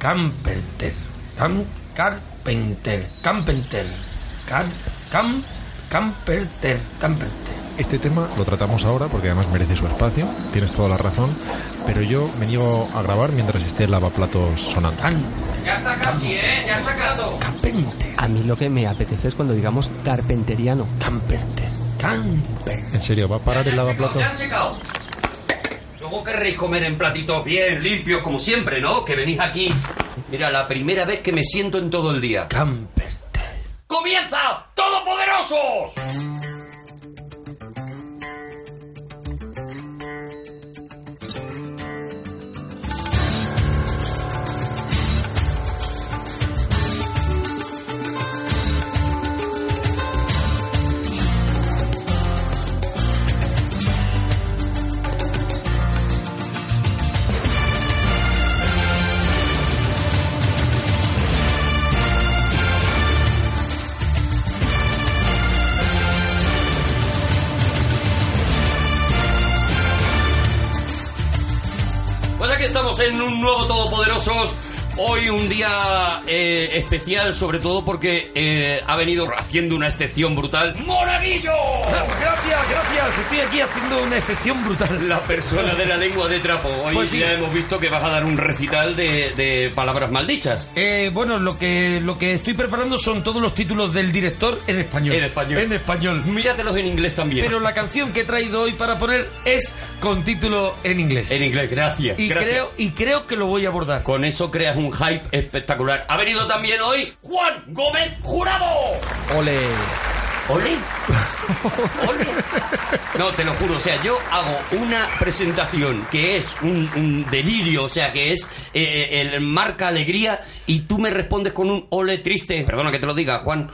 Camperter. Cam, Carpenter. Camperter. Car, cam, Camperter. Camperter. Este tema lo tratamos ahora porque además merece su espacio, tienes toda la razón, pero yo me niego a grabar mientras esté el lavaplatos sonando. Can, Ya está casi, ¿eh? Ya está caso. Camperter. A mí lo que me apetece es cuando digamos carpenteriano. Camperter. Camper. ¿En serio, va a parar el Ya lavaplatos? ya secado. Luego querréis comer en platitos bien limpios, como siempre, ¿no? Que venís aquí. Mira, la primera vez que me siento en todo el día. Camperter. ¡Comienza! ¡Todopoderosos! En un nuevo Todopoderosos. Hoy un día eh, especial, sobre todo porque eh, ha venido haciendo una excepción brutal. ¡Monaguillo! Gracias, gracias. Estoy aquí haciendo una excepción brutal. La persona de la lengua de trapo. Hoy Pues sí. ya hemos visto que vas a dar un recital de, de palabras maldichas. Eh, bueno, lo que, lo que estoy preparando son todos los títulos del director en español. En español. En español. Míratelos en inglés también. Pero la canción que he traído hoy para poner es con título en inglés. En inglés, gracias. y, gracias. creo, y creo que lo voy a abordar. Con eso creas un hype espectacular. Ha venido también hoy Juan Gómez Jurado. ¡Ole! ¿Ole? ¿Ole? No, te lo juro, o sea, yo hago una presentación que es un, un delirio, o sea, que es eh, el marca alegría y tú me respondes con un ole triste. Perdona que te lo diga, Juan.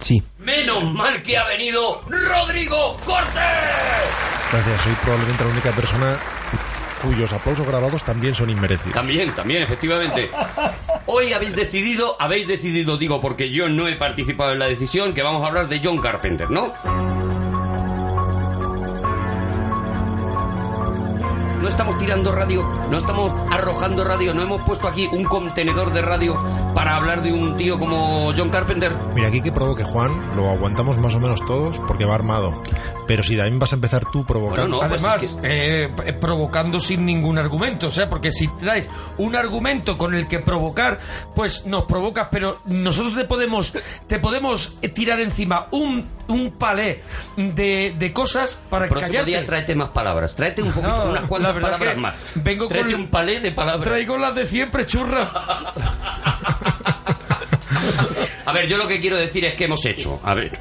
Sí. Menos mal que ha venido Rodrigo Cortés. Gracias, soy probablemente la única persona cuyos aplausos grabados también son inmerecidos. También, también, efectivamente. Hoy habéis decidido, habéis decidido, digo, porque yo no he participado en la decisión, que vamos a hablar de John Carpenter, ¿no? No estamos tirando radio, no estamos arrojando radio, no hemos puesto aquí un contenedor de radio para hablar de un tío como John Carpenter. Mira, aquí que provoque Juan, lo aguantamos más o menos todos porque va armado. Pero si también vas a empezar tú provocando... Bueno, no, pues Además, eh, p- provocando sin ningún argumento, o sea, porque si traes un argumento con el que provocar, pues nos provocas, pero nosotros te podemos, te podemos eh, tirar encima un, un palé de, de cosas para Próximo callarte. día tráete más palabras, tráete un poquito, No, unas cuantas palabras que más. vengo tráete con- un palé de palabras. Traigo las de siempre, churra. A ver, yo lo que quiero decir es que hemos hecho. A ver,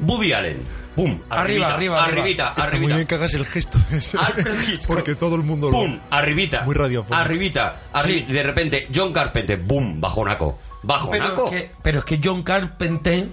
Woody Allen. ¡Pum! Arriba, arriba, arriba. Arribita, Está muy arribita. bien que hagas el gesto ese, Arribita. porque todo el mundo lo... ¡Pum! Arribita. Muy radiofónico. Arribita. arri- Sí. De repente, John Carpenter. ¡Bum! Bajonaco. Pero Bajonaco. es, que, pero es que John Carpenter,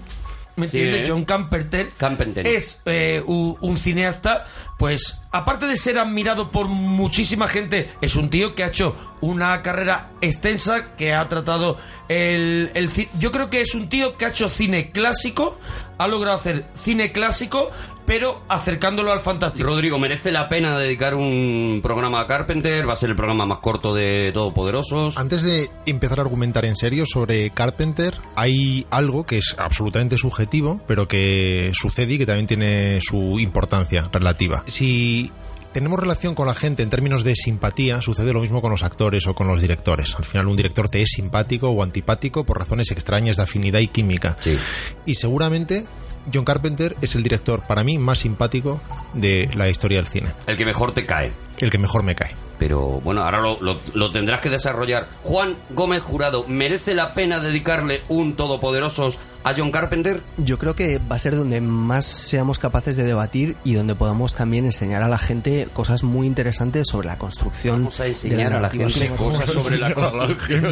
¿me entiendes? John Carpenter, Carpenter. es eh, u- un, cineasta, pues aparte de ser admirado por muchísima gente, es un tío que ha hecho una carrera extensa, que ha tratado el, el Yo creo que es un tío que ha hecho cine clásico, ha logrado hacer cine clásico, pero acercándolo al fantástico. Rodrigo, merece la pena dedicar un programa a Carpenter. Va a ser el programa más corto de Todopoderosos. Antes de empezar a argumentar en serio sobre Carpenter, hay algo que es absolutamente subjetivo, pero que sucede y que también tiene su importancia relativa. Si tenemos relación con la gente en términos de simpatía, sucede lo mismo con los actores o con los directores. Al final un director te es simpático o antipático por razones extrañas de afinidad y química. Sí. Y seguramente John Carpenter es el director para mí más simpático de la historia del cine, El que mejor te cae. el que mejor me cae. Pero bueno, ahora lo, lo- lo tendrás que desarrollar. Juan Gómez Jurado, ¿merece la pena dedicarle un Todopoderosos a John Carpenter? Yo creo que va a ser donde más seamos capaces de debatir y donde podamos también enseñar a la gente cosas muy interesantes sobre la construcción. Vamos a de enseñar a la gente cosas sobre la construcción.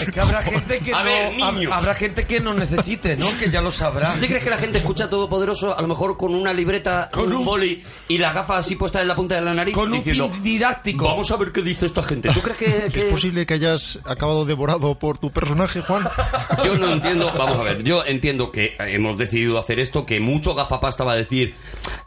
Es que habrá gente que A no, ver, niños. habrá gente que no necesite, ¿no? Que ya lo sabrá. ¿Tú crees que la gente escucha Todopoderoso a lo mejor con una libreta, con un un- boli y las gafas así puestas en la punta de la nariz? Con un diciendo, fin didáctico. Vamos a ver qué dice esta gente. ¿Tú crees que, ¿Es que- posible que hayas acabado devorado por tu personaje, Juan? Yo no entiendo, vamos a ver, yo entiendo que hemos decidido hacer esto, que mucho gafapasta va a decir,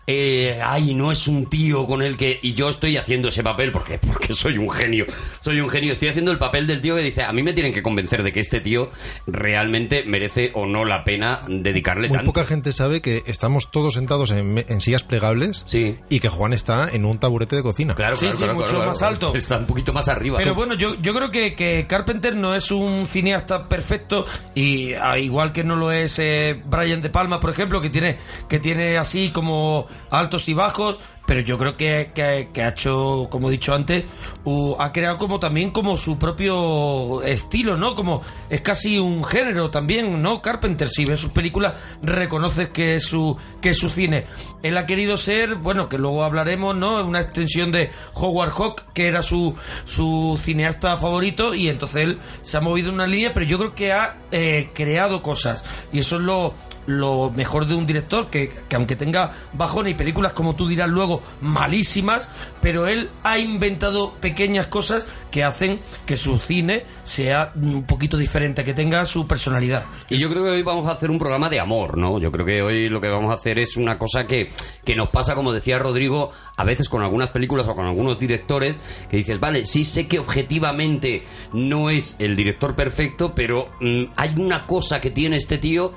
eh, ay, no es un tío con el que... Y yo estoy haciendo ese papel porque, porque soy un genio. Soy un genio. Estoy haciendo el papel del tío que dice, a mí me tienen que convencer de que este tío realmente merece o no la pena dedicarle Muy tanto. poca gente sabe que estamos todos sentados en, sillas plegables Sí. y que Juan está en un taburete de cocina. Claro, Sí, claro, sí, claro, mucho claro, más claro. alto. Está un poquito más arriba. Pero bueno, yo, yo creo que, que Carpenter no es un cineasta perfecto y a igual que no lo es eh, Brian De Palma, por ejemplo, que tiene, que tiene así como altos y bajos, pero yo creo que, que- ha hecho, como he dicho antes, u- ha creado como también como su propio estilo, ¿no? Como es casi un género también, ¿no? Carpenter, si ves sus películas, reconoces que es su, que es su cine. Él ha querido ser, bueno, que luego hablaremos, ¿no? Una extensión de Howard Hawk, que era su, su cineasta favorito, y entonces él se ha movido una línea, pero yo creo que ha eh, creado cosas. Y eso es lo, lo mejor de un director, que, que aunque tenga bajones y películas, como tú dirás luego, malísimas, pero él ha inventado pequeñas cosas que hacen que su cine sea un poquito diferente, que tenga su personalidad. Y yo creo que hoy vamos a hacer un programa de amor, ¿no? Yo creo que hoy lo que vamos a hacer es una cosa que, que nos pasa, como decía Rodrigo, a veces con algunas películas o con algunos directores, que dices, vale, sí sé que objetivamente no es el director perfecto, pero mm, hay una cosa que tiene este tío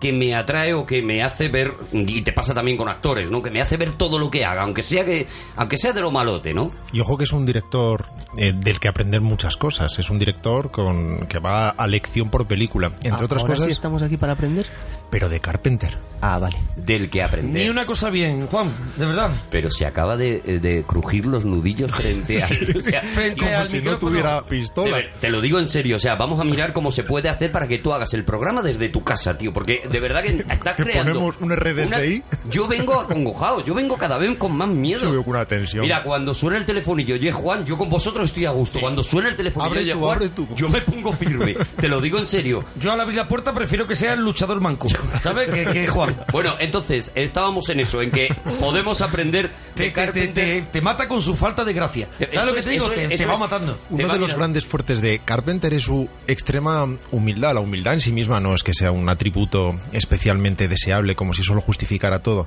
que me atrae o que me hace ver, y te pasa también con actores, ¿no? Que me hace ver todo lo que haga, aunque sea que, aunque sea de lo malote, ¿no? Y ojo que es un director eh, del que aprender muchas cosas. Es un director con que va a lección por película, entre otras Ahora cosas, sí estamos aquí para aprender. pero de Carpenter. Ah, vale. Del que aprender. Ni una cosa bien, Juan, de verdad. Pero se acaba de, de crujir los nudillos frente a... o sea, Frente Como al si no tuviera pistola. ver- te lo digo en serio, o sea, vamos a mirar cómo se puede hacer para que tú hagas el programa desde tu casa, tío, porque de verdad que estás Que creando... ponemos un RDSI. una- Yo vengo acongojado, yo vengo cada vez con más miedo. Yo veo con una tensión. Mira, cuando suena el teléfono y yo, oye Juan, yo con vosotros estoy a gusto. Cuando suena el teléfono Abre y yo, tú, oye Juan, abre tú. yo me pongo firme. Te lo digo en serio. Yo al abrir la puerta prefiero que sea el luchador manco, ¿sabes? Que, que Juan. Bueno, entonces, estábamos en eso, en que podemos aprender Te, te, te, Carpenter. te- te mata con su falta de gracia. ¿Sabes Eso lo que es, te digo? eso te es, te eso va es. matando. Te Uno va de los mirando. grandes fuertes de Carpenter es su extrema humildad. La humildad en sí misma no es que sea un atributo especialmente deseable, como si solo justificara todo.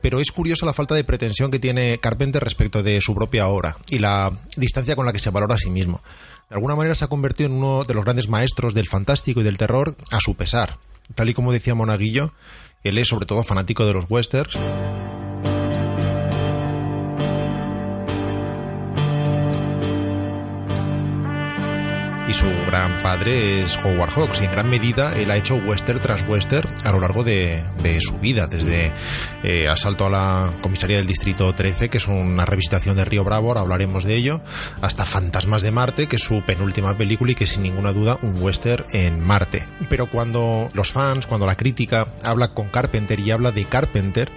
Pero es curiosa la falta de pretensión que tiene Carpenter respecto de su propia obra y la distancia con la que se valora a sí mismo. De alguna manera se ha convertido en uno de los grandes maestros del fantástico y del terror a su pesar. Tal y como decía Monaguillo, él es sobre todo fanático de los westerns. Y su gran padre es Howard Hawks y en gran medida él ha hecho western tras western a lo largo de, su vida desde eh, Asalto a la comisaría del distrito 13 que es una revisitación de Río Bravo ahora hablaremos de ello hasta Fantasmas de Marte que es su penúltima película y que sin ninguna duda un western en Marte. Pero cuando los fans cuando la crítica habla con Carpenter y habla de Carpenter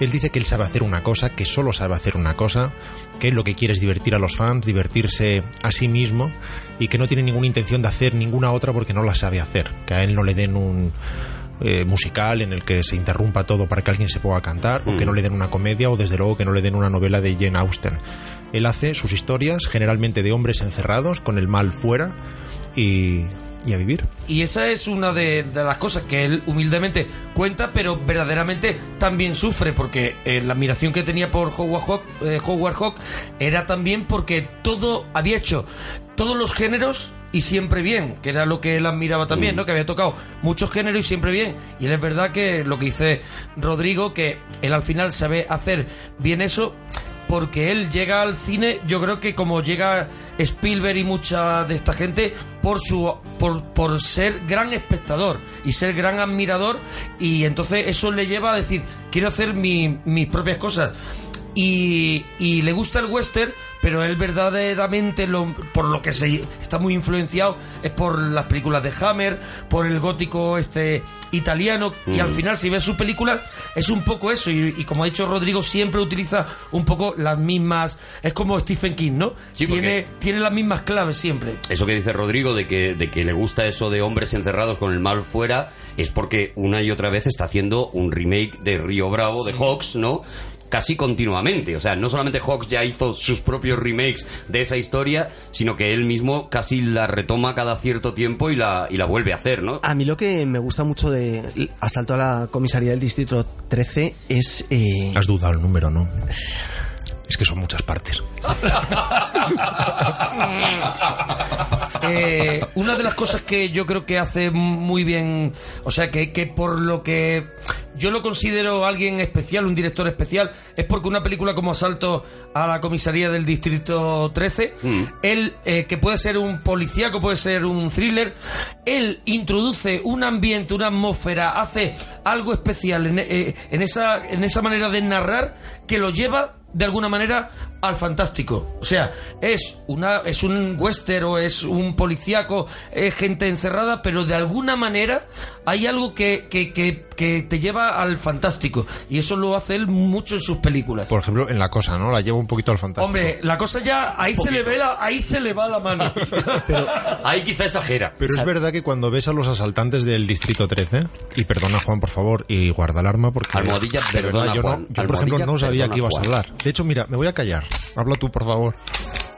él dice que él sabe hacer una cosa, que solo sabe hacer una cosa, que él lo que quiere es divertir a los fans, divertirse a sí mismo y que no tiene ninguna intención de hacer ninguna otra porque no la sabe hacer. Que a él no le den un eh, musical en el que se interrumpa todo para que alguien se pueda cantar o que no le den una comedia o desde luego que no le den una novela de Jane Austen. Él hace sus historias generalmente de hombres encerrados con el mal fuera y, y a vivir. Y esa es una de, de las cosas que él humildemente cuenta, pero verdaderamente también sufre, porque eh, la admiración que tenía por Howard Hawk, eh, Howard Hawk era también porque todo había hecho todos los géneros y siempre bien, que era lo que él admiraba también, ¿no? Que había tocado muchos géneros y siempre bien. Y él es verdad que lo que dice Rodrigo, que él al final sabe hacer bien eso, porque él llega al cine, yo creo que como llega Spielberg y mucha de esta gente, por su por, por ser gran espectador y ser gran admirador, y entonces eso le lleva a decir, quiero hacer mi- mis propias cosas. Y, y le gusta el western, pero él verdaderamente lo, por lo que se está muy influenciado es por las películas de Hammer, por el gótico este italiano y al final si ves sus películas es un poco eso y, y como ha dicho Rodrigo siempre utiliza un poco las mismas es como Stephen King, ¿no? Sí, tiene tiene las mismas claves siempre. Eso que dice Rodrigo de que, de que le gusta eso de hombres encerrados con el mal fuera es porque una y otra vez está haciendo un remake de Río Bravo, de Hawks, ¿no? Casi continuamente. O sea, no solamente Hawks ya hizo sus propios remakes de esa historia, sino que él mismo casi la retoma cada cierto tiempo y la, y la vuelve a hacer, ¿no? A mí lo que me gusta mucho de Asalto a la comisaría del Distrito 13 es... Eh... Has dudado el número, ¿no? Es que son muchas partes. Eh, una de las cosas que yo creo que hace muy bien, o sea, que, que por lo que yo lo considero alguien especial, un director especial, es porque una película como Asalto a la comisaría del Distrito 13, Mm. él, eh, que puede ser un policíaco, puede ser un thriller, él introduce un ambiente, una atmósfera, hace algo especial en, eh, en esa, en esa manera de narrar que lo lleva de alguna manera al fantástico. O sea, es una es un western o es un policíaco, es gente encerrada, pero de alguna manera hay algo que, que, que, que te lleva al fantástico. Y eso lo hace él mucho en sus películas. Por ejemplo, en La Cosa, ¿no? La lleva un poquito al fantástico. Hombre, la cosa ya ahí se le ve la, ahí se le va la mano. Ahí quizá exagera. Pero es verdad que cuando ves a los asaltantes del Distrito 13, y perdona Juan, por favor, y guarda el arma porque... Almohadilla, perdona, yo, no- yo, por ejemplo, no sabía que ibas a hablar. De hecho, mira, me voy a callar. Habla tú, por favor.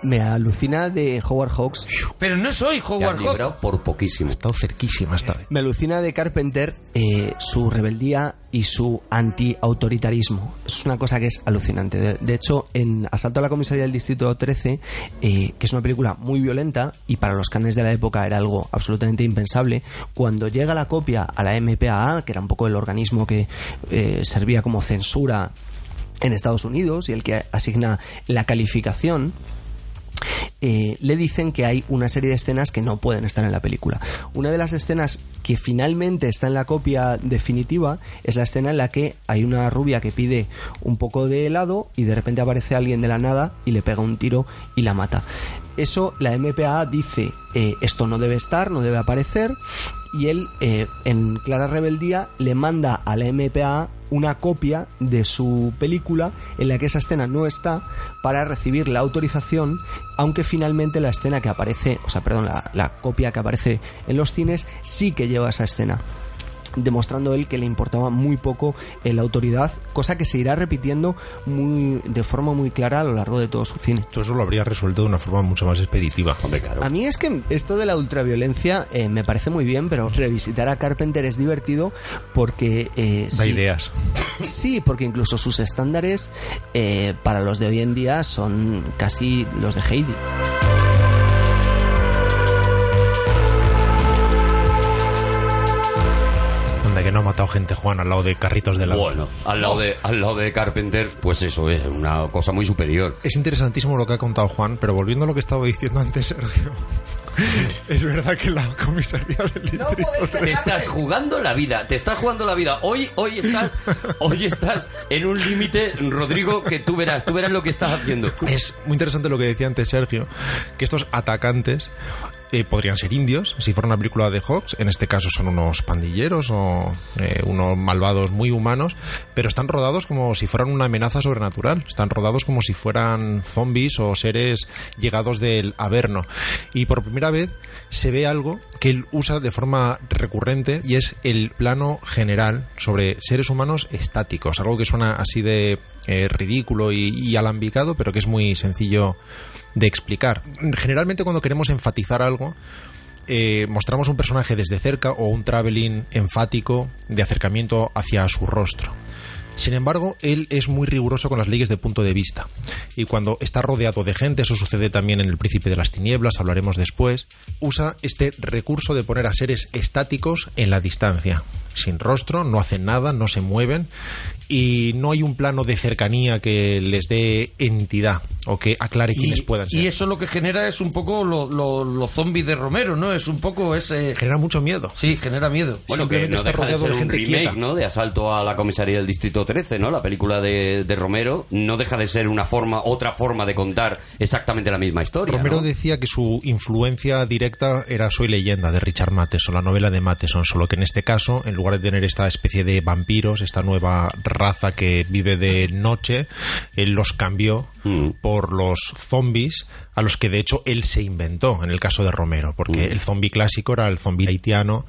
Me alucina de Howard Hawks. Pero no soy Howard Hawks. por poquísimo. Ha estado cerquísima esta vez. Me alucina de Carpenter eh, su rebeldía y su anti-autoritarismo. Es una cosa que es alucinante. De, de hecho, en Asalto a la comisaría del Distrito 13, eh, que es una película muy violenta y para los canes de la época era algo absolutamente impensable, cuando llega la copia a la MPAA, que era un poco el organismo que eh, servía como censura en Estados Unidos y el que asigna la calificación, eh, le dicen que hay una serie de escenas que no pueden estar en la película. Una de las escenas que finalmente está en la copia definitiva es la escena en la que hay una rubia que pide un poco de helado y de repente aparece alguien de la nada y le pega un tiro y la mata. Eso la MPA dice eh, esto no debe estar, no debe aparecer y él eh, en clara rebeldía le manda a la MPA una copia de su película en la que esa escena no está para recibir la autorización, aunque finalmente la escena que aparece, o sea, perdón, la, copia que aparece en los cines sí que lleva esa escena demostrando él que le importaba muy poco eh, la autoridad, cosa que se irá repitiendo muy, de forma muy clara a lo largo de todo su cine. Tú eso lo habrías resuelto de una forma mucho más expeditiva. Hombre, claro. A mí es que esto de la ultraviolencia eh, me parece muy bien, pero revisitar a Carpenter es divertido porque... eh, Da sí- ideas. Sí, porque incluso sus estándares eh, para los de hoy en día son casi los de Heidi. Que no ha matado gente, Juan, al lado de carritos de helado. Bueno, al lado, de, al lado de Carpenter, pues eso es una cosa muy superior. Es interesantísimo lo que ha contado Juan, pero volviendo a lo que estaba diciendo antes, Sergio. es verdad que la comisaría del distrito Te estás jugando la vida, te estás jugando la vida. Hoy, hoy estás, hoy estás en un límite, Rodrigo, que tú verás, tú verás lo que estás haciendo. Es muy interesante lo que decía antes Sergio, que estos atacantes eh, podrían ser indios, si fuera una película de Hawks, en este caso son unos pandilleros o eh, unos malvados muy humanos, pero están rodados como si fueran una amenaza sobrenatural, están rodados como si fueran zombies o seres llegados del Averno. Y por primera vez se ve algo que él usa de forma recurrente y es el plano general sobre seres humanos estáticos, algo que suena así de eh, ridículo y, y alambicado, pero que es muy sencillo de explicar. Generalmente cuando queremos enfatizar algo, eh, mostramos un personaje desde cerca o un traveling enfático de acercamiento hacia su rostro. Sin embargo, él es muy riguroso con las leyes de punto de vista. Y cuando está rodeado de gente, eso sucede también en El Príncipe de las Tinieblas, hablaremos después, usa este recurso de poner a seres estáticos en la distancia. Sin rostro, no hacen nada, no se mueven y no hay un plano de cercanía que les dé entidad o que aclare quiénes puedan ser. y eso lo que genera es un poco los lo, zombies de Romero, ¿no? Es un poco ese... Genera mucho miedo. Sí, genera miedo. Bueno, que no está deja de rodeado ser de un gente remake, quieta. ¿no? De Asalto a la comisaría del Distrito 13, ¿no? La película de, de Romero no deja de ser una forma, otra forma de contar exactamente la misma historia, Romero ¿no? decía que su influencia directa era Soy leyenda de Richard Matheson, la novela de Matheson, solo que en este caso, en lugar de tener esta especie de vampiros, esta nueva raza que vive de noche, él los cambió Mm. por los zombies a los que de hecho él se inventó en el caso de Romero, porque Mm. el zombie clásico era el zombie haitiano,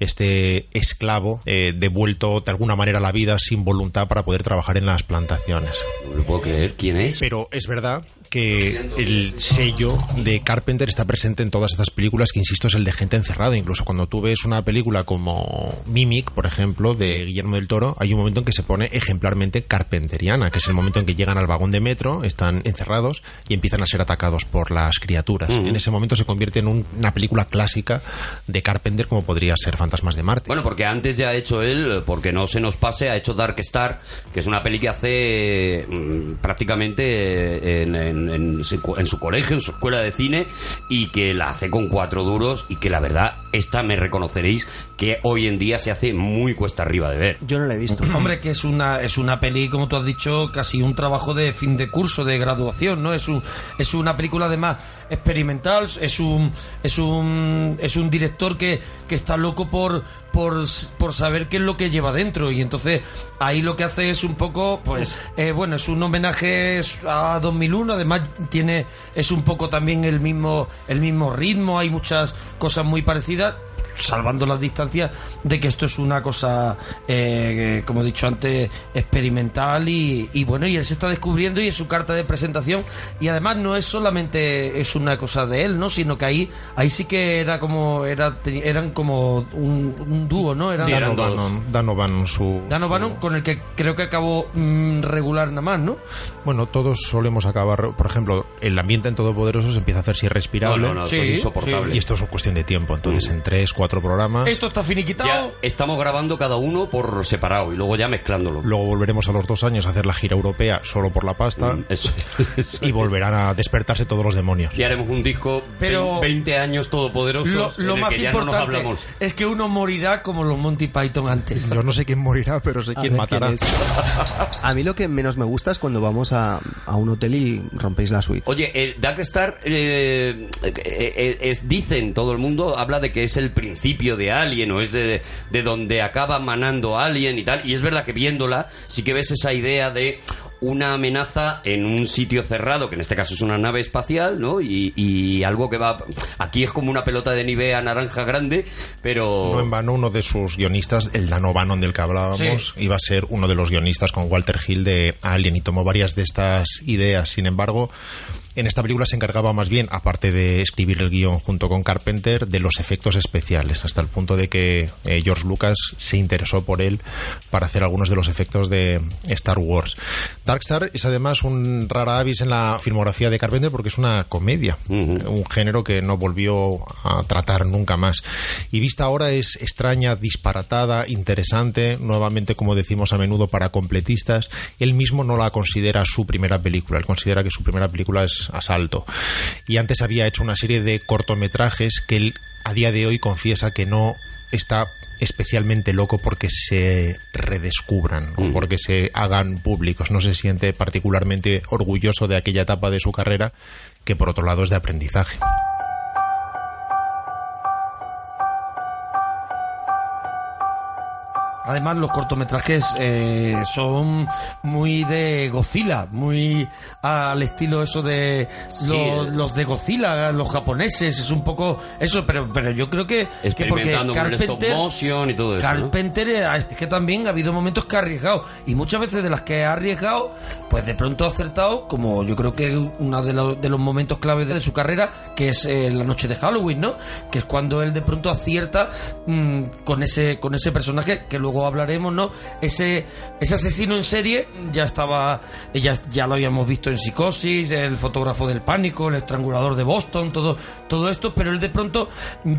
este esclavo eh, devuelto de alguna manera a la vida sin voluntad para poder trabajar en las plantaciones. No lo puedo creer. ¿Quién es? Pero es verdad que el sello de Carpenter está presente en todas estas películas, que insisto es el de gente encerrada. Incluso cuando tú ves una película como Mimic, por ejemplo, de Guillermo del Toro, hay un momento en que se pone ejemplarmente carpenteriana, que es el momento en que llegan al vagón de metro, están encerrados y empiezan a ser atacados por las criaturas. Ujú. En ese momento se convierte en un- una película clásica de Carpenter, como podría ser Fantasmas de Marte. Bueno, porque antes ya ha hecho él, porque no se nos pase, ha hecho Dark Star, que es una peli que hace mm, prácticamente en, en- en su, en su colegio, en su escuela de cine, y que la hace con cuatro duros, y que la verdad, esta me reconoceréis que hoy en día se hace muy cuesta arriba de ver. Yo no la he visto. Hombre, que es una, es una peli, como tú has dicho, casi un trabajo de fin de curso, de graduación, ¿no? Es un, es una película además experimental, es un, es un, es un director que, que está loco por, por, por saber qué es lo que lleva dentro. Y entonces ahí lo que hace es un poco, pues, eh, bueno, es un homenaje a 2001, además tiene, es un poco también el mismo, el mismo ritmo, hay muchas cosas muy parecidas salvando las distancias de que esto es una cosa eh, como he dicho antes experimental y, y bueno y él se está descubriendo y es su carta de presentación y además no es solamente es una cosa de él no sino que ahí ahí sí que era como era eran como un, un dúo no eran Sí, eran dos. O'Bannon, Dan O'Bannon, su, Dan su- con el que creo que acabó mm, regular nada más no Bueno, todos solemos acabar, por ejemplo, el ambiente en Todopoderoso se empieza a hacerse irrespirable. no, no, Sí, esto es insoportable. Y esto es cuestión de tiempo. Entonces, en tres, cuatro programas, esto está finiquitado Ya estamos grabando cada uno por separado y luego ya mezclándolo. luego volveremos a los dos años a hacer la gira europea solo por la pasta. Mm, Eso, eso. Y volverán a despertarse todos los demonios. Y haremos un disco Pero- vein- 20 años todopoderosos lo, lo en el más que ya no nos importante hablamos. es que uno morirá como los Monty Python antes Yo no sé quién morirá, pero sé A quién matará. quién. A mí lo que menos me gusta es cuando vamos a, a un hotel y rompéis la suite. Oye, el Dark Star, eh, eh, eh, es- dicen, todo el mundo habla de que es el principio de Alien o es de, de donde acaba manando Alien y tal. Y es verdad que viéndola, sí que ves esa idea de una amenaza en un sitio cerrado, que en este caso es una nave espacial, ¿no? Y, y algo que va... Aquí es como una pelota de Nivea naranja grande, pero... No en vano, uno de sus guionistas, el Dan O'Bannon del que hablábamos, iba a ser uno de los guionistas con Walter Hill de Alien y tomó varias de estas ideas. Sin embargo, en esta película se encargaba más bien, aparte de escribir el guion junto con Carpenter, de los efectos especiales, hasta el punto de que eh, George Lucas se interesó por él para hacer algunos de los efectos de Star Wars. Darkstar es además un rara avis en la filmografía de Carpenter porque es una comedia, Ujú. un género que no volvió a tratar nunca más. Y vista ahora es extraña, disparatada, interesante, nuevamente como decimos a menudo para completistas. Él mismo no la considera su primera película, él considera que su primera película es Asalto. Y antes había hecho una serie de cortometrajes que él a día de hoy confiesa que no está especialmente loco porque se redescubran o porque se hagan públicos. No se siente particularmente orgulloso de aquella etapa de su carrera que por otro lado es de aprendizaje. Además, los cortometrajes eh, son muy de Godzilla, muy al estilo eso de Sí, los, de Godzilla, los japoneses, es un poco eso, pero pero yo creo que, que porque experimentando con el stop Carpenter, motion y todo eso. eh, es que también ha habido momentos que ha arriesgado y muchas veces de las que ha arriesgado, pues de pronto ha acertado, como yo creo que uno de, los- de los momentos clave de su carrera, que es eh, la noche de Halloween, ¿no? Que es cuando él de pronto acierta mm, con ese con ese personaje que luego hablaremos, ¿no? Ese ese asesino en serie ya estaba ya, ya lo habíamos visto en Psicosis, el fotógrafo del pánico, el estrangulador de Boston, todo todo esto, pero él de pronto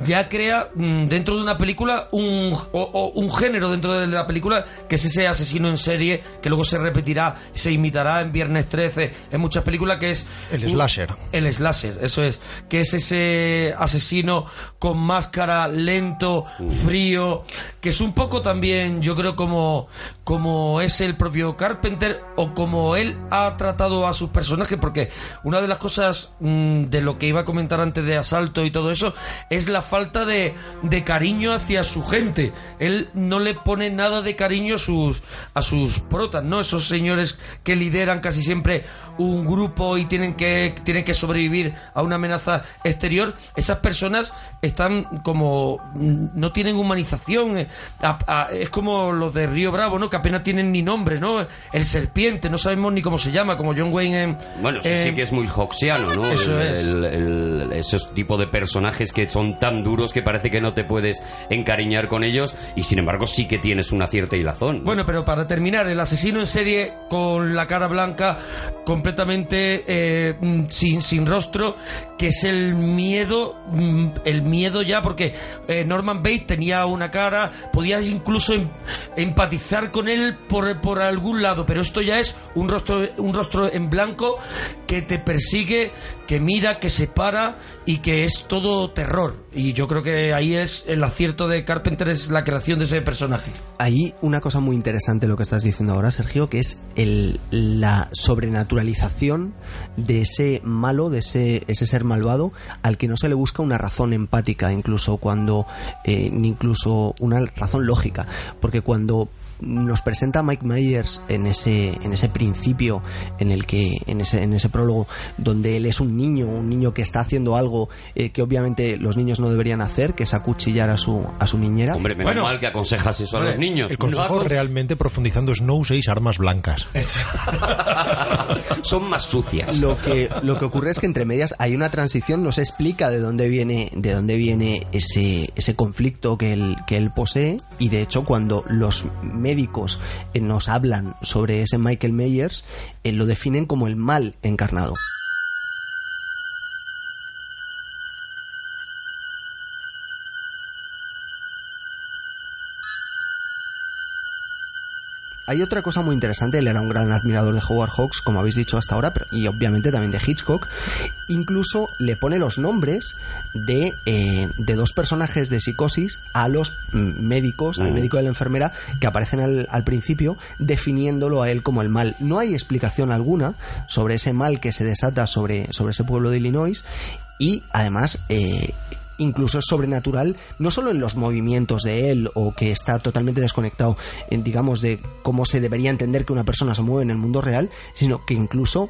ya crea mm, dentro de una película un o- o un género dentro de la película que es ese asesino en serie que luego se repetirá, se imitará en Viernes 13, en muchas películas que es El un- slasher. el slasher, eso es, que es ese asesino con máscara lento, frío, que es un poco también yo creo, como, como es el propio Carpenter o como él ha tratado a sus personajes, porque una de las cosas mm, de lo que iba a comentar antes de Asalto y todo eso es la falta de, de cariño hacia su gente. Él no le pone nada de cariño a sus, a sus protas, ¿no? Esos señores que lideran casi siempre un grupo y tienen que, tienen que sobrevivir a una amenaza exterior, esas personas están como no tienen humanización eh, como los de Río Bravo no que apenas tienen ni nombre no el serpiente no sabemos ni cómo se llama como John Wayne en, Bueno, eso en- sí que es muy hoxiano, ¿no? Eso El- es. el- el- esos tipos de personajes que son tan duros que parece que no te puedes encariñar con ellos y sin embargo sí que tienes una cierta hilazón. Bueno, pero para terminar, el asesino en serie con la cara blanca, completamente eh, mm, sin, sin rostro, que es el miedo, mm, el miedo ya, porque eh, Norman Bates tenía una cara, podías incluso em- empatizar con él por, por algún lado, pero esto ya es un rostro, un rostro en blanco que te persigue, que mira, que se para y que es todo terror. Y yo creo que ahí es el acierto de Carpenter, es la creación de ese personaje. Ahí una cosa muy interesante lo que estás diciendo ahora, Sergio, que es el, la sobrenaturalización de ese malo, de ese, ese ser malvado, al que no se le busca una razón empática, incluso cuando, eh, incluso una razón lógica, porque cuando nos presenta Mike Myers en ese en ese principio en el que en ese en ese prólogo donde él es un niño un niño que está haciendo algo eh, que obviamente los niños no deberían hacer que es acuchillar a su a su niñera Hombre, menos Bueno. mal que aconsejas eso a los niños. El consejo No realmente profundizando es no uséis armas blancas. son más sucias. lo que lo que ocurre es que entre medias hay una transición no se explica de dónde viene de dónde viene ese ese conflicto que él que él posee y de hecho cuando los médicos eh, nos hablan sobre ese Michael Myers eh, lo definen como el mal encarnado Hay otra cosa muy interesante, él era un gran admirador de Howard Hawks, como habéis dicho hasta ahora, pero- y obviamente también de Hitchcock. Incluso le pone los nombres de, eh, de dos personajes de psicosis a los mm, médicos, al Mm. médico y a la enfermera, que aparecen al, al principio, definiéndolo a él como el mal. No hay explicación alguna sobre ese mal que se desata sobre, sobre ese pueblo de Illinois y además... eh, incluso sobrenatural, no solo en los movimientos de él o que está totalmente desconectado, en, digamos, de cómo se debería entender que una persona se mueve en el mundo real, sino que incluso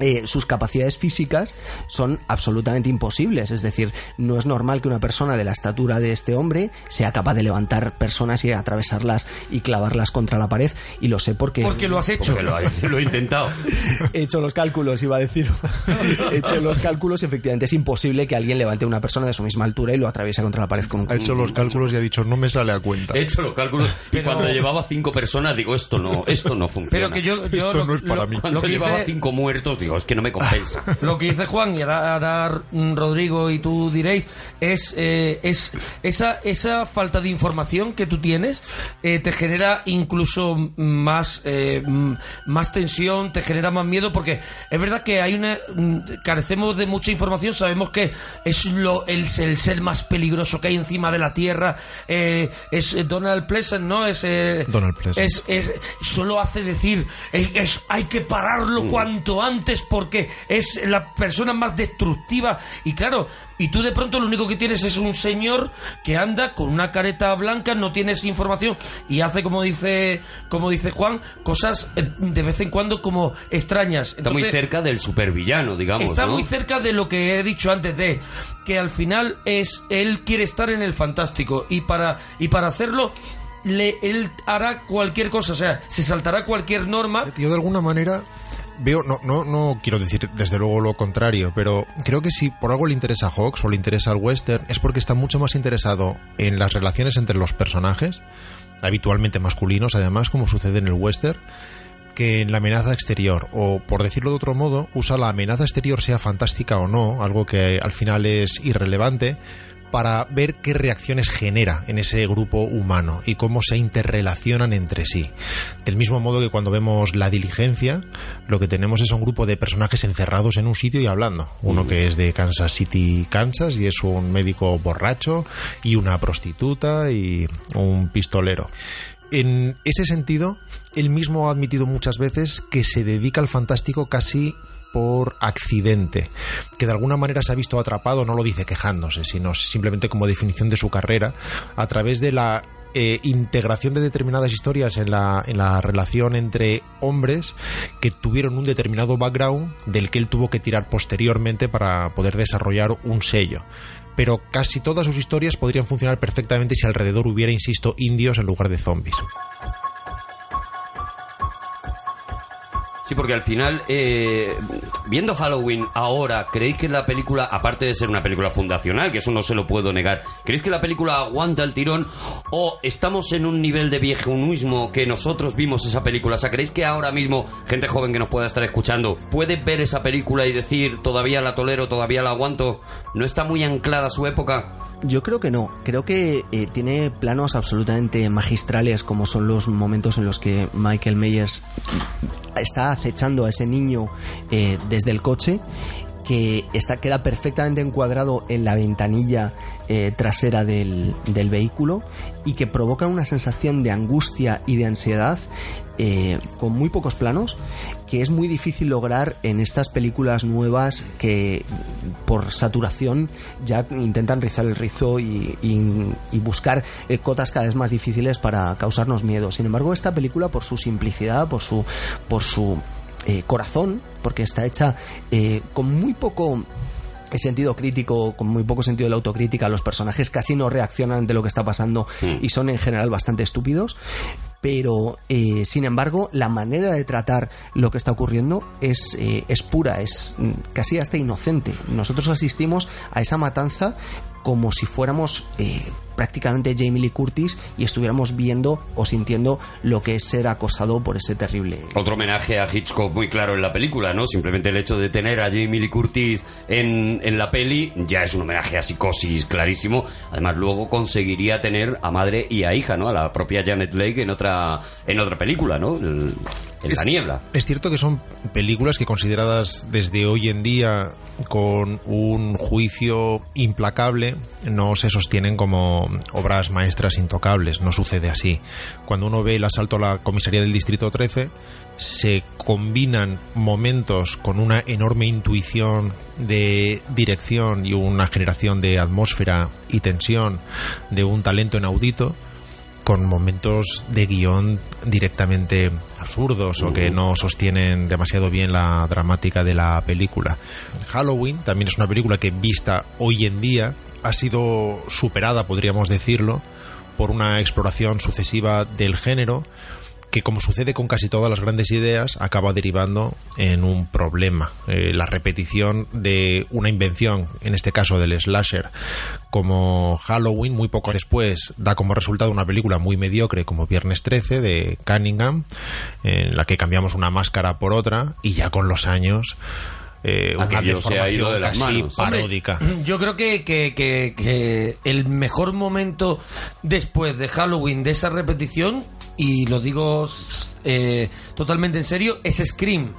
eh, sus capacidades físicas son absolutamente imposibles. Es decir, no es normal que una persona de la estatura de este hombre sea capaz de levantar personas y atravesarlas y clavarlas contra la pared. Y lo sé porque, Porque lo has hecho. Porque lo, he- lo he intentado. he hecho los cálculos, iba a decir. he hecho los cálculos y efectivamente es imposible que alguien levante a una persona de su misma altura y lo atraviese contra la pared con un Ha hecho los cálculos y ha dicho, no me sale a cuenta. He hecho los cálculos y cuando llevaba cinco personas digo, esto no, esto no funciona. Pero que yo, yo Esto lo- no es para lo- mí. Cuando llevaba dice- cinco muertos digo, es que no me compensa. Lo que dice Juan y ahora, ahora, mm, Rodrigo y tú diréis es, eh, es esa, esa falta de información que tú tienes eh, te genera incluso más, eh, mm, más tensión, te genera más miedo porque es verdad que hay una mm, carecemos de mucha información, sabemos que es lo el, el ser más peligroso que hay encima de la tierra, eh, es Donald Pleasant, ¿no? Es, eh, Donald Pleasant. es es, solo hace decir es, es- hay que pararlo cuanto antes porque es la persona más destructiva y claro y tú de pronto lo único que tienes es un señor que anda con una careta blanca no tienes información y hace como dice como dice Juan cosas eh, de vez en cuando como extrañas Está muy Entonces, cerca del supervillano, digamos, Está ¿no? muy cerca de lo que he dicho antes de que al final es él quiere estar en el fantástico y para y para hacerlo le, él hará cualquier cosa, o sea, se saltará cualquier norma. Yo de alguna manera veo, no, no, no quiero decir desde luego lo contrario, pero creo que si por algo le interesa a Hawks o le interesa al western es porque está mucho más interesado en las relaciones entre los personajes, habitualmente masculinos además, como sucede en el western, que en la amenaza exterior, o por decirlo de otro modo, usa la amenaza exterior sea fantástica o no, algo que al final es irrelevante, para ver qué reacciones genera en ese grupo humano y cómo se interrelacionan entre sí. Del mismo modo que cuando vemos la diligencia, lo que tenemos es un grupo de personajes encerrados en un sitio y hablando. Uno que es de Kansas City, Kansas, y es un médico borracho, y una prostituta y un pistolero. en ese sentido, él mismo ha admitido muchas veces que se dedica al fantástico casi por accidente, que de alguna manera se ha visto atrapado, no lo dice quejándose, sino simplemente como definición de su carrera, a través de la eh, integración de determinadas historias en la, en la relación entre hombres que tuvieron un determinado background del que él tuvo que tirar posteriormente para poder desarrollar un sello pero casi todas sus historias podrían funcionar perfectamente si alrededor hubiera, insisto, indios en lugar de zombies. Sí, porque al final, eh, viendo Halloween ahora, ¿creéis que la película, aparte de ser una película fundacional, que eso no se lo puedo negar, ¿creéis que la película aguanta el tirón o estamos en un nivel de viejunismo que nosotros vimos esa película? O sea, ¿creéis que ahora mismo, gente joven que nos pueda estar escuchando, puede ver esa película y decir, todavía la tolero, todavía la aguanto? ¿No está muy anclada a su época? Yo creo que no. Creo que eh, tiene planos absolutamente magistrales, como son los momentos en los que Michael Myers está acechando a ese niño eh, desde el coche que está, queda perfectamente encuadrado en la ventanilla eh, trasera del, del, vehículo y que provoca una sensación de angustia y de ansiedad eh, con muy pocos planos que es muy difícil lograr en estas películas nuevas que por saturación ya intentan rizar el rizo y, y, buscar eh, cotas cada vez más difíciles para causarnos miedo. Sin embargo, esta película por su simplicidad, por su, por su eh, corazón, porque está hecha eh, con muy poco sentido crítico, con muy poco sentido de la autocrítica, los personajes casi no reaccionan ante lo que está pasando mm. y son en general bastante estúpidos. Pero, eh, sin embargo, la manera de tratar lo que está ocurriendo es, es pura, es mm, casi hasta inocente. Nosotros asistimos a esa matanza como si fuéramos eh, prácticamente Jamie Lee Curtis y estuviéramos viendo o sintiendo lo que es ser acosado por ese terrible. Otro homenaje a Hitchcock muy claro en la película, ¿no? Simplemente el hecho de tener a Jamie Lee Curtis en, en la peli ya es un homenaje a Psicosis clarísimo. Además, luego conseguiría tener a madre y a hija, ¿no? A la propia Janet Leigh en otra, en otra película, ¿no? En la niebla. Es cierto que son películas que consideradas desde hoy en día con un juicio implacable no se sostienen como obras maestras intocables, no sucede así. Cuando uno ve el asalto a la comisaría del Distrito 13, se combinan momentos con una enorme intuición de dirección y una generación de atmósfera y tensión de un talento inaudito con momentos de guion directamente absurdos o que no sostienen demasiado bien la dramática de la película. Halloween también es una película que vista hoy en día ha sido superada, podríamos decirlo, por una exploración sucesiva del género que como sucede con casi todas las grandes ideas acaba derivando en un problema eh, la repetición de una invención en este caso del slasher como Halloween muy poco después da como resultado una película muy mediocre como Viernes 13 de Cunningham en la que cambiamos una máscara por otra y ya con los años eh, una deformación de casi paródica. yo creo que, que, que, el mejor momento después de Halloween de esa repetición, y lo digo eh, totalmente en serio, es Scream.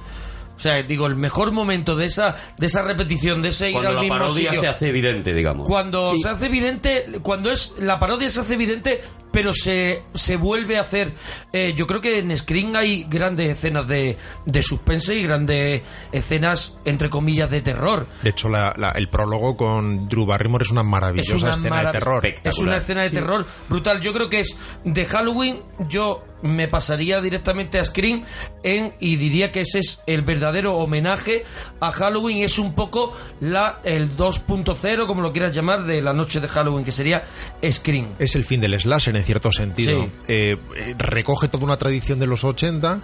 O sea, digo, el mejor momento de esa de esa repetición, de ese ir al la mismo parodia se hace evidente, digamos. Cuando se hace evidente, cuando es la parodia se hace evidente, pero se, se vuelve a hacer. Eh, yo creo que en Scream hay grandes escenas de, de suspense y grandes escenas, entre comillas, de terror. De hecho, la, el prólogo con Drew Barrymore es una maravillosa escena de terror. Es una escena de terror brutal. Yo creo que es de Halloween. Yo me pasaría directamente a Scream en, y diría que ese es el verdadero homenaje a Halloween. Es un poco la el 2.0, como lo quieras llamar, de la noche de Halloween, que sería Scream. Es el fin del slasher en cierto sentido. Eh, recoge toda una tradición de los 80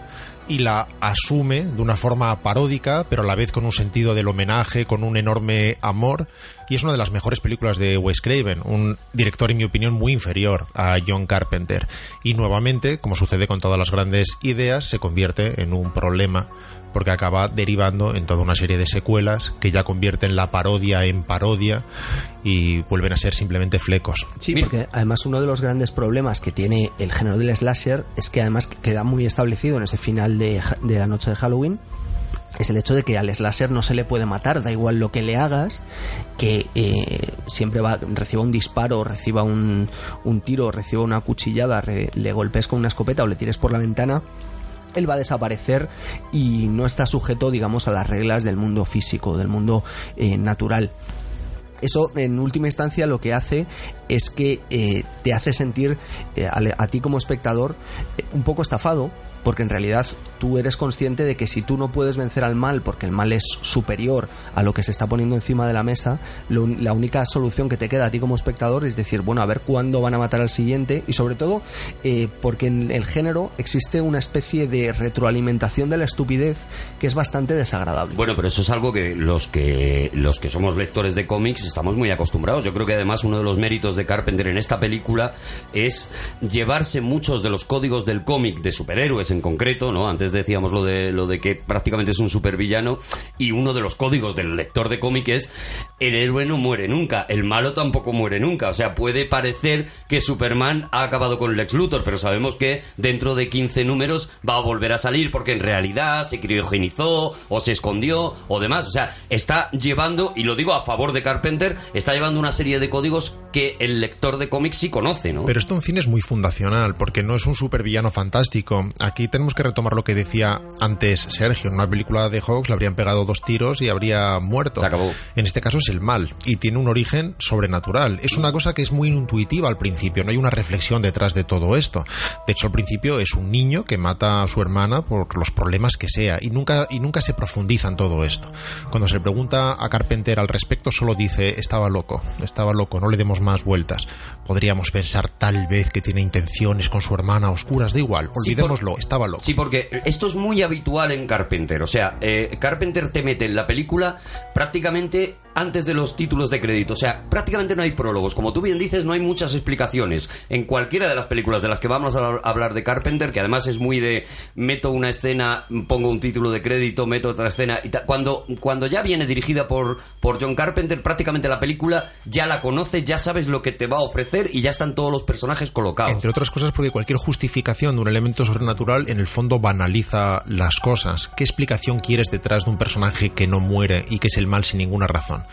y la asume de una forma paródica, pero a la vez con un sentido del homenaje, con un enorme amor. Y es una de las mejores películas de Wes Craven, un director, en mi opinión, muy inferior a John Carpenter. Y nuevamente, como sucede con todas las grandes ideas, se convierte en un problema porque acaba derivando en toda una serie de secuelas que ya convierten la parodia en parodia y vuelven a ser simplemente flecos. Sí, porque además uno de los grandes problemas que tiene el género del slasher es que además queda muy establecido en ese final de, de la noche de Halloween es el hecho de que al slasher no se le puede matar, da igual lo que le hagas, que eh, siempre va, reciba un disparo, reciba un, un tiro, reciba una cuchillada, re- le golpes con una escopeta o le tires por la ventana, él va a desaparecer y no está sujeto, digamos, a las reglas del mundo físico, del mundo eh, natural. Eso, en última instancia, lo que hace es que eh, te hace sentir eh, a, ti como espectador un poco estafado, porque en realidad tú eres consciente de que si tú no puedes vencer al mal, porque el mal es superior a lo que se está poniendo encima de la mesa, la única solución que te queda a ti como espectador es decir, bueno, a ver cuándo van a matar al siguiente, y sobre todo eh, porque en el género existe una especie de retroalimentación de la estupidez que es bastante desagradable. Bueno, pero eso es algo que los que los que somos lectores de cómics estamos muy acostumbrados. Yo creo que además uno de los méritos de Carpenter en esta película es llevarse muchos de los códigos del cómic de superhéroes en concreto, ¿no? Antes decíamos lo de lo de que prácticamente es un supervillano y uno de los códigos del lector de cómic es el héroe no muere nunca, el malo tampoco muere nunca. O sea, puede parecer que Superman ha acabado con Lex Luthor, pero sabemos que dentro de 15 números va a volver a salir porque en realidad se criogenizó o se escondió o demás. O sea, está llevando, y lo digo a favor de Carpenter, está llevando una serie de códigos que el lector de cómics sí conoce, ¿no? Pero esto en cine es muy fundacional, porque no es un supervillano fantástico. Aquí tenemos que retomar lo que decía antes Sergio. En una película de Hawks le habrían pegado dos tiros y habría muerto. Se acabó. En este caso es el mal y tiene un origen sobrenatural. Es una cosa que es muy intuitiva al principio, no hay una reflexión detrás de todo esto. De hecho, al principio es un niño que mata a su hermana por los problemas que sea y nunca, y nunca se profundiza en todo esto. Cuando se le pregunta a Carpenter al respecto, solo dice, estaba loco, estaba loco, no le demos más vueltas. Podríamos pensar tal vez que tiene intenciones con su hermana oscuras, da igual, Sí, olvidémoslo, por- estaba loco. Sí, porque esto es muy habitual en Carpenter. O sea, eh, Carpenter te mete en la película prácticamente antes de los títulos de crédito. O sea, prácticamente no hay prólogos. Como tú bien dices, no hay muchas explicaciones. En cualquiera de las películas de las que vamos a hablar de Carpenter, que además es muy de meto una escena, pongo un título de crédito, meto otra escena. Y cuando, cuando ya viene dirigida por, por John Carpenter, prácticamente la película ya la conoces, ya sabes lo que te va a ofrecer y ya están todos los personajes colocados. Entre otras cosas porque cualquier justificación de un elemento sobrenatural en el fondo banaliza las cosas. ¿Qué explicación quieres detrás de un personaje que no muere y que es el mal sin ninguna razón?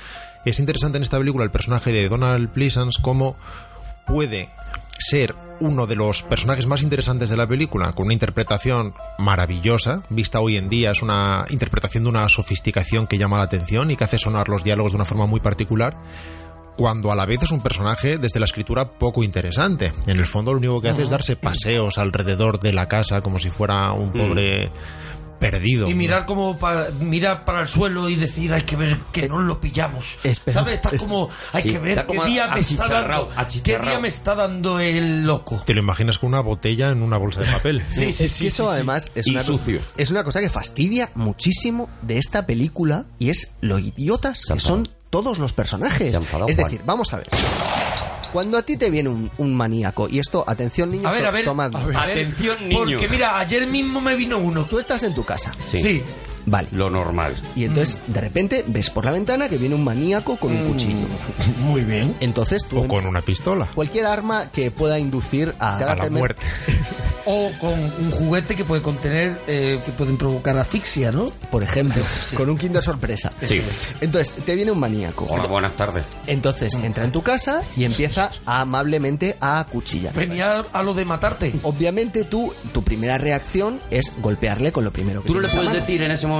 Es interesante en esta película el personaje de Donald Pleasance cómo puede ser uno de los personajes más interesantes de la película, con una interpretación maravillosa, vista hoy en día, es una interpretación de una sofisticación que llama la atención y que hace sonar los diálogos de una forma muy particular, cuando a la vez es un personaje desde la escritura poco interesante. En el fondo lo único que hace es darse paseos alrededor de la casa como si fuera un pobre perdido. Y mirar como para, mirar para el suelo y decir, hay que ver que no lo pillamos. Espera, ¿Sabes? Estás es- como, hay Sí, que ver qué día me está dando. ¿Qué día me está dando el loco? Te lo imaginas con una botella en una bolsa de papel. Sí, sí, es sí, que eso sí, sí. además es Y una, sucio. es una cosa que fastidia muchísimo de esta película y es lo idiotas que son todos los personajes. Es Juan. decir, vamos a ver. Cuando a ti te viene un, un maníaco, y esto, atención niños, A ver, to- a ver. tomad nota. a ver, Atención, niño. Porque mira, ayer mismo me vino uno. Tú estás en tu casa, Sí. Sí. Vale. Lo normal. Y entonces, de repente, ves por la ventana que viene un maníaco con un cuchillo. Muy bien. Entonces tú... O con una pistola. Cualquier arma que pueda inducir a... A la temer- muerte. O con un juguete que puede contener, eh, que pueden provocar asfixia, ¿no? Por ejemplo, con un Kinder sorpresa. Sí. Entonces, te viene un maníaco. Hola, buenas tardes. Entonces entra en tu casa y empieza amablemente a acuchillar. Venía a lo de matarte. Obviamente tú, tu primera reacción es golpearle con lo primero que Tú no le puedes decir en ese momento,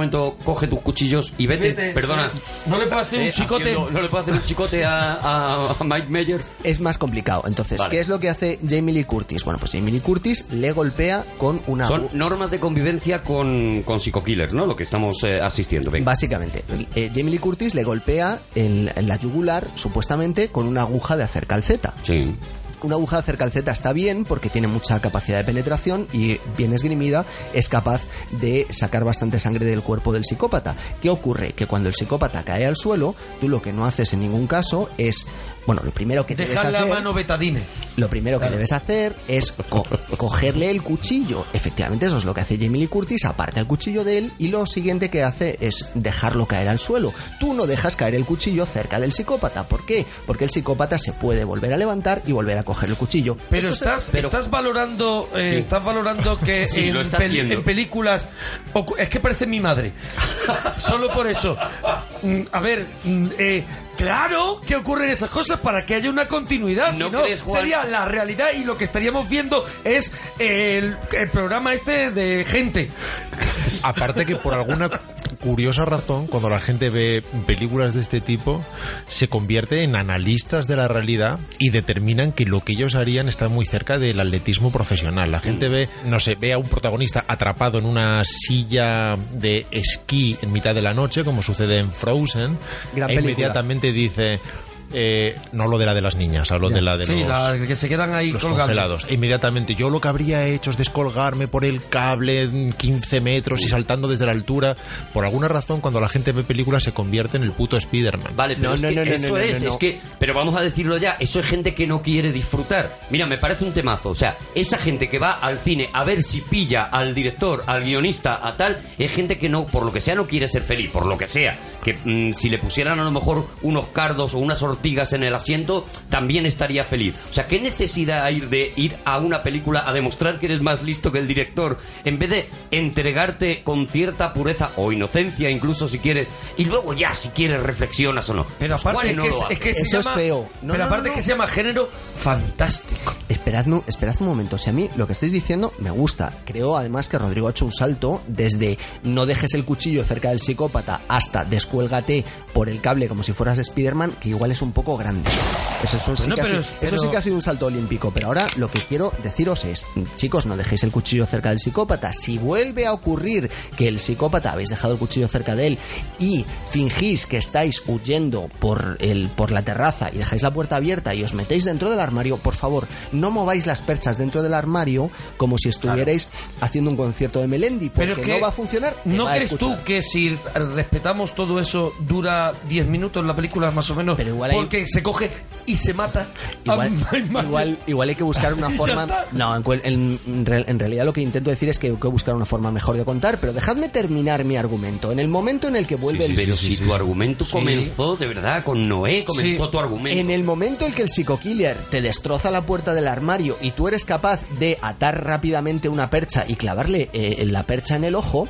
coge tus cuchillos y vete. Vete, Perdona. sí. No le puedo hacer un Eh, chicote. haciendo- no le puedo hacer un chicote a, a- a Mike Myers. Es más complicado. Entonces, Vale. ¿qué es lo que hace Jamie Lee Curtis? Bueno, pues Jamie Lee Curtis le golpea con una... Son normas de convivencia con, con psicokillers, ¿no? Lo que estamos eh, asistiendo. Venga. Básicamente, eh, Jamie Lee Curtis le golpea en, en la yugular, supuestamente, con una aguja de hacer calceta. Sí. Una aguja de hacer calceta está bien porque tiene mucha capacidad de penetración y bien esgrimida es capaz de sacar bastante sangre del cuerpo del psicópata. ¿Qué ocurre? Que cuando el psicópata cae al suelo, tú lo que no haces en ningún caso es, bueno, lo primero que debes Dejar la hacer, mano betadine. lo primero que debes hacer es co- cogerle el cuchillo. Efectivamente, eso es lo que hace Jamie Lee Curtis, aparta el cuchillo de él y lo siguiente que hace es dejarlo caer al suelo. Tú no dejas caer el cuchillo cerca del psicópata. ¿Por qué? Porque el psicópata se puede volver a levantar y volver a coger el cuchillo. Pero Esto se- estás, pero- estás valorando, eh, Sí. estás valorando que Sí, en, pel- en películas es que parece mi madre. Solo por eso. Mm, A ver, mm, eh, Claro que ocurren esas cosas para que haya una continuidad. ¿No si no, crees, Juan? sería la realidad y lo que estaríamos viendo es el, el programa este de gente. Aparte que por alguna curiosa razón, cuando la gente ve películas de este tipo, se convierte en analistas de la realidad y determinan que lo que ellos harían está muy cerca del atletismo profesional. La gente ve, no sé, ve a un protagonista atrapado en una silla de esquí en mitad de la noche, como sucede en Frozen, Gran e película. Inmediatamente dice... eh, no lo de la de las niñas, hablo Ya. de la de Sí, los, la- que se quedan ahí los congelados. Inmediatamente, yo lo que habría hecho es descolgarme por el cable en 15 metros y saltando desde la altura. Por alguna razón, cuando la gente ve películas, se convierte en el puto Spider-Man. Vale, pero No, es no, que no, eso es, no. es que, pero vamos a decirlo ya, eso es gente que no quiere disfrutar. Mira, me parece un temazo, o sea, esa gente que va al cine a ver si pilla al director, al guionista, a tal, es gente que no, por lo que sea, no quiere ser feliz, por lo que sea. Que mm, si le pusieran a lo mejor unos cardos o unas ortigas en el asiento, también estaría feliz. O sea, ¿qué necesidad hay de ir a una película a demostrar que eres más listo que el director, en vez de entregarte con cierta pureza o inocencia, incluso si quieres, y luego ya, si quieres, reflexionas o no? Pero aparte es no que, lo es, es que se Eso es llama, feo. No, pero no, aparte no, que se llama género fantástico. Esperad, esperad un momento. Si a mí lo que estáis diciendo me gusta. Creo además que Rodrigo ha hecho un salto desde no dejes el cuchillo cerca del psicópata hasta descuélgate por el cable como si fueras Spider-Man, que igual es un poco grande. Eso, eso sí, Bueno, que ha pero sido, es- eso sí pero- que ha sido un salto olímpico. Pero ahora lo que quiero deciros es, chicos, no dejéis el cuchillo cerca del psicópata. Si vuelve a ocurrir que el psicópata habéis dejado el cuchillo cerca de él y fingís que estáis huyendo por, el, por la terraza y dejáis la puerta abierta y os metéis dentro del armario, por favor, no mováis las perchas dentro del armario como si estuvierais haciendo un concierto de Melendi, porque Pero que no va a funcionar. ¿No crees tú que si respetamos todo eso dura 10 minutos la película más o menos? Pero igual hay- porque se coge y se mata. Igual, igual, igual hay que buscar una forma. No, en, en- en real- en realidad lo que intento decir es que hay que buscar una forma mejor de contar, pero dejadme terminar mi argumento. En el momento en el que vuelve el Pero si tu argumento comenzó, de verdad, con Noé comenzó Sí. tu argumento. En el momento en que el psicokiller te destroza la puerta del armario y tú eres capaz de atar rápidamente una percha y clavarle eh, la percha en el ojo,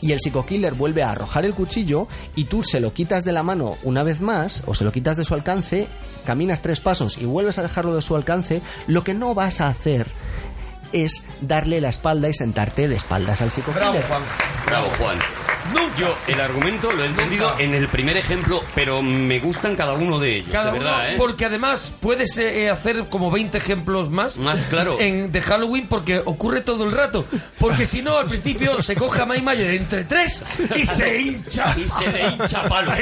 y el psicokiller vuelve a arrojar el cuchillo y tú se lo quitas de la mano una vez más o se lo quitas de su alcance, caminas tres pasos y vuelves a dejarlo de su alcance, lo que no vas a hacer es darle la espalda y sentarte de espaldas al psicokiller. Bravo, Juan. Bravo, Juan. Yo el argumento lo he entendido Nunca. en el primer ejemplo, pero me gustan cada uno de ellos. Cada de uno, verdad, ¿eh? porque además puedes eh, hacer como 20 ejemplos más, Más, claro. en, de Halloween porque ocurre todo el rato. Porque si no, al principio se coge a Mike Mayer entre tres y se hincha. Y se le hincha palo.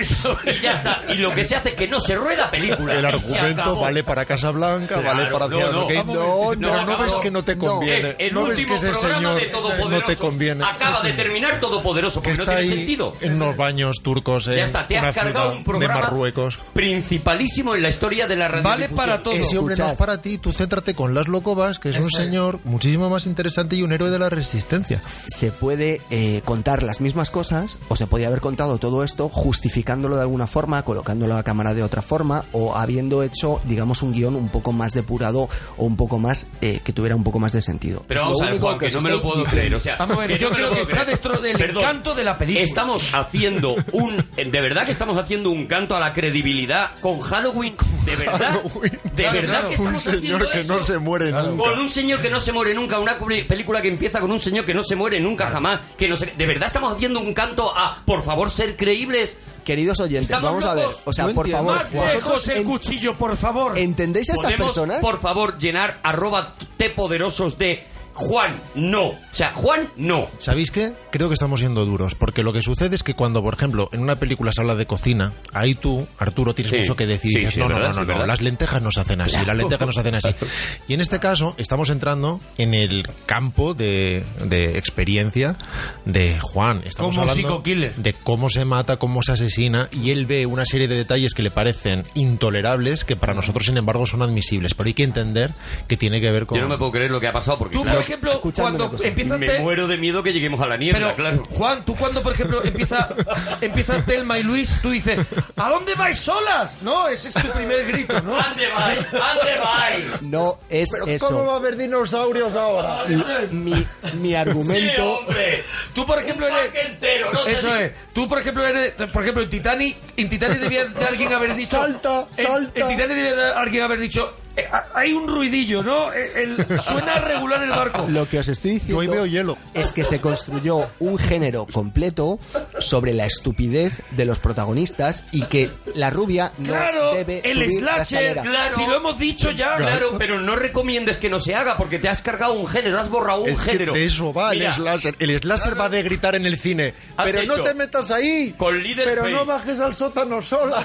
y ya está. Y lo que se hace es que no se rueda película. El argumento vale para Casablanca, Claro, vale para no, Ciudadano no, vamos, No, no, pero no ves que no te No. conviene. Es el no ves último que ese programa señor de no Todopoderoso. te conviene. Acaba de terminar Todopoderoso que porque no sentido. en unos baños turcos en Ya está, te has cargado un programa de Marruecos. principalísimo en la historia de la radio. Vale para todo. Ese hombre no es para ti, tú céntrate con Laszlo Kovacs, que es un es. señor muchísimo más interesante y un héroe de la resistencia. se puede eh, contar las mismas cosas o se podía haber contado todo esto justificándolo de alguna forma, colocándolo a cámara de otra forma o habiendo hecho, digamos, un guion un poco más depurado o un poco más eh, que tuviera un poco más de sentido. Pero vamos lo a ver, único Juan, que os no me lo puedo creer. O sea, Vamos a ver, que yo creo que está dentro del Perdón, encanto de la película. Estamos haciendo un. De verdad que estamos haciendo un canto a la credibilidad con Halloween. De verdad. Halloween. De Claro, verdad claro. que Un estamos señor haciendo que eso. no se muere nunca. Con un señor que no se muere nunca, una película que empieza con un señor que no se muere nunca jamás, que no se- de verdad estamos haciendo un canto a, por favor, ser creíbles. Queridos oyentes, Estamos vamos a ver, o sea, No por entiendo. favor, Más lejos el cuchillo, por favor. ¿entendéis a estas ¿Podemos, personas? por favor, llenar arroba te poderosos de Juan, no. O sea, Juan, no. ¿Sabéis qué? Creo que estamos siendo duros, porque lo que sucede es que cuando, por ejemplo, en una película se habla de cocina, ahí tú, Arturo, tienes Sí. mucho que decir. Sí, Dices, sí, no, no, verdad, no, no, las lentejas no se hacen así, las lentejas no se hacen así. Y en este caso estamos entrando en el campo de, de experiencia de Juan. Estamos Como hablando de cómo se mata, cómo se asesina, y él ve una serie de detalles que le parecen intolerables, que para nosotros, sin embargo, son admisibles. Pero hay que entender que tiene que ver con... Yo no me puedo creer lo que ha pasado porque, Tú claro, ejemplo, Escuchadme cuando cosa. empieza Me Tel- muero de miedo que lleguemos a la niebla, Pero, claro. Juan, tú cuando, por ejemplo, empieza, empieza Telma y Luis, tú dices, ¿a dónde vais solas? No, ese es tu primer grito, ¿no? ¿Dónde vais? ¿Dónde vais? No es eso. a haber dinosaurios ahora? Mi, mi argumento. hombre! Tú, por ejemplo, Un eres... entero, no Eso es. Tú, por ejemplo, eres... Por ejemplo, en Titanic, en Titanic debía de alguien haber dicho... Salta, en- salta. En, Titanic debía de alguien haber dicho... eh, ha- hay un ruidillo, ¿no? Eh, el- suena regular el barco. Lo que os estoy diciendo Yo veo hielo. es que se construyó un género completo sobre la estupidez de los protagonistas y que la rubia no Claro, debe el subir la slasher, escalera. claro. si lo hemos dicho ya. Claro, pero no recomiendes que no se haga porque te has cargado un género, has borrado un Es que género. de eso va Mira, el slasher. El slasher va de gritar en el cine. Pero no hecho te metas ahí. con Leader Pero Face. no bajes al sótano sola.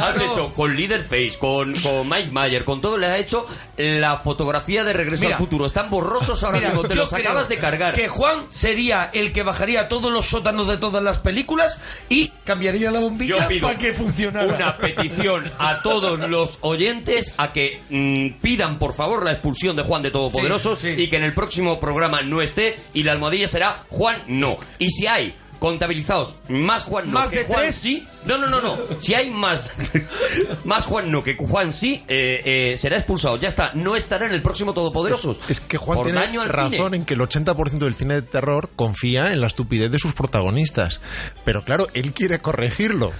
Has hecho con Leaderface, con, con Mike Mayer, con todo, le has hecho la fotografía de Regreso Mira. al Futuro. Están borrosos ahora Mira, mismo, te los acabas de cargar. Que Juan sería el que bajaría todos los sótanos de todas las películas y cambiaría la bombilla para que funcionara. una petición a todos los oyentes a que mm, pidan por favor la expulsión de Juan de Todopoderoso Sí, sí. y que en el próximo programa no esté y la almohadilla será Juan no. Y si hay contabilizados más Juan no ¿Más que de Juan tres? sí, no, no, no, no. Si hay más más Juan no que Juan sí, eh, eh, será expulsado. Ya está, no estará en el próximo Todopoderosos. Es que Juan por tiene daño al razón cine. en que el 80% del cine de terror confía en la estupidez de sus protagonistas. Pero claro, él quiere corregirlo.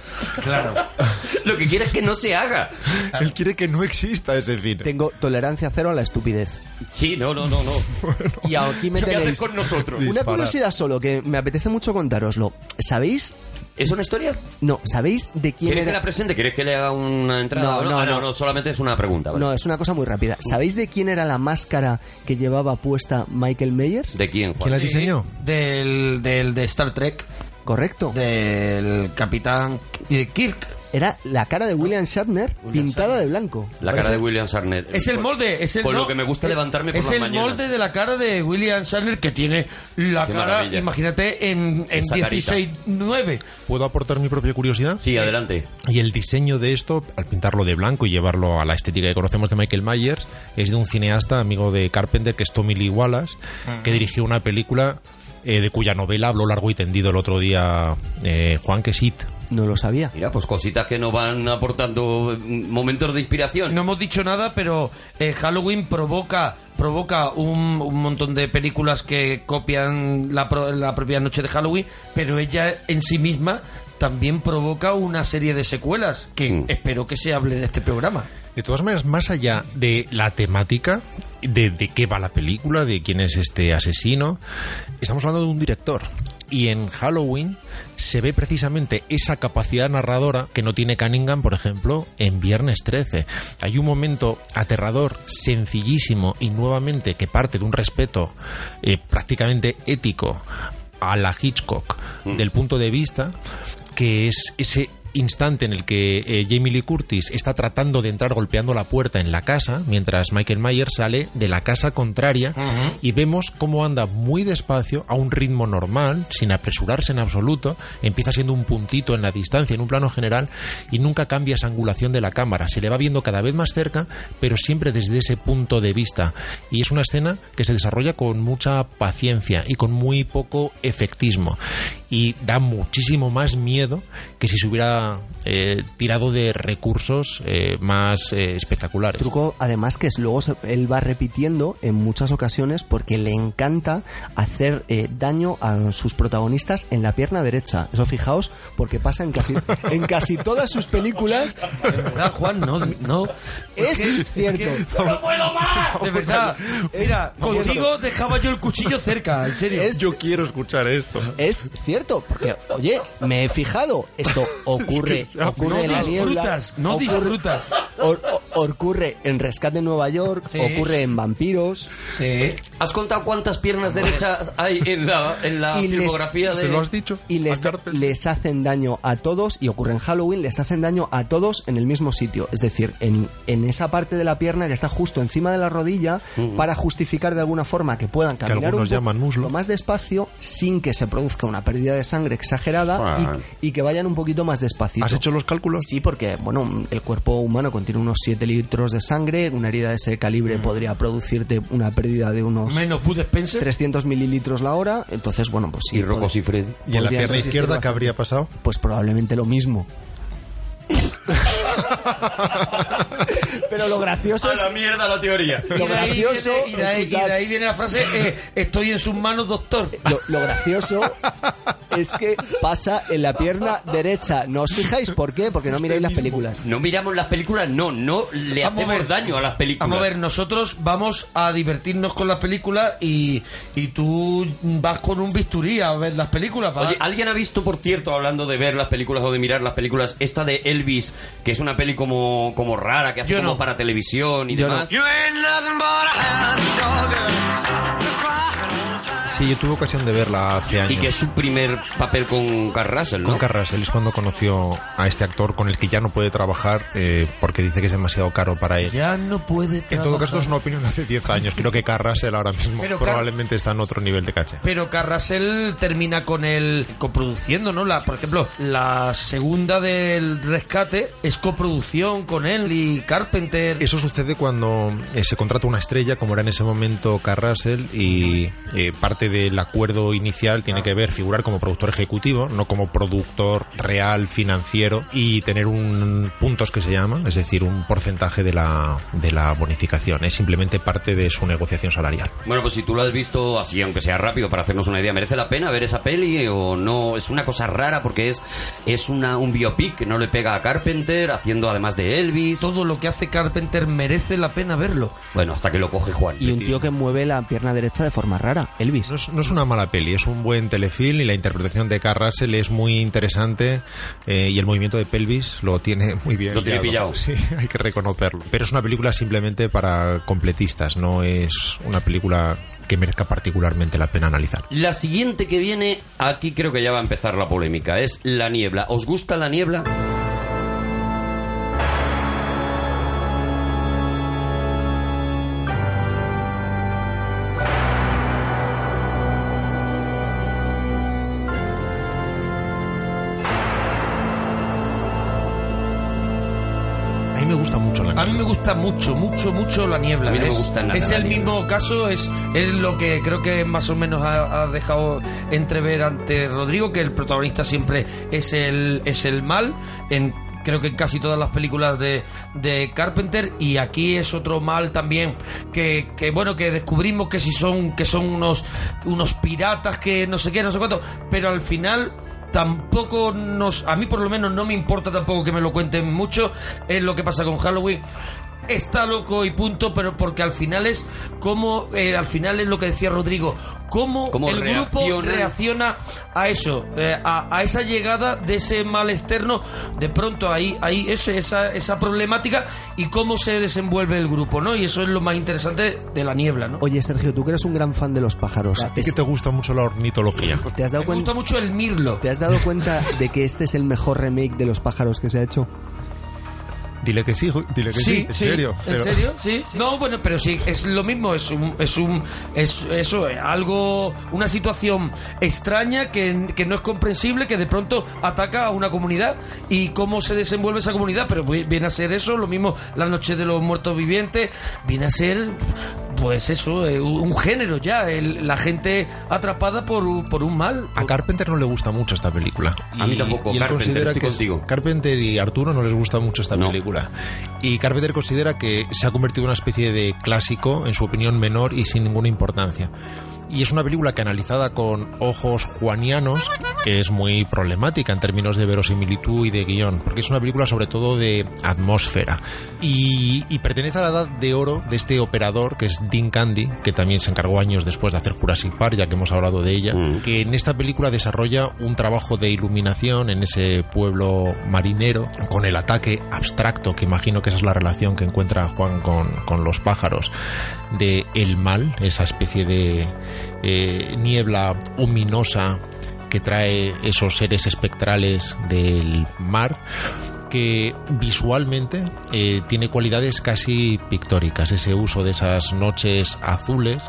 Claro. Lo que quiere es que no se haga. Él quiere que no exista ese cine. Tengo tolerancia cero a la estupidez. Sí, no, no, no, no. Y aquí me ¿Qué haces tenéis con nosotros? una Dispara. curiosidad solo que me apetece mucho contároslo. ¿Sabéis? ¿Es una historia? No, ¿sabéis de quién ¿Quieres que era? la presente? ¿Quieres que le haga una entrada? No, o no, Ah, no. solamente es una pregunta. ¿vale? No, es una cosa muy rápida. ¿Sabéis de quién era la máscara que llevaba puesta Michael Myers? ¿De quién, Juan? ¿Quién la diseñó? Del, del de Star Trek, Correcto. del capitán eh, Kirk. Era la cara de William Shatner pintada de blanco. La cara de William Sarner. Es el molde, es el Con no, lo que me gusta eh, levantarme por Es las el mañanas. molde de la cara de William Shatner que tiene la Qué cara, maravilla. imagínate, en, en Esa carita. 16-9. ¿Puedo aportar mi propia curiosidad? Sí, adelante. Y el diseño de esto, al pintarlo de blanco y llevarlo a la estética que conocemos de Michael Myers, es de un cineasta amigo de Carpenter, que es Tommy Lee Wallace, que dirigió una película eh, de cuya novela habló largo y tendido el otro día eh, Juan, que es It. No lo sabía. Mira, pues cositas que nos van aportando mm, momentos de inspiración. No hemos dicho nada, pero eh, Halloween provoca provoca un, un montón de películas que copian la, pro- la propia noche de Halloween, pero ella en sí misma también provoca una serie de secuelas que Mm. espero que se hable en este programa. De todas maneras, más allá de la temática, de, de qué va la película, de quién es este asesino, estamos hablando de un director. Y en Halloween se ve precisamente esa capacidad narradora que no tiene Cunningham, por ejemplo, en Viernes 13. Hay un momento aterrador, sencillísimo y nuevamente que parte de un respeto eh, prácticamente ético a la Hitchcock del punto de vista que es ese instante en el que eh, Jamie Lee Curtis está tratando de entrar golpeando la puerta en la casa, mientras Michael Myers sale de la casa contraria y vemos cómo anda muy despacio, a un ritmo normal, sin apresurarse en absoluto, empieza siendo un puntito en la distancia, en un plano general, y nunca cambia esa angulación de la cámara. Se le va viendo cada vez más cerca, pero siempre desde ese punto de vista. Y es una escena que se desarrolla con mucha paciencia y con muy poco efectismo. Y da muchísimo más miedo que si se hubiera eh, tirado de recursos eh, más eh, espectaculares. Truco, además, que es, luego se- él va repitiendo en muchas ocasiones porque le encanta hacer eh, daño a sus protagonistas en la pierna derecha. Eso fijaos, porque pasa en casi, en casi todas sus películas. De verdad, Juan, no, no. Es Porque cierto. que- de verdad. Mira, contigo dejaba yo el cuchillo cerca, en serio. Es- Yo quiero escuchar esto. Es cierto, porque, oye, me he fijado, esto ocurre, ocurre no en la niebla. no ocurre- disfrutas. or- ocurre en Rescate en Nueva York, Sí. ocurre en Vampiros. Sí. ¿Has contado cuántas piernas derechas hay en la, en la les- filmografía de...? ¿Se lo has dicho? y les, hacen daño a todos, y ocurre en Halloween, les hacen daño a todos en el mismo sitio. Es decir, en, en esa parte de la pierna que está justo encima de la rodilla, para justificar de alguna forma que puedan caminar algunos un poco llaman muslo. más despacio, sin que se produzca una pérdida de sangre exagerada Ah. y, y que vayan un poquito más despacio. Despacito. ¿Has hecho los cálculos? Sí, porque bueno, el cuerpo humano contiene unos 7 litros de sangre, una herida de ese calibre podría producirte una pérdida de unos Menos Bud Spencer. 300 mililitros la hora, entonces bueno, pues sí. y Rocco puede- y Freddy. ¿Y en la pierna izquierda qué bastante. habría pasado? Pues probablemente lo mismo. Pero lo gracioso es mierda la teoría. lo Y de ahí gracioso, viene- y de ahí, y escuchad. de ahí viene la frase, eh, estoy en sus manos, doctor. lo, lo gracioso es que pasa en la pierna derecha. ¿No os fijáis por qué? Porque no miráis las películas. No miramos las películas, no, no le Vamos a hacemos ver. daño a las películas. Vamos a ver, nosotros vamos a divertirnos con las películas y, y tú vas con un bisturí a ver las películas. va. Oye, ¿alguien ha visto, por cierto, hablando de ver las películas o de mirar las películas, esta de Elvis, que es una peli como, como rara, que hace Yo como no. Para televisión y Yo no. Sí, yo tuve ocasión de verla hace años. Y que es su primer papel con Carl Russell, ¿no? Con Carl Russell es cuando conoció a este actor con el que ya no puede trabajar eh, porque dice que es demasiado caro para él. Ya no puede En todo caso, trabajar. esto es una opinión de hace 10 años. Creo que Carl Russell ahora mismo Pero Car- probablemente está en otro nivel de caché. Pero Carrasel termina con él coproduciendo, ¿no? La, por ejemplo, la segunda del rescate es coproducción con él y Carpenter. Eso sucede cuando eh, se contrata una estrella, como era en ese momento Carl Russell, y eh, parte del acuerdo inicial tiene que ver figurar como productor ejecutivo, no como productor real financiero, y tener un puntos que se llama, es decir, un porcentaje de la, de la bonificación. Es simplemente parte de su negociación salarial. Bueno, pues si tú lo has visto así, aunque sea rápido, para hacernos una idea, ¿merece la pena ver esa peli o no? Es una cosa rara porque es, es una, un biopic que no le pega a Carpenter, haciendo además de Elvis. Todo lo que hace Carpenter merece la pena verlo. Bueno, hasta que lo coge Juan. Y un tío que mueve la pierna derecha de forma rara, Elvis. No es, no es una mala peli, es un buen telefilm y la interpretación de Carl Russell es muy interesante eh, y el movimiento de pelvis lo tiene muy bien. Lo tiene pillado. Sí, hay que reconocerlo. Pero es una película simplemente para completistas, no es una película que merezca particularmente la pena analizar. La siguiente que viene, aquí creo que ya va a empezar la polémica, es La Niebla. ¿Os gusta La Niebla? A mí me gusta mucho, mucho, mucho la niebla. A mí no me es, gusta nada es el niebla. mismo caso, es, es lo que creo que más o menos ha, ha dejado entrever ante Rodrigo, que el protagonista siempre es el, es el mal. En, creo que en casi todas las películas de, de Carpenter y aquí es otro mal también que, que bueno que descubrimos que si son que son unos unos piratas que no sé qué no sé cuánto pero al final tampoco nos a mí por lo menos no me importa tampoco que me lo cuenten mucho es lo que pasa con Halloween está loco y punto pero porque al final es como eh, al final es lo que decía Rodrigo cómo, Cómo el grupo reacciona a eso eh, a, a esa llegada de ese mal externo de pronto ahí ahí ese- esa esa problemática y cómo se desenvuelve el grupo no y eso es lo más interesante de la niebla no Oye, Sergio, tú que eres un gran fan de los pájaros, A ti que te gusta mucho la ornitología. ¿te has dado me cuenta? gusta mucho el mirlo ¿Te has dado cuenta de que este es el mejor remake de los pájaros que se ha hecho? Dile que sí, dile que sí, en serio. ¿En Pero- serio? Sí. No, bueno, pero sí, es lo mismo, es un, es un, es eso, algo, una situación extraña que, que no es comprensible, que de pronto ataca a una comunidad y cómo se desenvuelve esa comunidad, pero vi- viene a ser eso, lo mismo la noche de los muertos vivientes, viene a ser, pues eso, eh, un género ya, el- la gente atrapada por, un- por un mal. A Carpenter no le gusta mucho esta película. A mí tampoco, él Carpenter, considera estoy que es- contigo. Carpenter y Arturo no les gusta mucho esta No. película. Y Carpenter considera que se ha convertido en una especie de clásico, en su opinión menor y sin ninguna importancia. Y es una película que analizada con ojos juanianos es muy problemática en términos de verosimilitud y de guion, porque es una película sobre todo de atmósfera. Y, y pertenece a la edad de oro de este operador que es Dean Candy, que también se encargó años después de hacer Jurassic Park, ya que hemos hablado de ella, Mm. que en esta película desarrolla un trabajo de iluminación en ese pueblo marinero, con el ataque abstracto, que imagino que esa es la relación que encuentra Juan con, con los pájaros, de el mal, esa especie de eh, niebla ominosa que trae esos seres espectrales del mar que visualmente eh, tiene cualidades casi pictóricas, ese uso de esas noches azules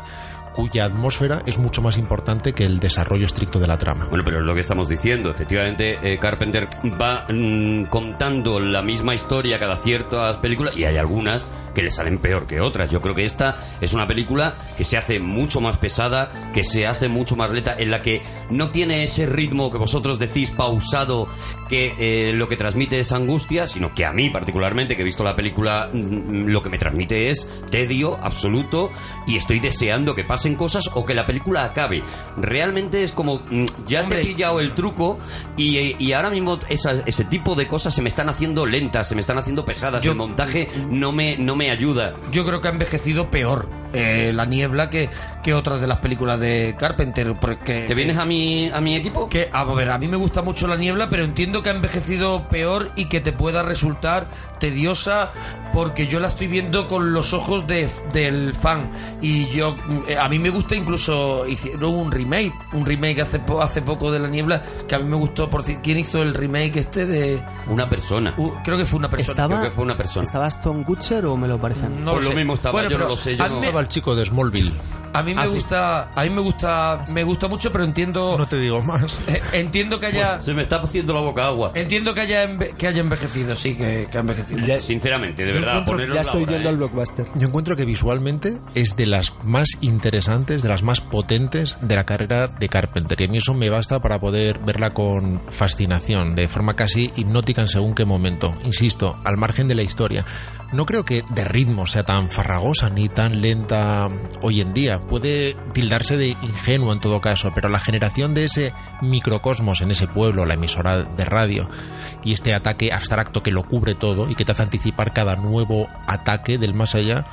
cuya atmósfera es mucho más importante que el desarrollo estricto de la trama. Bueno, pero es lo que estamos diciendo. Efectivamente, eh, Carpenter va mm, contando la misma historia cada ciertas películas y hay algunas que le salen peor que otras. Yo creo que esta es una película que se hace mucho más pesada, que se hace mucho más lenta, en la que no tiene ese ritmo que vosotros decís pausado, que eh, lo que transmite es angustia, sino que a mí particularmente, que he visto la película, mm, lo que me transmite es tedio absoluto y estoy deseando que pasen cosas o que la película acabe. Realmente es como, mm, ya te he pillado el truco y, y ahora mismo esa- ese tipo de cosas se me están haciendo lentas, se me están haciendo pesadas, Yo- el montaje no me, no me ayuda. Yo creo que ha envejecido peor eh, La Niebla que, que otras de las películas de Carpenter. Porque, ¿Te vienes a mi, a mi equipo? Que, a ver, a mí me gusta mucho La Niebla, pero entiendo que ha envejecido peor y que te pueda resultar tediosa porque yo la estoy viendo con los ojos de, del fan. Y yo, eh, a mí me gusta incluso, hicieron un remake, un remake hace, po- hace poco de La Niebla, que a mí me gustó. Por ¿Quién hizo el remake este de...? Una persona. Uh, creo que fue una persona. ¿Estaba, creo que fue una persona. ¿Estaba Aston Kutcher o me lo parece? No Pues lo mismo estaba, yo no lo sé, yo mí no- el chico de Smallville. A mí me Ah, sí. gusta, a mí me gusta, me gusta mucho, pero entiendo, No te digo más. eh, entiendo que haya, Se me está haciendo la boca agua. entiendo que haya, enve- que haya envejecido, sí, que, que ha envejecido. Ya- Sinceramente, de Yo verdad. encuentro- ya la estoy hora, yendo ¿eh? al blockbuster. Yo encuentro que visualmente es de las más interesantes, de las más potentes de la carrera de Carpenter. Y a mí eso me basta para poder verla con fascinación, de forma casi hipnótica en según qué momento. Insisto, al margen de la historia. No creo que de ritmo sea tan farragosa ni tan lenta hoy en día. Puede tildarse de ingenuo en todo caso, pero la generación de ese microcosmos en ese pueblo, la emisora de radio, y este ataque abstracto que lo cubre todo y que te hace anticipar cada nuevo ataque del más allá,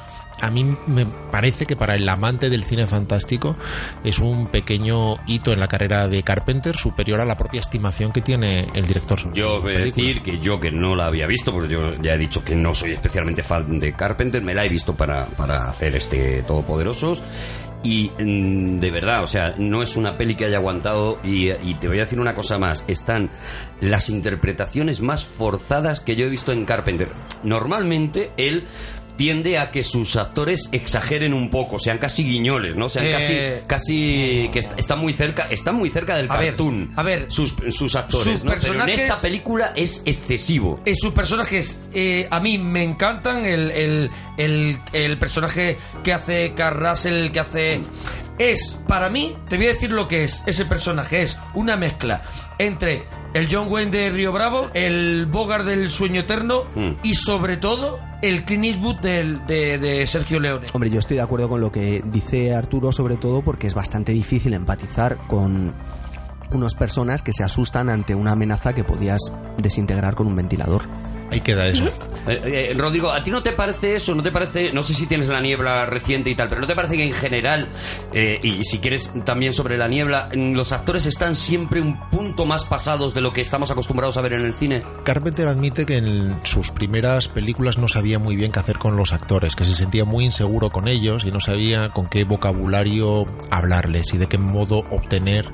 a mí me parece que para el amante del cine fantástico es un pequeño hito en la carrera de Carpenter superior a la propia estimación que tiene el director. sobre Yo voy a decir que yo que no la había visto, pues yo ya he dicho que no soy especialmente fan de Carpenter, me la he visto para, para hacer este Todopoderosos. Y mm, de verdad, o sea, no es una peli que haya aguantado. Y, y te voy a decir una cosa más: están las interpretaciones más forzadas que yo he visto en Carpenter. Normalmente él tiende a que sus actores exageren un poco, sean casi guiñoles, ¿no? Sean Eh, casi, casi que est- están muy cerca, están muy cerca del A ver, cartoon. a ver, sus, sus actores, sus ¿no? Pero en esta película es excesivo. Eh, sus personajes, eh, a mí me encantan. El, el, el, el personaje que hace Carl Russell, el que hace. Es, para mí, te voy a decir lo que es ese personaje. Es una mezcla entre el John Wayne de Río Bravo, el Bogart del Sueño Eterno Mm. y, sobre todo, el Clint Eastwood del, de, de Sergio Leone. Hombre, yo estoy de acuerdo con lo que dice Arturo, sobre todo porque es bastante difícil empatizar con unas personas que se asustan ante una amenaza que podías desintegrar con un ventilador. Ahí queda eso. Eh, eh, Rodrigo, ¿a ti no te parece eso? ¿No te parece, no sé si tienes la niebla reciente y tal, pero ¿no te parece que en general, eh, y si quieres también sobre la niebla, mm, los actores están siempre un punto más pasados de lo que estamos acostumbrados a ver en el cine? Carpenter admite que en sus primeras películas no sabía muy bien qué hacer con los actores, que se sentía muy inseguro con ellos y no sabía con qué vocabulario hablarles y de qué modo obtener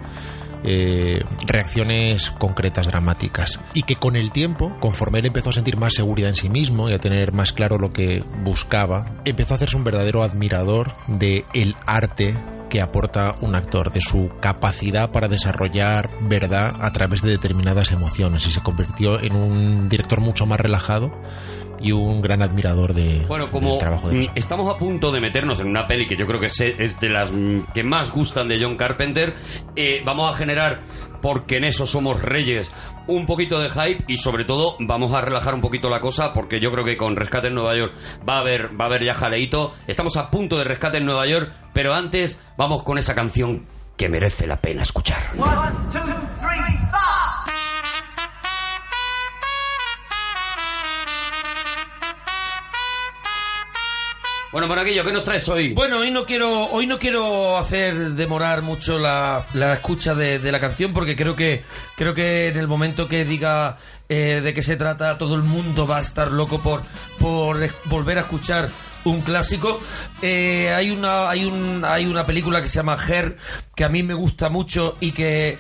eh, reacciones concretas, dramáticas. Y que con el tiempo, conforme él empezó a sentir más seguridad en sí mismo y a tener más claro lo que buscaba, empezó a hacerse un verdadero admirador de el arte que aporta un actor, de su capacidad para desarrollar verdad a través de determinadas emociones y se convirtió en un director mucho más relajado y un gran admirador de, Bueno, como del trabajo de mm, estamos a punto de meternos en una peli que yo creo que es, de las mm, que más gustan de John Carpenter, eh, vamos a generar, porque en eso somos reyes, un poquito de hype y sobre todo vamos a relajar un poquito la cosa porque yo creo que con Rescate en Nueva York va a haber, va a haber ya jaleito. Estamos a punto de Rescate en Nueva York, pero antes vamos con esa canción que merece la pena escuchar. One, two, three, Bueno, Monaguillo, ¿qué nos traes hoy? Bueno, hoy no quiero, hoy no quiero hacer demorar mucho la, la escucha de, la canción porque creo que creo que en el momento que diga eh, de qué se trata todo el mundo va a estar loco por por volver a escuchar un clásico. Eh, hay una hay un hay una película que se llama Her que a mí me gusta mucho y que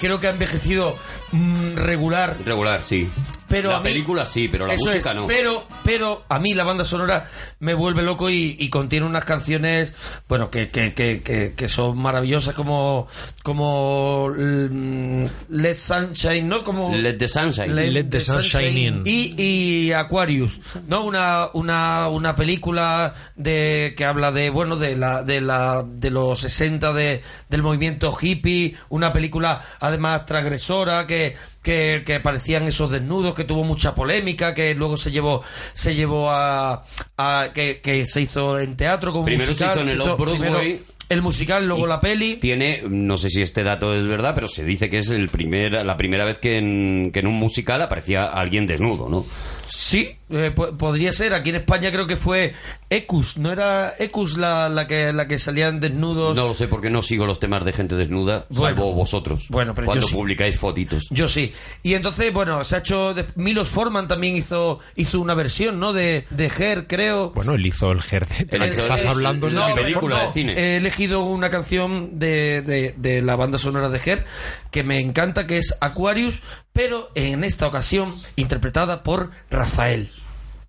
creo que ha envejecido mm, regular. Regular, sí. Pero la a mí- película sí, pero la música es, no. Pero, pero a mí la banda sonora me vuelve loco y, y contiene unas canciones, bueno, que, que, que, que, que son maravillosas como, como mm, Let Sunshine, ¿no? Como Let the Sunshine. Let the Sunshine In. Y, y Aquarius, ¿no? Una, una, una película de que habla de, bueno, de la, de la, de los 60 de, del movimiento hippie, una película además transgresora que, que, que parecían esos desnudos, que tuvo mucha polémica, que luego se llevó, se llevó a, a que, que se hizo en teatro como Primero se musical. hizo en el primero el musical, luego Y la peli. Tiene, no sé si este dato es verdad, pero se dice que es el primer, la primera vez que en, que en un musical aparecía alguien desnudo, ¿no? Sí, eh, po- podría ser. Aquí en España creo que fue Ecus, ¿no era Ecus la, la que la que salían desnudos? No lo sé porque no sigo los temas de gente desnuda, Bueno. salvo vosotros. Bueno, pero cuando yo sí. publicáis fotitos. Yo sí. Y entonces, bueno, se ha hecho... de- Milos Forman también hizo hizo una versión, ¿no? De, de Her, creo. Bueno, él hizo el Gerde. De la El- que estás hablando es de no, película de cine. He elegido una canción de, de, de la banda sonora de Her que me encanta, que es Aquarius, pero en esta ocasión interpretada por Rafael.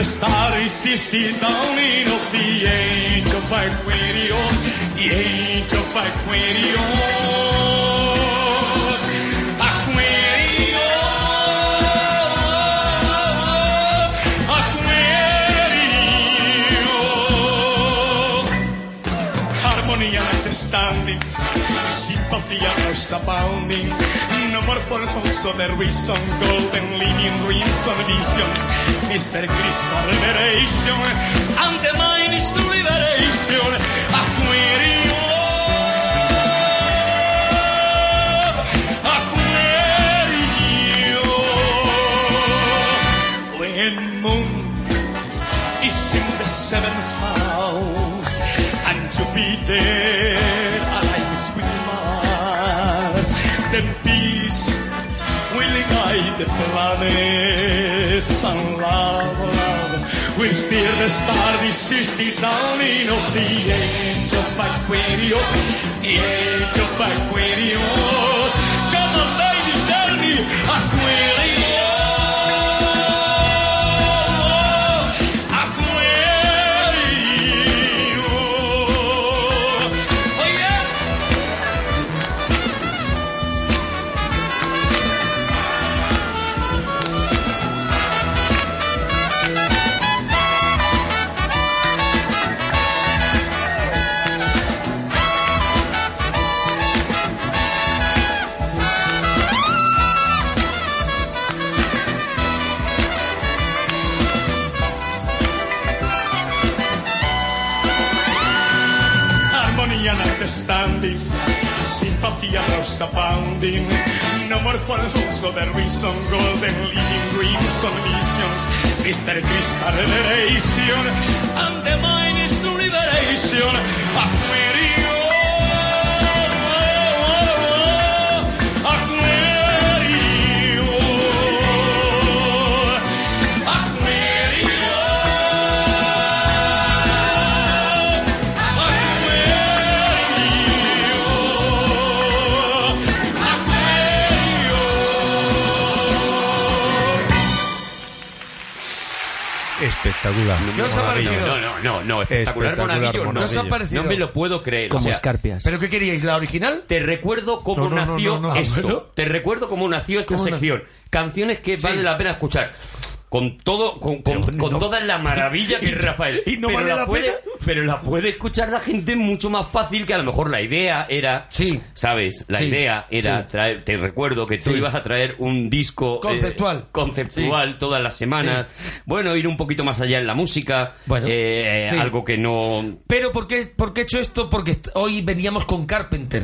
the starry system down of the age of Aquarius, the age of Aquarius. Aquarius, harmony and understanding, sympathy and trust abounding. No more for thoughts of the reason, golden living dreams and visions. Mr. Crystal revelation, and the mind is to liberation. Aquarius, Aquarius, when moon is in the seventh house, and Jupiter the planets, love will steer the star desisting down in of the age of Aquarius, the age of Aquarius. Understanding, sympathy rose abounding. No more of the reason, golden living dreams and visions. Mr. Crystal revelation, and the mind is to liberation. Aquarius, Espectacular. ¿Qué os ha parecido? No, no, no, no, espectacular, Espectacular, Monaguillo, no. ¿Qué os ha parecido? No me lo puedo creer. Como o sea, escarpias. ¿Pero qué queríais? ¿La original? Te recuerdo cómo No, no, nació no, no. esto. Te recuerdo cómo nació esta ¿Cómo na- sección. Canciones que vale la pena escuchar. Con todo, con, con- Pero con no. toda la maravilla que es Rafael. ¿Y no pero vale la puede, pena? Pero la puede escuchar la gente mucho más fácil que a lo mejor la idea era. Sí. ¿Sabes? La Sí. idea era Sí. traer. Te recuerdo que tú Sí. ibas a traer un disco. eh, Conceptual. conceptual todas las semanas. Bueno, ir un poquito más allá en la música. Bueno, eh. Algo que no. Pero ¿por qué, por qué he hecho esto? Porque hoy veníamos con Carpenter.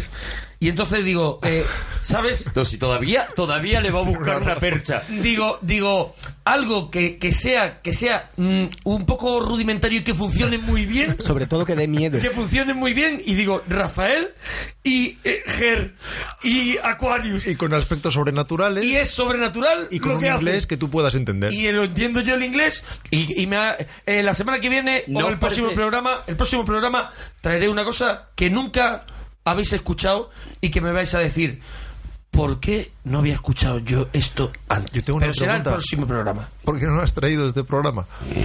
Y entonces digo, eh, ¿sabes? No, si todavía, todavía le va a buscar una percha. Digo, digo, algo que, que sea, que sea mm, un poco rudimentario y que funcione muy bien. Sobre todo que dé miedo. Que funcione muy bien. Y digo, Rafael y eh, Ger y Aquarius. Y con aspectos sobrenaturales Y es sobrenatural y con lo un que hace. inglés que tú puedas entender. Y lo entiendo yo el inglés. Y, y me ha- eh, la semana que viene, No o el próximo programa, el próximo programa, traeré una cosa que nunca habéis escuchado y que me vais a decir. ¿Por qué no había escuchado yo esto antes? Yo tengo una Pero será el pregunta. próximo programa. ¿Por qué no lo has traído este programa?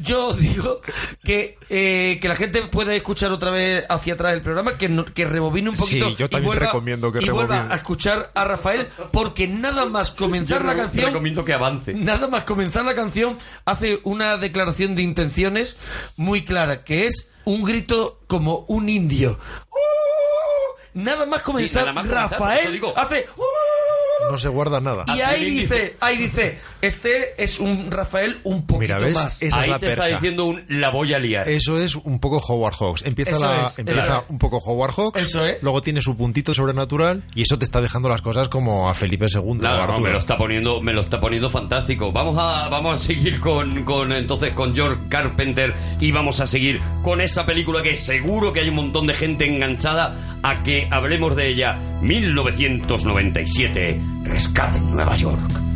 Yo digo que, eh, que la gente puede escuchar otra vez hacia atrás el programa, que, no- que rebobine un poquito. Sí, yo y también vuelva- recomiendo que y vuelva a escuchar a Rafael, porque nada más comenzar la canción. recomiendo que avance. Nada más comenzar la canción, hace una declaración de intenciones muy clara, que es un grito como un indio. ¡Uh! Nada más comenzar, nada más comenzar, por eso Rafael digo. hace... ¡Uh! No se guarda nada. Y ahí dice, ahí dice, este es un Rafael un poquito Mira, ¿ves? más. Esa Ahí es la te está percha. diciendo un la voy a liar. Eso es un poco Howard Hawks. Empieza, Eso la, es, empieza un poco Howard Hawks. Eso es. Luego tiene su puntito sobrenatural y eso te está dejando las cosas como a Felipe II. o Nada, a no, me lo está poniendo, me lo está poniendo fantástico. Vamos a, vamos a seguir con, con entonces con George Carpenter y vamos a seguir con esa película que seguro que hay un montón de gente enganchada a que hablemos de ella. 1997, Rescate en Nueva York.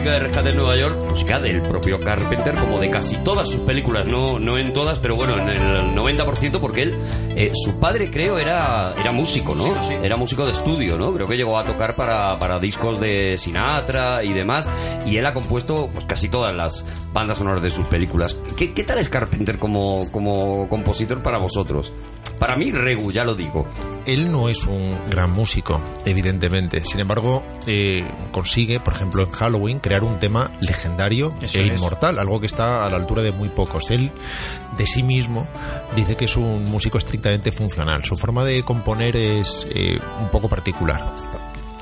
Música de Rescate en Nueva York, música del propio Carpenter, como de casi todas sus películas, no, no en todas, pero bueno, en el 90%, porque él, eh, su padre creo era, era músico, ¿no? Era músico de estudio, ¿no? Creo que llegó a tocar para, para discos de Sinatra y demás, y él ha compuesto pues casi todas las bandas sonoras de sus películas. ¿Qué, qué tal es Carpenter como, como compositor para vosotros? Para mí, Regu, ya lo digo. Él no es un gran músico, evidentemente. Sin embargo, eh, consigue, por ejemplo, en Halloween, crear un tema legendario Eso e es. inmortal, algo que está a la altura de muy pocos. Él, de sí mismo, dice que es un músico estrictamente funcional. Su forma de componer es eh, un poco particular.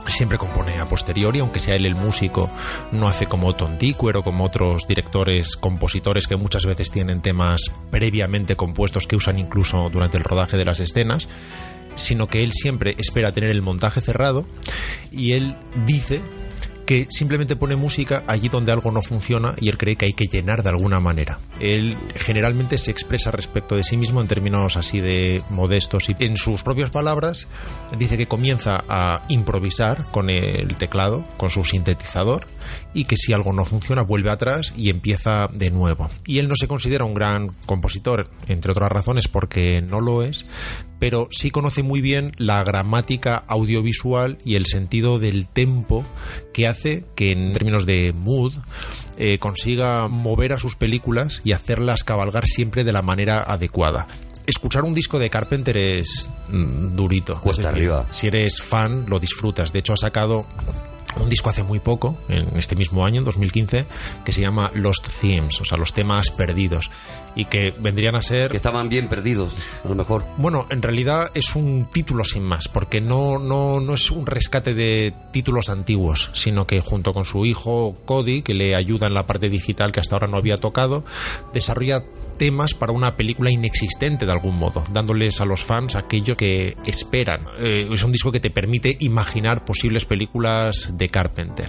Siempre compone a posteriori, aunque sea él el músico, no hace como Dickware o como otros directores, compositores que muchas veces tienen temas previamente compuestos que usan incluso durante el rodaje de las escenas, sino que él siempre espera tener el montaje cerrado y él dice que simplemente pone música allí donde algo no funciona y él cree que hay que llenar de alguna manera. Él generalmente se expresa respecto de sí mismo en términos así de modestos y en sus propias palabras dice que comienza a improvisar con el teclado, con su sintetizador y que si algo no funciona vuelve atrás y empieza de nuevo. Y él no se considera un gran compositor, entre otras razones porque no lo es, pero sí conoce muy bien la gramática audiovisual y el sentido del tempo que hace que en términos de mood eh, consiga mover a sus películas y hacerlas cabalgar siempre de la manera adecuada. Escuchar un disco de Carpenter es mm, durito. Cuesta Es decir, arriba. Si eres fan, lo disfrutas. De hecho, ha sacado un disco hace muy poco, en este mismo año, en 2015, que se llama Lost Themes, o sea, los temas perdidos, y que vendrían a ser... Que estaban bien perdidos, a lo mejor. Bueno, en realidad es un título sin más, porque no, no, no es un rescate de títulos antiguos, sino que junto con su hijo Cody, que le ayuda en la parte digital que hasta ahora no había tocado, desarrolla temas para una película inexistente de algún modo, dándoles a los fans aquello que esperan. Eh, es un disco que te permite imaginar posibles películas de Carpenter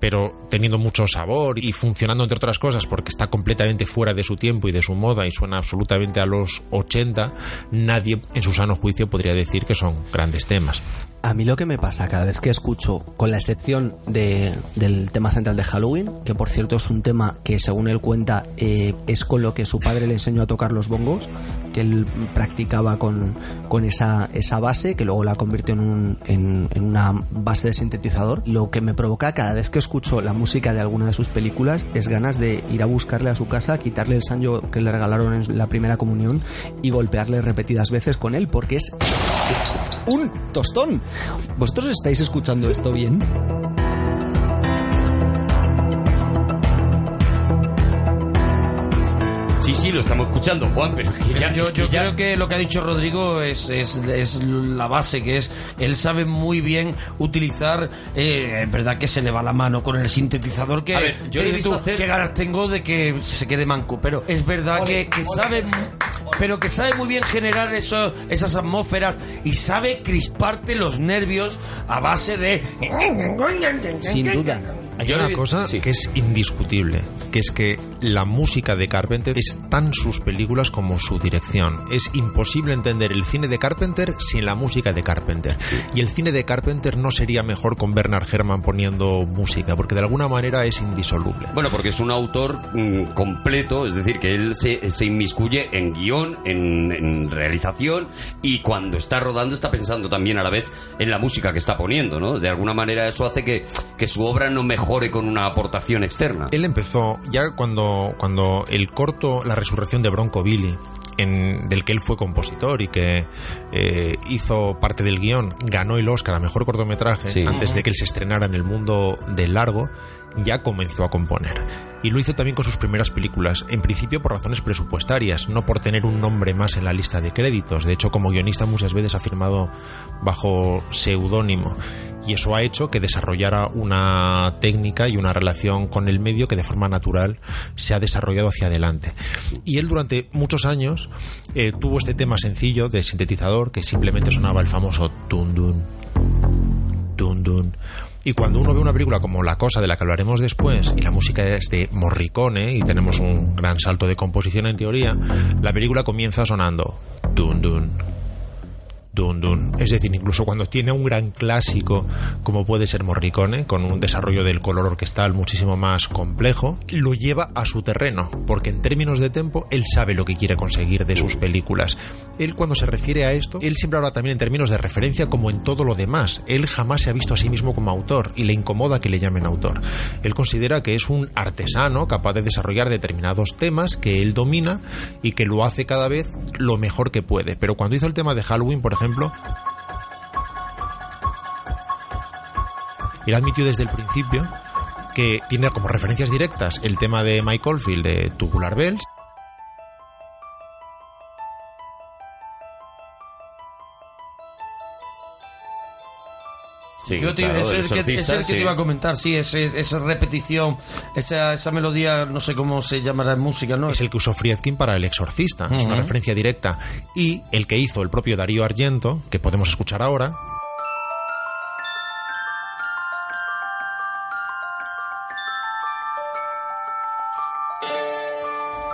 pero teniendo mucho sabor y funcionando entre otras cosas porque está completamente fuera de su tiempo y de su moda y suena absolutamente a los 80, nadie en su sano juicio podría decir que son grandes temas. A mí lo que me pasa cada vez que escucho, con la excepción de, del tema central de Halloween, que por cierto es un tema que según él cuenta eh, es con lo que su padre le enseñó a tocar los bongos, que él practicaba con, con esa, esa base, que luego la convirtió en, un, en, una base de sintetizador, lo que me provoca cada vez que escucho la música de alguna de sus películas es ganas de ir a buscarle a su casa, quitarle el sanyo que le regalaron en la primera comunión y golpearle repetidas veces con él, porque es un tostón. ¿Vosotros estáis escuchando esto bien? Sí, sí, lo estamos escuchando, Juan, pero que ya, yo yo que ya- creo que lo que ha dicho Rodrigo es, es, es la base, que es, él sabe muy bien utilizar, eh, es verdad que se le va la mano con el sintetizador, que, A ver, yo que le he visto tú, hacer- qué ganas tengo de que se quede manco, pero es verdad que, que sabe, pero que sabe muy bien generar eso, esas atmósferas y sabe crisparte los nervios a base de... Sin duda. Hay una cosa sí. que es indiscutible, que es que la música de Carpenter es tan sus películas como su dirección. Es imposible entender el cine de Carpenter sin la música de Carpenter. Y el cine de Carpenter no sería mejor con Bernard Herrmann poniendo música, porque de alguna manera es indisoluble. Bueno, porque es un autor mm, completo, es decir, que él se, se inmiscuye en guion, en, en realización y cuando está rodando está pensando también a la vez en la música que está poniendo, ¿no? De alguna manera eso hace que, que su obra no mejore con una aportación externa. Él empezó ya cuando, cuando el corto La resurrección de Bronco Billy, en, del que él fue compositor y que eh, hizo parte del guion, ganó el Oscar a mejor cortometraje Sí. antes de que él se estrenara en el mundo del largo, ya comenzó a componer. Y lo hizo también con sus primeras películas, en principio por razones presupuestarias, no por tener un nombre más en la lista de créditos. De hecho, como guionista muchas veces ha firmado bajo seudónimo. Y eso ha hecho que desarrollara una técnica y una relación con el medio que de forma natural se ha desarrollado hacia adelante. Y él durante muchos años eh, tuvo este tema sencillo de sintetizador que simplemente sonaba el famoso tundun, tundun. Y cuando uno ve una película como La Cosa, de la que hablaremos después, y la música es de Morricone, y tenemos un gran salto de composición en teoría, la película comienza sonando. Dun dun, dun dun. Es decir, incluso cuando tiene un gran clásico, como puede ser Morricone, con un desarrollo del color orquestal muchísimo más complejo, lo lleva a su terreno, porque en términos de tempo, él sabe lo que quiere conseguir de sus películas. Él cuando se refiere a esto, él siempre habla también en términos de referencia como en todo lo demás. Él jamás se ha visto a sí mismo como autor y le incomoda que le llamen autor. Él considera que es un artesano capaz de desarrollar determinados temas que él domina y que lo hace cada vez lo mejor que puede. Pero cuando hizo el tema de Halloween, por ejemplo, él admitió desde el principio que tiene como referencias directas el tema de Mike Oldfield de Tubular Bells Sí, Yo te, claro, es, el que, es el que sí. te iba a comentar, sí, ese- esa repetición, esa, esa melodía, no sé cómo se llamará en música, ¿no? es el que usó Friedkin para El Exorcista, es una referencia directa. Y el que hizo el propio Darío Argento, que podemos escuchar ahora,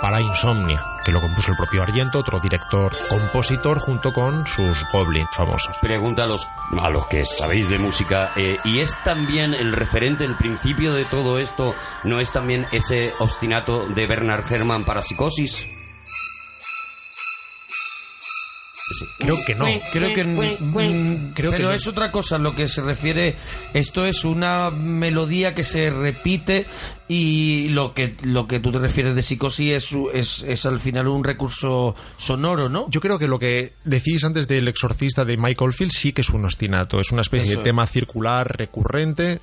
para Insomnia, que lo compuso el propio Argento, otro director compositor, junto con sus Goblins famosos. Pregunta a los, a los que sabéis de música, eh, ¿y es también el referente, el principio de todo esto, no es también ese obstinato de Bernard Herrmann para Psicosis? Creo que no. Creo que, mm, Creo que pero no. es otra cosa lo que se refiere. Esto es una melodía que se repite y lo que lo que tú te refieres de psicosis es, su- es, es al final un recurso sonoro no Yo creo que lo que decís antes del exorcista de Michael Field sí que es un ostinato, es una especie Eso de tema circular recurrente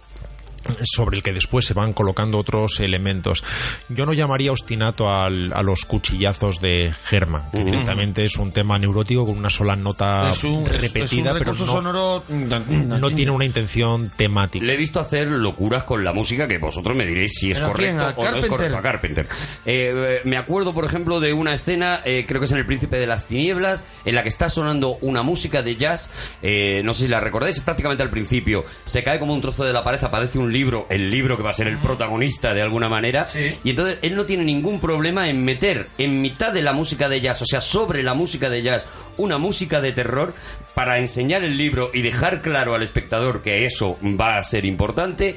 sobre el que después se van colocando otros elementos. Yo no llamaría ostinato al- a los cuchillazos de Herman, que directamente es un tema neurótico con una sola nota es un, es- repetida, es un pero no, sonoro no tiene una intención temática. Le he visto hacer locuras con la música que vosotros me diréis si es correcto ¿A o no es correcto. A Carpenter. Eh, eh, me acuerdo, por ejemplo, de una escena, eh, creo que es en El Príncipe de las Tinieblas, en la que está sonando una música de jazz. eh, no sé si la recordáis, prácticamente al principio. Se cae como un trozo de la pared, aparece un libro, el libro que va a ser el protagonista de alguna manera, y entonces él no tiene ningún problema en meter en mitad de la música de jazz, o sea, sobre la música de jazz, una música de terror para enseñar el libro y dejar claro al espectador que eso va a ser importante.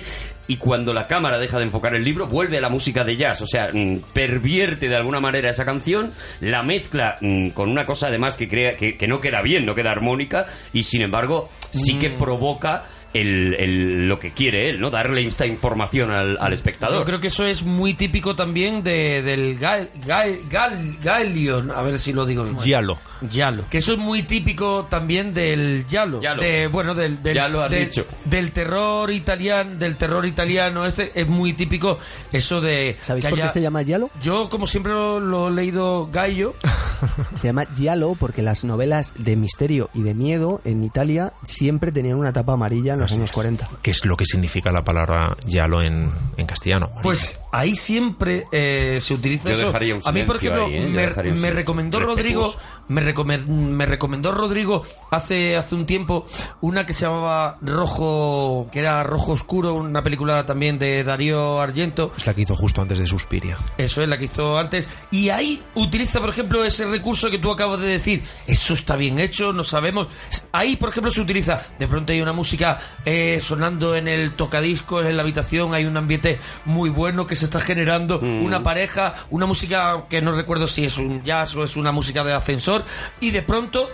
Y cuando la cámara deja de enfocar el libro, vuelve a la música de jazz. O sea, mm, pervierte de alguna manera esa canción, la mezcla mm, con una cosa además que, crea, que, que no queda bien, no queda armónica, y sin embargo, sí que provoca el, el- lo que quiere él, ¿no? Darle esta información al, al espectador. Yo creo que eso es muy típico también de, del Gal, Gal, Gal- Galion, a ver si lo digo bien. Giallo. Yalo. Que eso es muy típico también del Yalo. Yalo. De, bueno, del, del, Ya lo has dicho. del terror italiano, del terror italiano este es muy típico eso de ¿Sabéis que por qué se llama Giallo? Yo como siempre lo, lo he leído Gallo. Se llama Giallo porque las novelas de misterio y de miedo en Italia siempre tenían una tapa amarilla en los años 40. ¿Qué es lo que significa la palabra giallo en, en castellano? Pues ahí siempre eh, se utiliza Yo eso. dejaría un A mí, por ejemplo, ahí, ¿eh? Me, me recomendó Rodrigo, Respetuoso. Me, recomen- me recomendó Rodrigo hace hace un tiempo una que se llamaba Rojo, que era Rojo Oscuro, una película también de Darío Argento. Es la que hizo justo antes de Suspiria. Eso es la que hizo antes. Y ahí utiliza, por ejemplo, ese recurso que tú acabas de decir. Eso está bien hecho, no sabemos. Ahí, por ejemplo, se utiliza. De pronto hay una música eh, sonando en el tocadiscos, en la habitación. Hay un ambiente muy bueno que se está generando. Una pareja, una música que no recuerdo si es un jazz o es una música de ascensor. Y de pronto.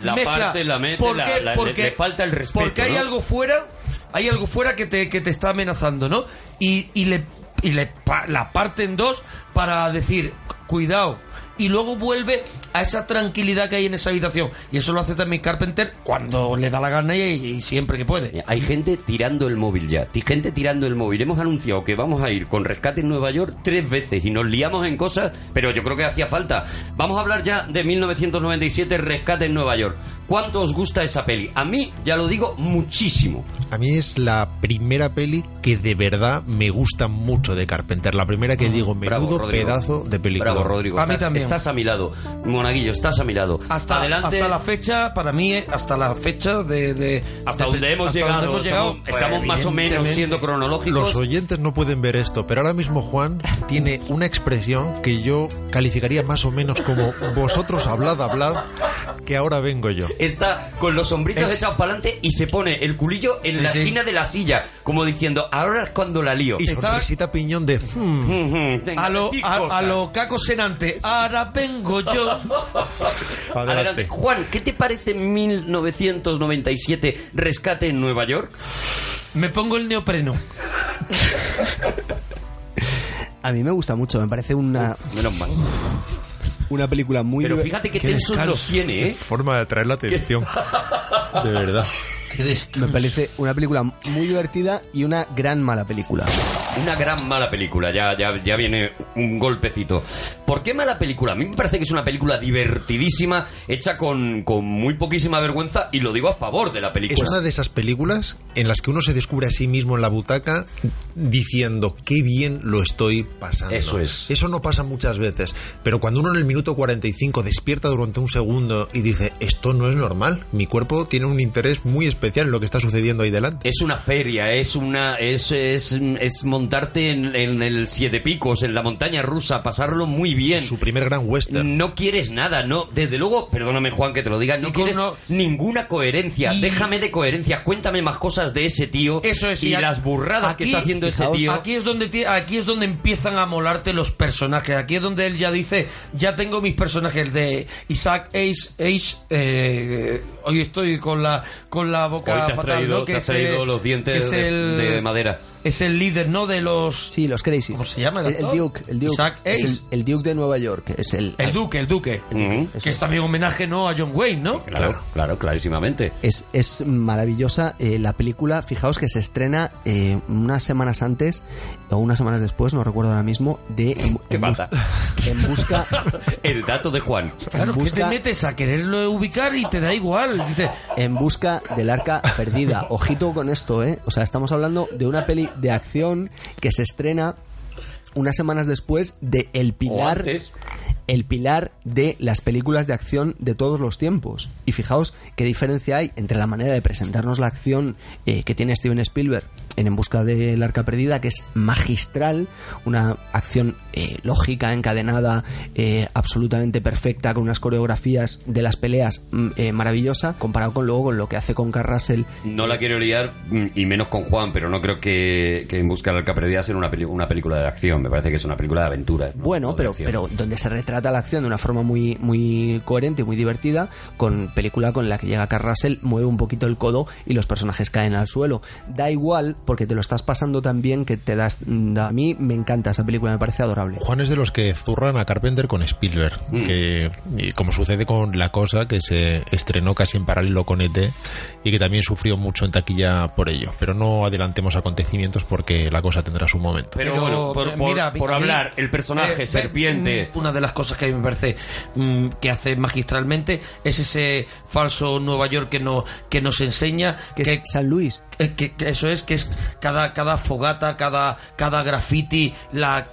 La mezcla. parte, la mete, ¿Por la- qué? la- le- Porque- le falta el respeto, Porque hay ¿no? algo fuera, hay algo fuera que te, que te está amenazando, ¿no? Y, y le, y le la parte en dos para decir, cuidado. Y luego vuelve a esa tranquilidad que hay en esa habitación. Y eso lo hace también Carpenter cuando le da la gana y, siempre que puede. Hay gente tirando el móvil ya. Gente tirando el móvil. Hemos anunciado que vamos a ir con rescate en Nueva York tres veces y nos liamos en cosas, pero yo creo que hacía falta. Vamos a hablar ya de 1997, Rescate en Nueva York. ¿Cuánto os gusta esa peli? A mí, ya lo digo, muchísimo. A mí es la primera peli que de verdad me gusta mucho de Carpenter. La primera que digo, Bravo, menudo Rodrigo. pedazo de película. Bravo, Rodrigo. A mí estás, también. estás a mi lado. Monaguillo, estás a mi lado. Hasta, Adelante. hasta la fecha, para mí, hasta la fecha de... de- Hasta de- donde hemos hasta llegado. donde hemos llegado, estamos estamos más o menos siendo cronológicos. Los oyentes no pueden ver esto, pero ahora mismo Juan tiene una expresión que yo calificaría más o menos como vosotros hablad, hablad, que ahora vengo yo. Está con los hombritos Es- echados para adelante y se pone el culillo en Sí, la sí. esquina de la silla, como diciendo, ahora es cuando la lío. Y Está- sonrisita piñón de... "Hmm, venga, A lo, a, a lo Caco Senante, ahora vengo yo. Adelante. adelante. Juan, ¿qué te parece 1997 Rescate en Nueva York? Me pongo el neopreno. A mí me gusta mucho, me parece una, Menos mal. Una película muy... Pero fíjate qué qué tensos descanso, los tiene, ¿eh? Forma de atraer la atención. De verdad. Qué. Me parece una película muy divertida y una gran mala película. Una gran mala película, ya, ya, ya viene un golpecito. ¿Por qué mala película? A mí me parece que es una película divertidísima, hecha con, con muy poquísima vergüenza, y lo digo a favor de la Es película. una de esas películas en las que uno se descubre a sí mismo en la butaca diciendo qué bien lo estoy pasando. Eso es. Eso no pasa muchas veces, pero cuando uno en el minuto 45 despierta durante un segundo y dice esto no es normal, mi cuerpo tiene un interés muy especial en lo que está sucediendo ahí delante. Es una feria, es una es, es, es montarte en, en el Siete Picos, en la montaña rusa, pasarlo muy bien. Su primer gran western. No quieres nada, no. Desde luego, perdóname Juan que te lo diga, no quieres ninguna coherencia. Y- Déjame de coherencia, cuéntame más cosas de ese tío Eso es, y a- las burradas que está haciendo ese tío. Aquí es donde aquí es donde empiezan a molarte los personajes. Aquí es donde él ya dice, ya tengo mis personajes de Isaac H. H. eh, hoy estoy con la con la boca Hoy te has fatal, traído, ¿no? te has es, traído los dientes de- el- de madera. Es el líder, ¿no? De los Sí, los Crazy. ¿Cómo se llama el El? Duke. El Duke. Isaac Es Ace. el, el Duke de Nueva York. Es el, el Duque, el Duque, que es también homenaje, ¿no? A John Wayne, ¿no? Claro, claro, clarísimamente. Es, es maravillosa eh, la película. Fijaos que se estrena eh, unas semanas antes o unas semanas después, no recuerdo ahora mismo, de ¿Qué pasa? en busca El dato de Juan. Claro, en que busca- te metes a quererlo ubicar y te da igual. Dice, en busca del arca perdida. Ojito con esto, ¿eh? O sea, estamos hablando de una peli de acción que se estrena unas semanas después de El O Pilar. antes. El pilar de las películas de acción de todos los tiempos. Y fijaos qué diferencia hay entre la manera de presentarnos la acción eh, que tiene Steven Spielberg en En busca del arca perdida, que es magistral, una acción eh, lógica, encadenada, eh, absolutamente perfecta, con unas coreografías de las peleas mm, eh, maravillosa, comparado con luego con lo que hace con Carl Russell No la quiero liar, mm, y menos con Juan, pero no creo que, que En Busca del Arca Perdida sea una, una película de acción. Me parece que es una película de aventura. ¿no? Bueno, pero, pero donde se retrata la acción de una forma muy, muy coherente y muy divertida, con película con la que llega Carl Russell, mueve un poquito el codo y los personajes caen al suelo. Da igual, porque te lo estás pasando tan bien que te das... da- A mí me encanta esa película, me parece adorable. Juan es de los que zurran a Carpenter con Spielberg, Mm. que y como sucede con La Cosa, que se estrenó casi en paralelo con ET y que también sufrió mucho en taquilla por ello. Pero no adelantemos acontecimientos porque La Cosa tendrá su momento. Pero, Pero, bueno, por, por- mira, por mí, hablar, el personaje, eh, serpiente. mm, Una de las cosas que a mí me parece mm, que hace magistralmente es ese falso Nueva York que, no, que nos enseña Que es San Luis. que, que eso es que es cada cada fogata cada cada graffiti la,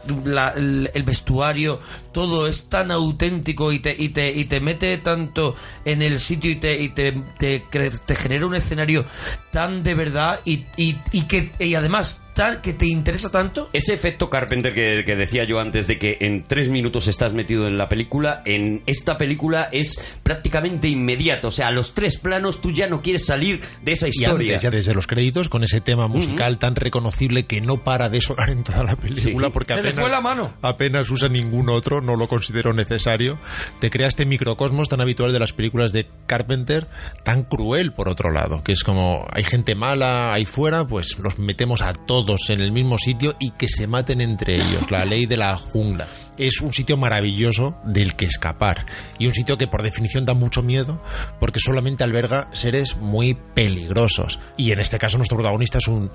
el vestuario todo es tan auténtico y te y te, y te mete tanto en el sitio y te y te, te, cre- te genera un escenario tan de verdad y, y, y que y además tal que te interesa tanto Ese efecto Carpenter que, que decía yo antes de que en tres minutos estás metido en la película, en esta película es prácticamente inmediato. O sea, a los tres planos tú ya no quieres salir de esa Y historia. antes, ya desde los créditos, con ese tema musical tan reconocible que no para de sonar en toda la película, Sí. porque Se le apenas, fue la mano. apenas usa ningún otro, no lo considero necesario. Te crea este microcosmos tan habitual de las películas de Carpenter, tan cruel por otro lado, que es como hay gente mala ahí fuera, pues los metemos a todos en el mismo sitio y que se maten entre ellos, la ley de la jungla. Es un sitio maravilloso del que escapar y un sitio que por definición da mucho miedo porque solamente alberga seres muy peligrosos. Y en este caso nuestro protagonista es un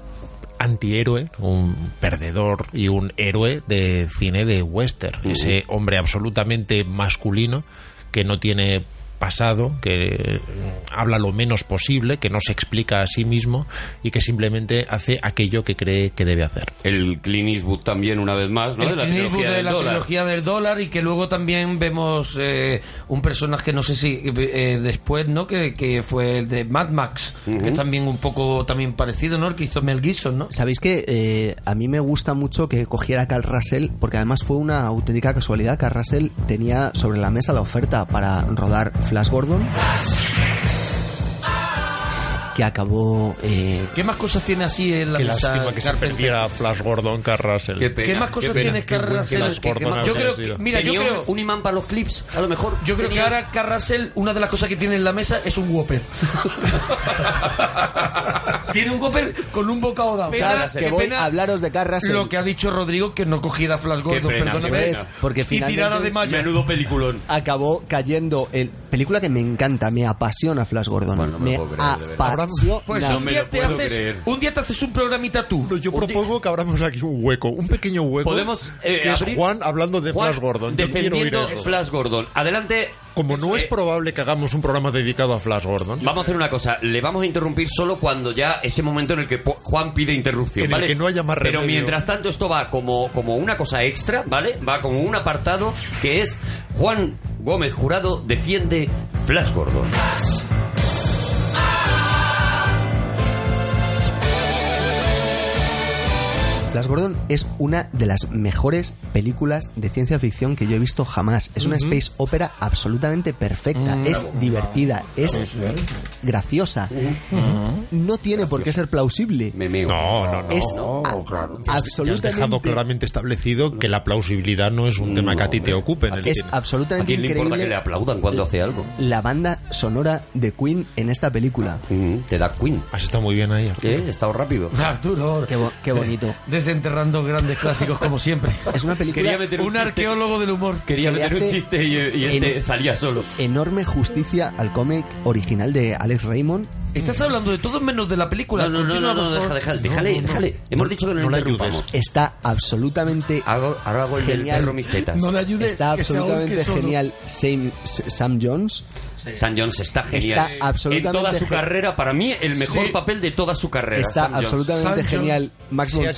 antihéroe, un perdedor y un héroe de cine de western. Ese hombre absolutamente masculino que no tiene pasado, que habla lo menos posible, que no se explica a sí mismo y que simplemente hace aquello que cree que debe hacer. El Clint Eastwood también, una vez más, ¿no? el de la Clint trilogía de del la dólar. trilogía del dólar y que luego también vemos eh, un personaje no sé si eh, después no que, que fue el de Mad Max que es también un poco también parecido no el que hizo Mel Gibson no Sabéis que eh, a mí me gusta mucho que cogiera a Carl Russell, porque además fue una auténtica casualidad. Carl Russell tenía sobre la mesa la oferta para rodar Flash Gordon, que acabó. eh, ¿Qué más cosas tiene así en la Qué mesa lástima que se Carpenter? perdiera Flash Gordon Carrasel. Qué pena. ¿Qué más cosas Qué pena, tiene Carrasel? Que- que- yo creo que, mira, yo Tenía creo, un, un imán para los clips, a lo mejor. yo creo que tenía- ahora Carrasel, una de las cosas que tiene en la mesa es un Whopper. tiene un Whopper con un bocado dado. Chad, Pena- que voy pena a hablaros de Russell. Lo que ha dicho Rodrigo, que no cogiera Flash Gordon, pena, perdóname. Es porque y tirara finalmente de malla. Menudo peliculón. acabó cayendo en película que me encanta, me apasiona Flash Gordon. Bueno, no me me puedo creer, apasiona. Pues No un, me día lo te puedo haces, creer. un día te haces un programita tú. Yo propongo que abramos aquí un hueco, un pequeño hueco. Podemos, eh, que es Juan hablando de Juan Flash Gordon. Yo quiero oír defendiendo eso. Flash Gordon. Adelante. Como no es Eh, probable que hagamos un programa dedicado a Flash Gordon, Vamos a hacer una cosa, le vamos a interrumpir solo cuando ya ese momento en el que Juan pide interrupción, En el ¿vale? que no haya más Pero remedio. mientras tanto esto va como, como una cosa extra, ¿vale? Va como un apartado que es Juan Gómez Jurado defiende Flash Gordon. Flash Gordon es una de las mejores películas de ciencia ficción que yo he visto jamás. Es una space opera absolutamente perfecta. es divertida, es graciosa. No tiene por qué ser plausible. Me. No, no, no. Es Ya a- has absolutamente dejado claramente establecido que la plausibilidad no es un tema que a ti te ocupe en el es. ¿A absolutamente quién le importa que le aplaudan cuando hace algo? la banda sonora de Queen en esta película. Mm, Te da Queen. Has estado muy bien ahí. Arturo. ¿Eh? He estado rápido. Arturo, Qué, bo- qué bonito. desenterrando grandes clásicos como siempre. Es una película Quería meter un, Un chiste. arqueólogo del humor. Quería que meter un chiste y, y este en- salía solo. enorme justicia al cómic original de Alex Raymond Estás hablando de todo menos de la película. No, no, no, Continúa, no, no, por favor. déjale, déjale, déjale, déjale. Hemos dicho que no, no le ayudes. Está absolutamente Hago, ahora hago el del perro mis tetas. No le ayudes. está absolutamente genial Sam, Sam Jones. Sam Jones está genial. Está absolutamente En toda su carrera, para mí, el mejor Sí. papel de toda su carrera. Está Sam Jones. absolutamente Jones. genial Max Sea.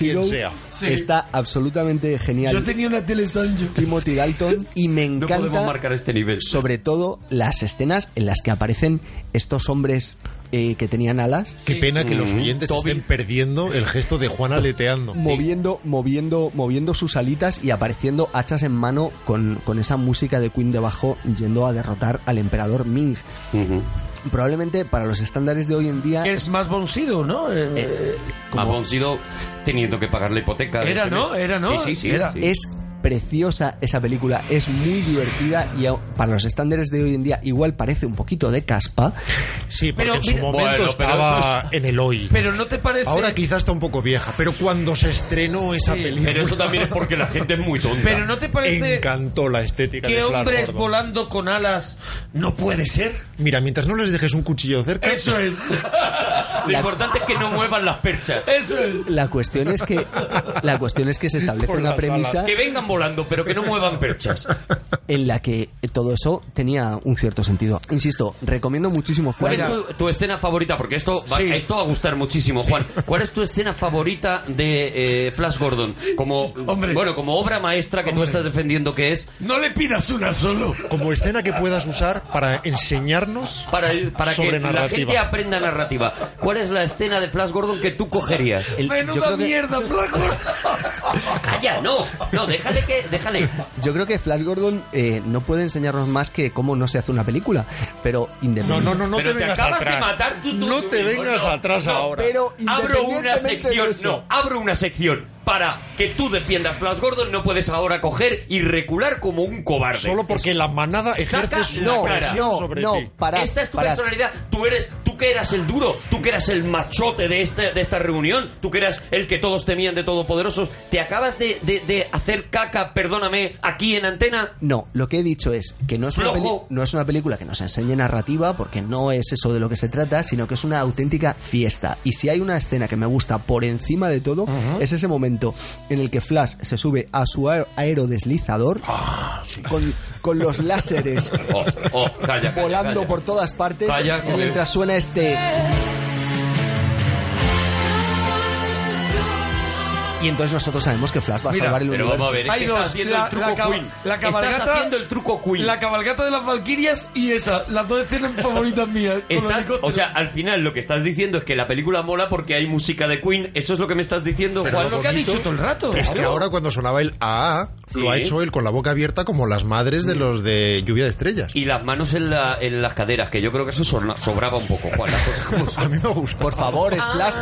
Sí. Está absolutamente Yo genial tenía una tele Sancho. Timothy Dalton y me No podemos encanta marcar este nivel. sobre todo las escenas en las que aparecen estos hombres eh, que tenían alas Qué pena que los Mm, oyentes Toby. estén perdiendo el gesto de Juan aleteando. moviendo, moviendo, moviendo sus alitas y apareciendo hachas en mano con, con esa música de Queen debajo yendo a derrotar al emperador Ming. Ujú. Probablemente para los estándares de hoy en día es más Bonsido, ¿no? Eh, eh, A como Bonsido teniendo que pagar la hipoteca. Era, ¿no? mes. Era, ¿no? Sí, sí, sí. Era. sí. es preciosa esa película, es muy divertida y para los estándares de hoy en día igual parece un poquito de caspa. Sí, porque Pero en su mira- momento Bueno, estaba en el hoy. Pero no te parece. Ahora quizás está un poco vieja, pero cuando se estrenó esa Sí, película, Pero eso también es porque la gente es muy tonta. Pero no te parece encantó la estética que de hombres Gordon. volando con alas no puede ser. Mira, mientras no les dejes un cuchillo cerca, Eso es. Lo importante es que no muevan las perchas. Eso es. La cuestión es que la cuestión es que se establece una premisa Que vengan volando, pero que no muevan perchas. en la que todo eso tenía un cierto sentido. Insisto, recomiendo muchísimo ¿Cuál es Flash. tu, tu escena favorita? Porque esto va, Sí. esto va a gustar muchísimo, Juan. ¿Cuál es tu escena favorita de eh, Flash Gordon? Como, Hombre. bueno, como obra maestra que tú estás defendiendo que es No le pidas una solo. como escena que puedas usar para enseñarnos para, para que Sobre la narrativa. gente aprenda narrativa. ¿Cuál es la escena de Flash Gordon que tú cogerías? El- yo, Menuda creo que, mierda, flaco. Calla, no, no, déjale que, déjale. yo creo que Flash Gordon eh, no puede enseñarnos más que cómo no se hace una película, pero No, independientemente no, no, no Pero te te vengas acabas de atrás. matar tú, tú, no tú te vengas no, atrás no, ahora. Pero Abro una de sección, no, abro una sección para que tú defiendas Flash Gordon, no puedes ahora coger y recular como un cobarde. Solo porque la manada ejerce Saca su no, presión no, sobre no, ti. parad, Esta es tu parad. personalidad. Tú eres, tú que eras el duro, tú que eras el machote de este, de esta reunión, tú que eras el que todos temían de todopoderosos. Te acabas de, de- de hacer caca, perdóname, aquí en antena. No, lo que he dicho es que no es, una peli- no es una película que nos enseñe narrativa, porque no es eso de lo que se trata, sino que es una auténtica fiesta. Y si hay una escena que me gusta por encima de todo, es ese momento en el que Flash se sube a su aer- aerodeslizador con, con los láseres Oh, oh, calla, volando calla. por todas partes mientras suena este... Y entonces nosotros sabemos que Flash va a Mira, salvar el Pero universo. vamos a ver, es Hay que dos. estás haciendo La, el truco la cab- Queen. la cabalgata. Estás haciendo el truco Queen. La cabalgata de las Valquirias y esa. Las dos escenas favoritas mías. con los Estás, helicópteros. o sea, al final lo que estás diciendo es que la película mola porque hay música de Queen. ¿Eso es lo que me estás diciendo, Pero Juan? es lo que ha dicho todo el rato. Es que ahora cuando sonaba el AA, Sí. lo ha hecho él con la boca abierta como las madres de los de Lluvia de Estrellas. Y las manos en, la- en las caderas, que yo creo que eso sobraba un poco, Juan. Las cosas como son. A mí me gusta. Por favor, es Flash.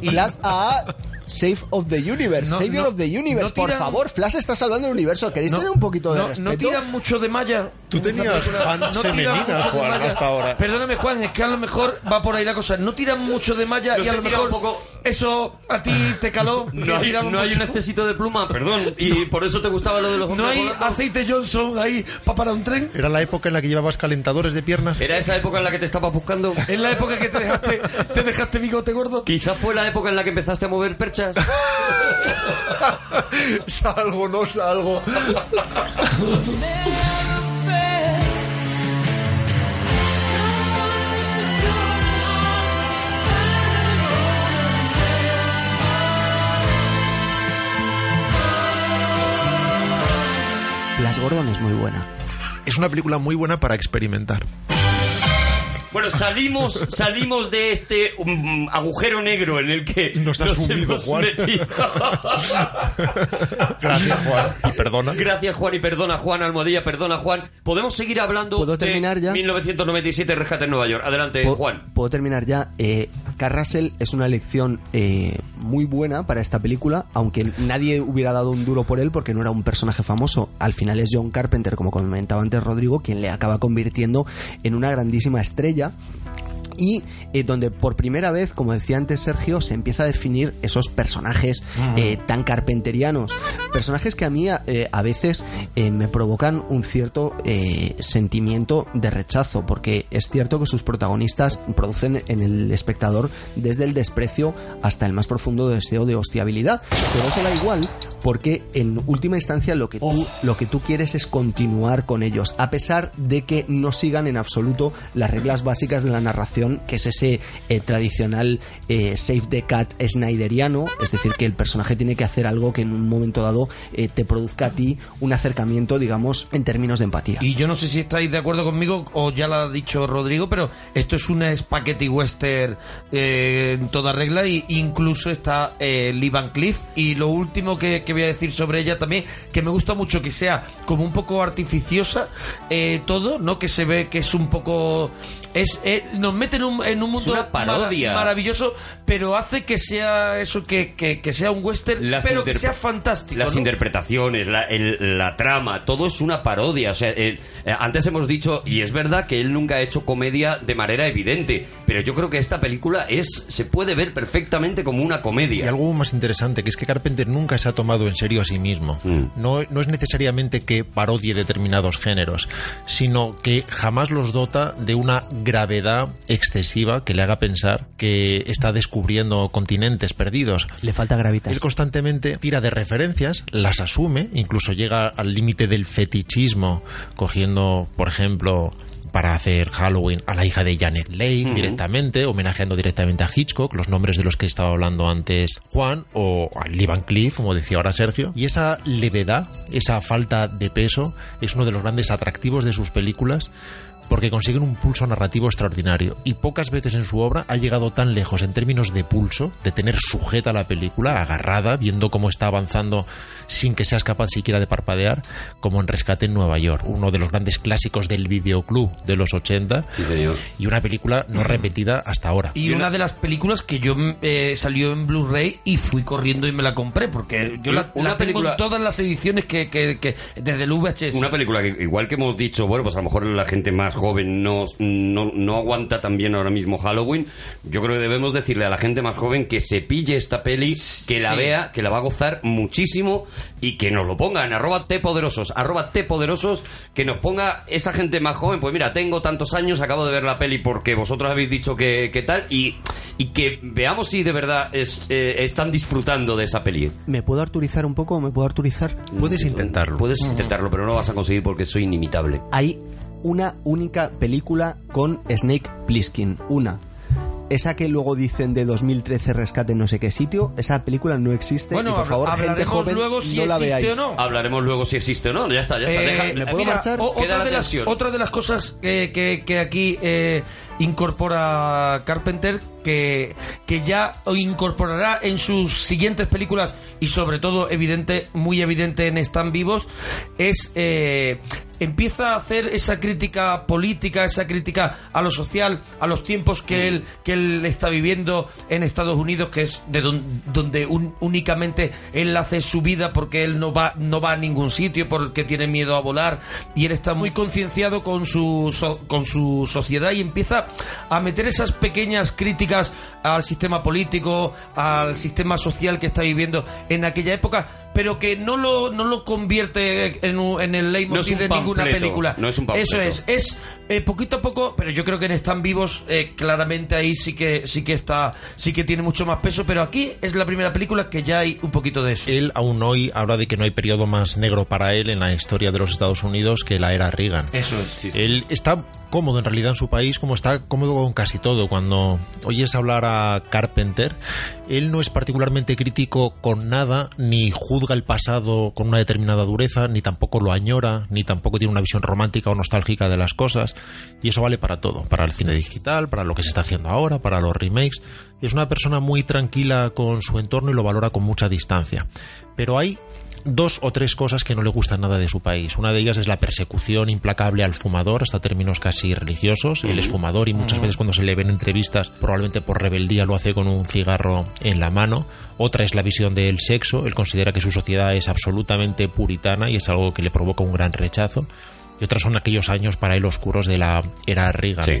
Flash a Save of the Universe. No, Savior no, of the Universe. no Por favor, Flash está salvando el universo. ¿Queréis tener un poquito de no, respeto? no tiran mucho de malla. Tú tenías fans femeninas, Juan, hasta ahora. Perdóname, Juan, es que a lo mejor va por ahí la cosa. No tiran mucho de malla Yo y a lo mejor un poco- eso a ti te caló. No hay, tiramos no hay un necesito de pluma, perdón. Y por eso te gustaba lo de los No hombres hay volando. aceite Johnson ahí para parar un tren. Era la época en la que llevabas calentadores de piernas. ¿Era esa época en la que te estabas buscando? Es la época que te dejaste, te dejaste bigote gordo. Quizás fue la época en la que empezaste a mover perchas. salgo, no salgo. Gordon es muy buena. Es una película muy buena para experimentar. Bueno, salimos, salimos de este um, agujero negro en el que Nos has sumido, hemos Juan. metido. Gracias, Juan. Y perdona. Gracias, Juan, y perdona, Juan, Almohadilla, perdona, Juan. Podemos seguir hablando ¿Puedo terminar de ya? 1997 Rescate en Nueva York. Adelante, ¿Puedo- Juan. Puedo terminar ya. Eh, Carl Russell es una elección eh, muy buena para esta película, aunque nadie hubiera dado un duro por él porque no era un personaje famoso. Al final es John Carpenter, como comentaba antes Rodrigo, quien le acaba convirtiendo en una grandísima estrella ya y eh, donde por primera vez, como decía antes Sergio, se empieza a definir esos personajes eh, tan carpenterianos. Personajes que a mí eh, a veces me provocan un cierto sentimiento de rechazo, porque es cierto que sus protagonistas producen en el espectador desde el desprecio hasta el más profundo deseo de hostiabilidad. Pero eso da igual, porque en última instancia lo que tú, lo que tú quieres es continuar con ellos, a pesar de que no sigan en absoluto las reglas básicas de la narración, que es ese eh, tradicional eh, Save the Cat snyderiano, es decir, que el personaje tiene que hacer algo que en un momento dado eh, te produzca a ti un acercamiento, digamos, en términos de empatía. Y yo no sé si estáis de acuerdo conmigo o ya lo ha dicho Rodrigo, pero esto es una spaghetti western eh, en toda regla y incluso está Lee Van Cleef. Y lo último que, que voy a decir sobre ella también, que me gusta mucho que sea como un poco artificiosa todo, ¿no? Que se ve que es un poco... Es, nos mete en un, en un mundo una parodia. mara- maravilloso, pero hace que sea eso, que, que, que sea un western, Las pero que sea fantástico. Las ¿no? interpretaciones, la, el- la trama, todo es una parodia. O sea, el- eh, antes hemos dicho, y es verdad que él nunca ha hecho comedia de manera evidente, pero yo creo que esta película es se puede ver perfectamente como una Y comedia. algo más interesante, que es que Carpenter nunca se ha tomado en serio a sí mismo. Mm. No, no es necesariamente que parodie determinados géneros, sino que jamás los dota de una gravedad excesiva que le haga pensar que está descubriendo continentes perdidos. Le falta gravitas. Él constantemente tira de referencias, las asume, incluso llega al límite del fetichismo, cogiendo, por ejemplo, para hacer Halloween a la hija de Janet Leigh Ujú. directamente, homenajeando directamente a Hitchcock, los nombres de los que estaba hablando antes Juan, o a Lee Van Cleef, como decía ahora Sergio. Y esa levedad, esa falta de peso, es uno de los grandes atractivos de sus películas porque consiguen un pulso narrativo extraordinario y pocas veces en su obra ha llegado tan lejos en términos de pulso, de tener sujeta la película, agarrada, viendo cómo está avanzando sin que seas capaz siquiera de parpadear, como en Rescate en Nueva York, uno de los grandes clásicos del videoclub de los 80 Sí, señor. y una película no repetida hasta ahora. Y una de las películas que yo eh, salió en Blu-ray y fui corriendo y me la compré, porque yo la, Una la tengo película- en todas las ediciones que, que, que- desde el VHS. Una película que, igual que hemos dicho, bueno, pues a lo mejor la gente más joven no, no, no aguanta también ahora mismo Halloween. Yo creo que debemos decirle a la gente más joven que se pille esta peli, que la Sí. vea, que la va a gozar muchísimo y que nos lo ponga en arroba tpoderosos, arroba tpoderosos, que nos ponga esa gente más joven. Pues mira, tengo tantos años, acabo de ver la peli porque vosotros habéis dicho que, que tal y, y que veamos si de verdad es, eh, están disfrutando de esa peli. ¿Me puedo arturizar un poco? ¿Me puedo arturizar? Puedes intentarlo. Puedes intentarlo, pero no lo vas a conseguir porque soy inimitable. Hay una única película con Snake Plissken. Una. Esa que luego dicen de 2013 rescate en no sé qué sitio, esa película no existe. Bueno, y por favor, gente hablaremos joven, luego si no la existe veáis. o no. Hablaremos luego si existe o no. Ya está, ya está. Eh, Deja- ¿me puedo mira, marchar? o- otra, la de las, otra de las cosas que, que- que aquí eh, incorpora Carpenter, que, que ya incorporará en sus siguientes películas y sobre todo evidente, muy evidente en Están Vivos, es eh, empieza a hacer esa crítica política, esa crítica a lo social, a los tiempos que él que él está viviendo en Estados Unidos, que es de don- donde un- únicamente él hace su vida porque él no va no va a ningún sitio porque tiene miedo a volar y él está muy concienciado con su so- con su sociedad y empieza a meter esas pequeñas críticas al sistema político, al sistema social que está viviendo en aquella época, pero que no lo no lo convierte en, un- en el leitmotiv No es un de ninguna película. no es un. Eso es, es eh, poquito a poco, pero yo creo que en Están Vivos eh, claramente ahí sí que sí que está sí que tiene mucho más peso, pero aquí es la primera película que ya hay un poquito de eso. Él aún hoy habla de que no hay periodo más negro para él en la historia de los Estados Unidos que la era Reagan. Eso es. Él está cómodo en realidad en su país, como está cómodo con casi todo. Cuando oyes hablar a Carpenter, él no es particularmente crítico con nada, ni juzga el pasado con una determinada dureza, ni tampoco lo añora, ni tampoco tiene una visión romántica o nostálgica de las cosas. Y eso vale para todo, para el cine digital, para lo que se está haciendo ahora, para los remakes. Es una persona muy tranquila con su entorno y lo valora con mucha distancia. Pero hay dos o tres cosas que no le gustan nada de su país. Una de ellas es la persecución implacable al fumador, hasta términos casi religiosos. Él es fumador y muchas veces cuando se le ven entrevistas, probablemente por rebeldía lo hace con un cigarro en la mano. Otra es la visión del sexo. Él considera que su sociedad es absolutamente puritana y es algo que le provoca un gran rechazo. Y otras son aquellos años para él oscuros de la era Reagan. Sí.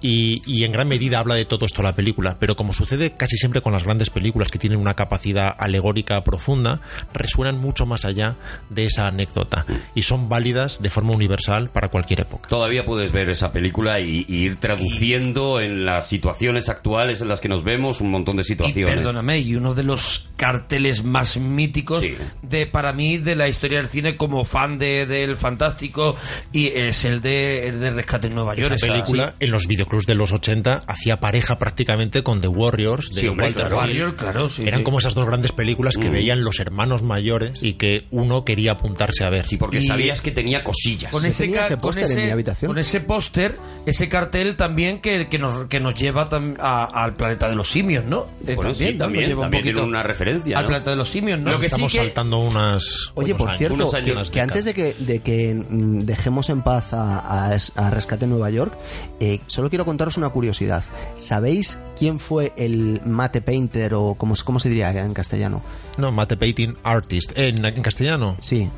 Y, y en gran medida habla de todo esto la película, pero como sucede casi siempre con las grandes películas que tienen una capacidad alegórica profunda, resuenan mucho más allá de esa anécdota y son válidas de forma universal para cualquier época. Todavía puedes ver esa película y, y ir traduciendo en las situaciones actuales en las que nos vemos un montón de Y situaciones. perdóname, y uno de los carteles más míticos Sí. de para mí de la historia del cine como fan de del fantástico y es el de el de Rescate en Nueva York. Esa esa- película en los videoclubs de los 80 hacía pareja prácticamente con The Warriors de Sí, hombre, Walter claro. Warrior, claro, sí, Eran sí. como esas dos grandes películas Mm. que veían los hermanos mayores y que uno quería apuntarse a ver. Sí, porque Y- sabías que tenía cosillas. con ese, ese con póster en ese- mi habitación. con ese póster, ese cartel también que, que nos, que nos lleva al planeta de los simios, ¿no? Eh, Bueno, sí, ¿no? Nos también, lleva un también tiene poquito una referencia, Al ¿no? planeta de los simios, ¿no? Lo que sí Estamos que- saltando unas. Oye, por años, cierto, que, que antes de que, de que mm, dejemos en paz a, a- a Rescate Nueva York, eh, solo quiero contaros una curiosidad. ¿Sabéis quién fue el mate painter o cómo, cómo se diría en castellano? No, Mate Painting Artist. En, en castellano. Sí,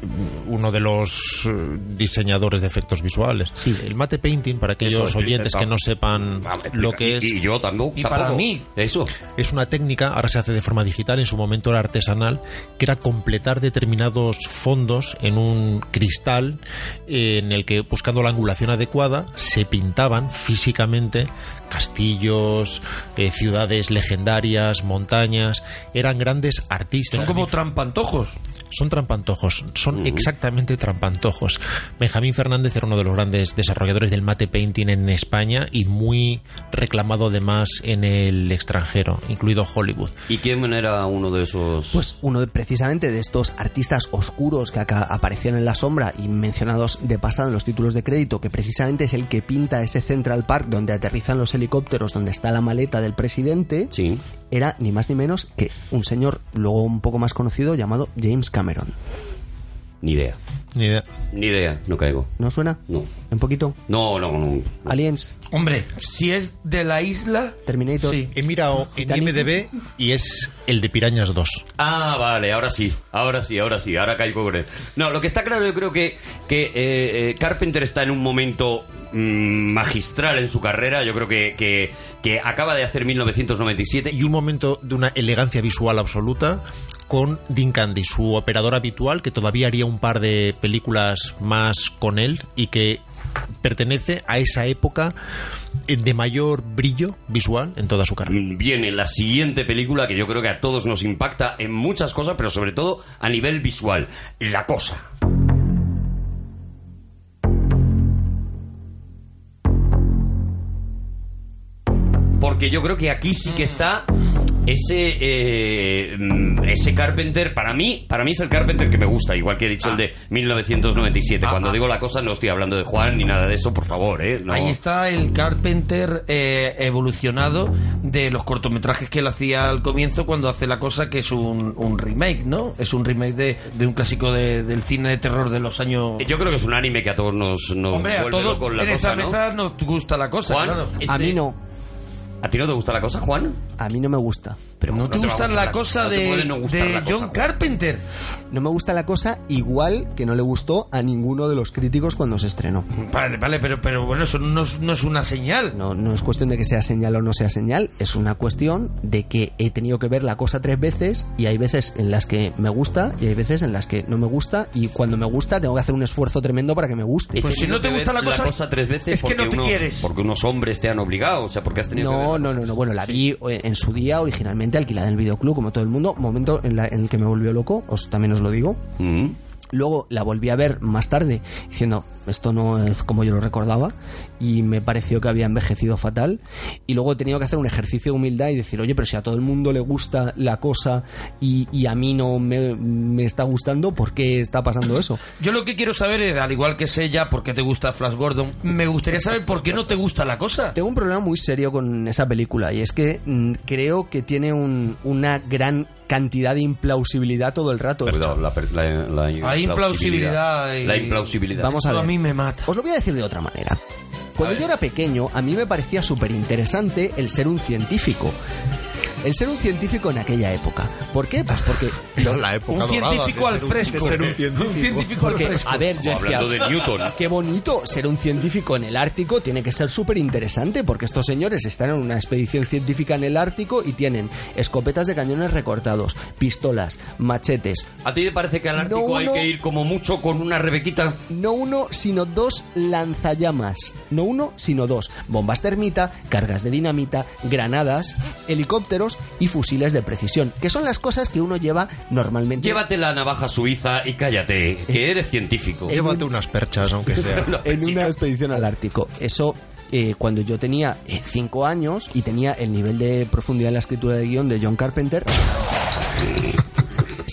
Uno de los eh, diseñadores de efectos visuales. Sí. El Mate Painting, para aquellos Eso, oyentes que no sepan lo que es. Y, y yo tampoco. Y para mí. Eso. Es una técnica, ahora se hace de forma digital, en su momento era artesanal, que era completar determinados fondos en un cristal eh, en el que, buscando la angulación adecuada, se pintaban físicamente castillos, eh, ciudades legendarias, montañas. Eran grandes artistas. Son como trampantojos. Son trampantojos, son exactamente trampantojos. Benjamín Fernández era uno de los grandes desarrolladores del mate painting en España y muy reclamado además en el extranjero, incluido Hollywood. ¿Y quién era uno de esos? pues uno de- precisamente de estos artistas oscuros que acá aparecían en la sombra y mencionados de pasada en los títulos de crédito, que precisamente es el que pinta ese Central Park donde aterrizan los helicópteros, donde está la maleta del presidente, Sí. era ni más ni menos que un señor luego un poco más conocido llamado James Cameron. Ni idea. Ni idea. Ni idea. No caigo. ¿No suena? No. ¿Un poquito? No, no, no. Aliens, Hombre, si es de la isla. Terminator. Sí. He mirado en. IMDB y es el de Pirañas 2. Ah, vale, ahora sí, ahora sí, ahora sí, ahora caigo con él. No, lo que está claro yo creo que, que eh, eh, Carpenter está en un momento mm, magistral en su carrera, yo creo que, que, que acaba de hacer 1997 Y un momento de una elegancia visual absoluta con Dean Candy, su operador habitual, que todavía haría un par de películas más con él y que pertenece a esa época de mayor brillo visual en toda su carrera. Mm, viene la siguiente película que yo creo que a todos nos impacta en muchas cosas, pero sobre todo a nivel visual, La Cosa. Porque yo creo que aquí sí que está ese eh, mm, ese Carpenter para mí para mí es el Carpenter que me gusta igual que he dicho el de 1997 Ah, cuando ah. digo la cosa no estoy hablando de Juan ni nada de eso por favor eh no. Ahí está el Carpenter eh, evolucionado de los cortometrajes que él hacía al comienzo cuando hace la cosa que es un, un remake, ¿no? Es un remake de, de un clásico de- del cine de terror de los años... yo creo que es un anime que a todos nos, nos Hombre, a vuelve todos loco la en cosa, esta ¿no? mesa nos gusta la cosa, Juan claro. ese- A mí no, ¿a ti no te gusta la cosa Juan? a mí no me gusta. Pero ¿No te gusta gustar la cosa de, puede no gustar de la cosa, John. Carpenter? No me gusta la cosa igual que no le gustó a ninguno de los críticos cuando se estrenó. Vale, vale, pero, pero bueno, eso no es, no es una señal. No, no es cuestión de que sea señal o no sea señal, es una cuestión de que he tenido que ver la cosa tres veces y hay veces en las que me gusta y hay veces en las que no me gusta y cuando me gusta tengo que hacer un esfuerzo tremendo para que me guste. Pues si no te que gusta la cosa, tres veces es que porque no te unos- quieres. porque unos hombres te han obligado o sea porque has tenido que No, ver no, no, no, bueno, la vi eh, en su día originalmente alquilada en el videoclub como todo el mundo, momento en, la- en el que me volvió loco, os también os lo digo. Mm. Luego la volví a ver más tarde diciendo esto no es como yo lo recordaba y me pareció que había envejecido fatal y luego he tenido que hacer un ejercicio de humildad y decir oye pero si a todo el mundo le gusta la cosa y, y a mí no me, me está gustando ¿por qué está pasando eso? Yo lo que quiero saber es, al igual que sé ya por qué te gusta Flash Gordon, me gustaría saber por qué no te gusta la cosa. Tengo un problema muy serio con esa película y es que mm, creo que tiene un- una gran cantidad de implausibilidad todo el rato. Cuidado, la, per- la, la Hay implausibilidad y- La implausibilidad. Vamos a Eso ver. a mí me mata. Os lo voy a decir de otra manera. Cuando yo era pequeño, a mí me parecía súper interesante el ser un científico. El ser un científico en aquella época. ¿Por qué? Pues porque... Era la época Un dorada científico al fresco. ser un científico. Un científico al porque, fresco. a ver, yo decía, Hablando de Newton. Qué bonito ser un científico en el Ártico, tiene que ser súper interesante porque estos señores están en una expedición científica en el Ártico y tienen escopetas de cañones recortados, pistolas, machetes, ¿A ti te parece que al Ártico No, hay que ir como mucho con una rebequita? no uno, sino dos lanzallamas. No uno, sino dos. Bombas termita, cargas de dinamita, granadas, helicópteros y fusiles de precisión, que son las cosas que uno lleva normalmente Llévate la navaja suiza y cállate, que eres científico. Llévate unas perchas, aunque sea. En una expedición al Ártico. Eso eh, cuando yo tenía 5 años y tenía el nivel de profundidad en la escritura de guion de John Carpenter.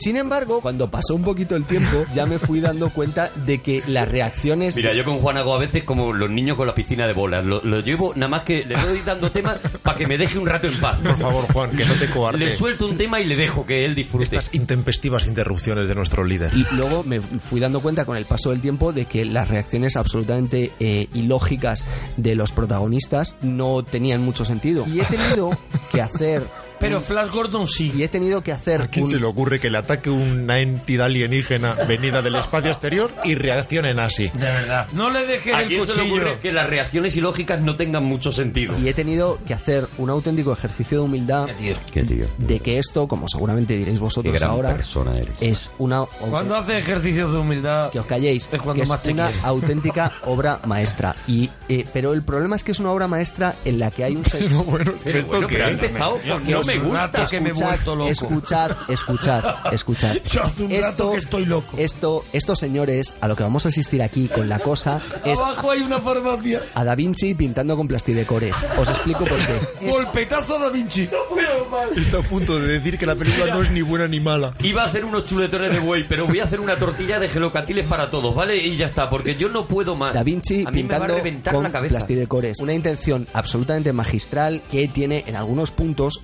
Sin embargo, cuando pasó un poquito el tiempo, ya me fui dando cuenta de que las reacciones Mira, yo con Juan hago a veces como los niños con la piscina de bolas. Lo, lo llevo, nada más que le doy dando temas para que me deje un rato en paz. Por favor, Juan, que no te coarte. Le suelto un tema y le dejo que él disfrute. Estas intempestivas interrupciones de nuestro líder. Y luego me fui dando cuenta con el paso del tiempo de que las reacciones absolutamente eh, ilógicas de los protagonistas no tenían mucho sentido. Y he tenido que hacer. Pero Flash Gordon sí. y he tenido que hacer. ¿A quién un- se le ocurre que le ataque una entidad alienígena venida del espacio exterior y reaccionen así? De verdad. No le dejes ¿A el quién se le cuchillo. ocurre que las reacciones ilógicas no tengan mucho sentido? Y he tenido que hacer un auténtico ejercicio de humildad Qué tío. de que esto, como seguramente diréis vosotros ahora, persona eres. es una Cuando hace ejercicios de humildad. que os calléis, Es cuando que es más te una quiere. auténtica obra maestra. Y eh, pero el problema es que es una obra maestra en la que hay un No, bueno, Pero ¿esto bueno, qué pero ha es? empezado porque no un gusta. rato que me he vuelto loco. escuchad, escuchad, escuchad. Yo hace un rato que estoy loco. Esto, estos señores, a lo que vamos a asistir aquí con la cosa, es Abajo hay una farmacia. a Da Vinci pintando con plastidecores. Os explico por qué. Es- Golpetazo a Da Vinci. Está a punto de decir que la película no es ni buena ni mala. Iba a hacer unos chuletones de buey, pero voy a hacer una tortilla de gelocatiles para todos, ¿vale? Y ya está, porque yo no puedo más. Da Vinci a mí me va a pintando reventar con la cabeza. plastidecores. Una intención absolutamente magistral que tiene en algunos puntos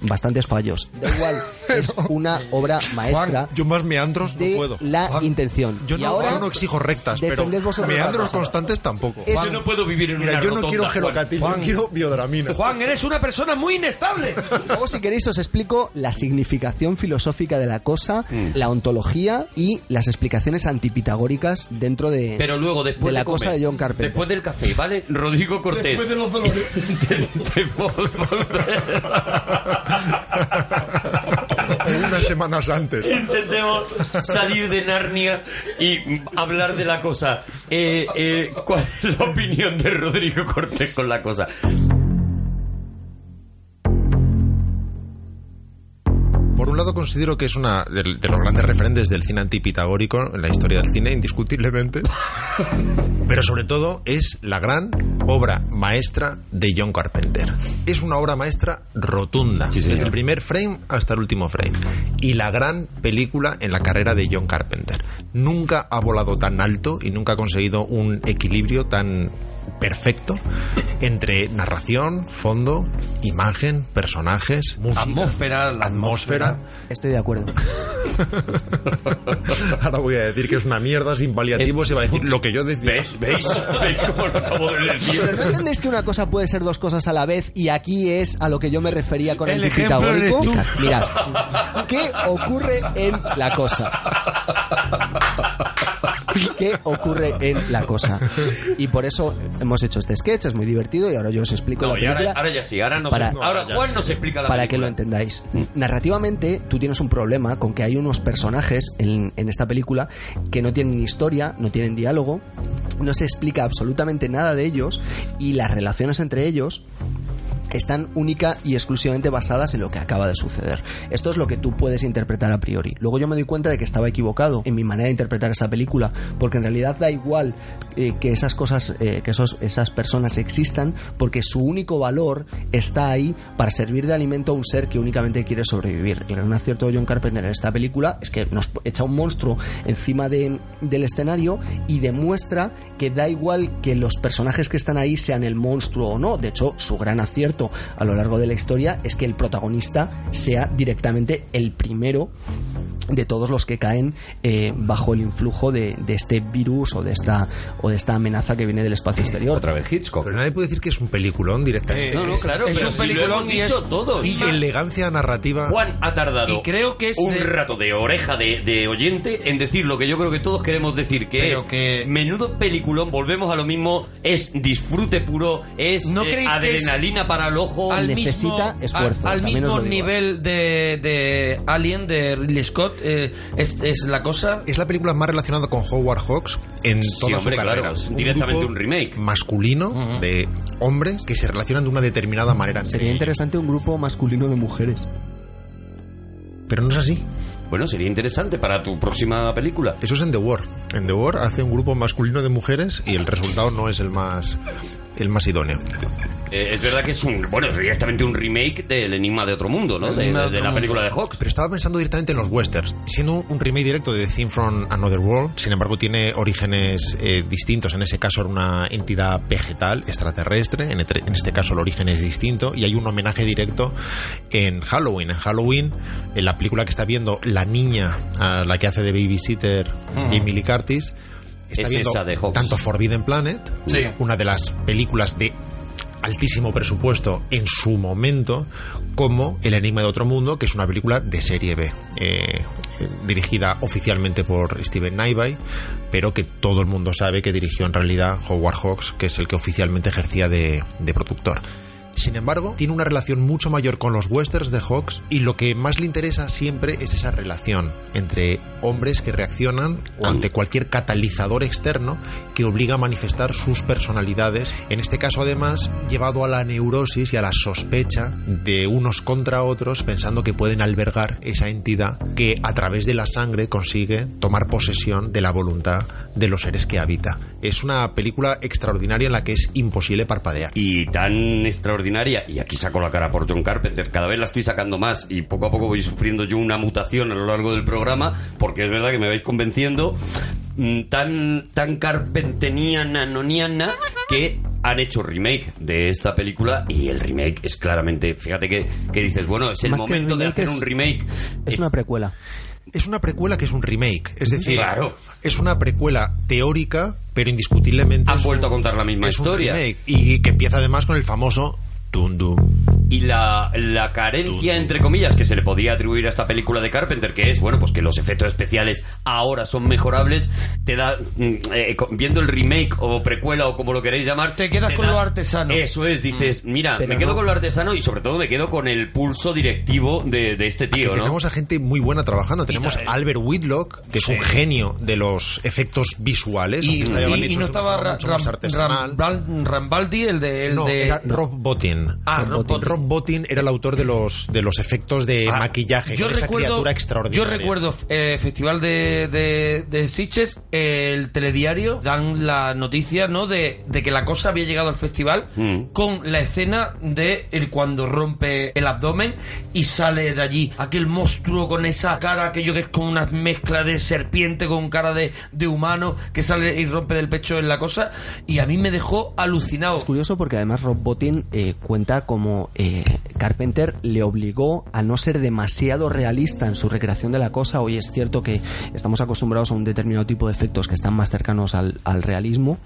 fallos. Da igual, es una obra maestra Yo más meandros no puedo. la intención. Yo y no, ahora yo no exijo rectas, pero defended vosotros la meandros constantes tampoco. Es- Yo no puedo vivir en Mira, una yo no quiero Juan. gelocatil, yo quiero biodramina. Juan, eres una persona muy inestable. Luego, si queréis, os explico la significación filosófica de la cosa, Mm. la ontología y las explicaciones antipitagóricas dentro de, Pero luego, después de la comer, cosa de John Carpenter. Después del café, ¿vale? Rodrigo Cortés. Después de los dolores. Unas semanas antes. Intentemos salir de Narnia y hablar de la cosa. Eh, eh, ¿Cuál es la opinión de Rodrigo Cortés con la cosa? Por un lado considero que es una de, de los grandes referentes del cine antipitagórico en la historia del cine, indiscutiblemente. Pero sobre todo es la gran obra maestra de John Carpenter. Es una obra maestra rotunda, Sí, desde el primer frame hasta el último frame. Y la gran película en la carrera de John Carpenter. Nunca ha volado tan alto y nunca ha conseguido un equilibrio tan perfecto entre narración, fondo, imagen, personajes, música, Atmósfera, la atmósfera. Estoy de acuerdo. Ahora voy a decir que es una mierda sin paliativos y va a decir lo que yo decía. ¿Ves? ¿Veis? ¿Veis cómo lo acabo de decir? Pero ¿no entendéis que una cosa puede ser dos cosas a la vez y aquí es a lo que yo me refería con El ejemplo eres tú. Mirad, ¿qué ocurre en la cosa? ¿Qué ocurre en la cosa? Y por eso hemos hecho este sketch, es muy divertido y ahora yo os explico No, la ahora, película. ahora ya sí, ahora, nos, Para- ahora Juan nos explica la para que lo entendáis. Narrativamente, tú tienes un problema con que hay unos personajes en, en esta película que no tienen historia, no tienen diálogo, no se explica absolutamente nada de ellos y las relaciones entre ellos están única y exclusivamente basadas en lo que acaba de suceder. Esto es lo que tú puedes interpretar a priori. Luego yo me doy cuenta de que estaba equivocado en mi manera de interpretar esa película, porque en realidad da igual eh, que esas cosas, eh, que esos, esas personas existan, porque su único valor está ahí para servir de alimento a un ser que únicamente quiere sobrevivir. El gran acierto de John Carpenter en esta película es que nos echa un monstruo encima de- del escenario y demuestra que da igual que los personajes que están ahí sean el monstruo o no. De hecho, su gran acierto a lo largo de la historia es que el protagonista sea directamente el primero de todos los que caen eh, bajo el influjo de, de este virus o de esta o de esta amenaza que viene del espacio exterior. Otra vez Hitchcock. Pero nadie puede decir que es un peliculón directamente. no, no, claro, es pero un si lo peliculón hemos y dicho es- todos. y Elegancia narrativa. Juan ha tardado Y creo que es un de- rato de oreja de, de oyente en decir lo que yo creo que todos queremos decir, que Pero es que- menudo peliculón, volvemos a lo mismo, es disfrute puro, es ¿No eh, es adrenalina para el ojo. al necesita mismo, esfuerzo, al, al mismo digo. nivel de, de Alien de Ridley Scott eh, es, es la cosa Es la película más relacionada con Howard Hawks en Sí, toda hombre, su carrera. claro, es directamente grupo un remake. Masculino de hombres que se relacionan de una determinada manera. entre Sería ellos. interesante un grupo masculino de mujeres. Pero no es así. Bueno, sería interesante para tu próxima película. Eso es en The War. En The War hace un grupo masculino de mujeres y el resultado no es el más el más idóneo. Eh, es verdad que es un, bueno, es directamente un remake del Enigma de otro mundo, ¿no? De, la película de Hawks. Pero estaba pensando directamente en los westerns. Siendo un remake directo de The Thing from Another World, sin embargo tiene orígenes eh, distintos. En ese caso era una entidad vegetal, extraterrestre. En, en este caso el origen es distinto. Y hay un homenaje directo en Halloween. En Halloween, en la película que está viendo la niña, a la que hace de babysitter Jamie Lee Curtis, está Es viendo esa de Hawks. tanto Forbidden Planet, Sí. una de las películas de altísimo presupuesto en su momento como El Enigma de Otro Mundo, que es una película de serie B, eh, dirigida oficialmente por Steven Naivay, pero que todo el mundo sabe que dirigió en realidad Howard Hawks, que es el que oficialmente ejercía de, de productor. Sin embargo, tiene una relación mucho mayor con los westerns de Hawks y lo que más le interesa siempre es esa relación entre hombres que reaccionan ante cualquier catalizador externo que obliga a manifestar sus personalidades, en este caso además llevado a la neurosis y a la sospecha de unos contra otros pensando que pueden albergar esa entidad que a través de la sangre consigue tomar posesión de la voluntad de los seres que habita. Es una película extraordinaria en la que es imposible parpadear. y tan extraordinaria, y aquí saco la cara por John Carpenter, cada vez la estoy sacando más y poco a poco voy sufriendo yo una mutación a lo largo del programa, porque es verdad que me vais convenciendo, mm, tan, tan carpenteniana, noniana, que han hecho remake de esta película y el remake es claramente, fíjate que, que dices, bueno, es el Más momento de hacer es- un remake. Es una precuela. Es una precuela que es un remake, es decir, Claro. es una precuela teórica, pero indiscutiblemente Han un- vuelto a contar la misma es un historia. remake, y que empieza además con el famoso Tundum. Y la, la carencia, entre comillas, que se le podía atribuir a esta película de Carpenter, que es, bueno, pues que los efectos especiales ahora son mejorables, te da, mm, eh, viendo el remake o precuela o como lo queréis llamar... Te quedas con da- lo artesano. Eso es, dices, mira, Pero me quedo no. con lo artesano y sobre todo me quedo con el pulso directivo de, de este tío, ¿no? tenemos a gente muy buena trabajando. Tenemos a Albert Whitlock, que es un genio de los efectos visuales. y, estaban y- y no estaba forma Ra- mucho más Ram-. Ram- Rambaldi el de el no, de era Rob Bottin. Ah, Rob Bottin. Rob Bottin era el autor de los de los efectos de Ah, maquillaje, yo esa recuerdo, criatura Yo extraordinaria. recuerdo eh, Festival de, de, de Sitges, eh, el telediario, dan la noticia ¿no? de, de que la cosa había llegado al festival Mm. con la escena de el cuando rompe el abdomen y sale de allí aquel monstruo con esa cara, aquello que es como una mezcla de serpiente con cara de, de humano que sale y rompe del pecho en la cosa y a mí me dejó alucinado. Es curioso porque además Rob Bottin eh, cuenta como eh, Carpenter le obligó a no ser demasiado realista en su recreación de la cosa. Hoy es cierto que estamos acostumbrados a un determinado tipo de efectos que están más cercanos al, al realismo,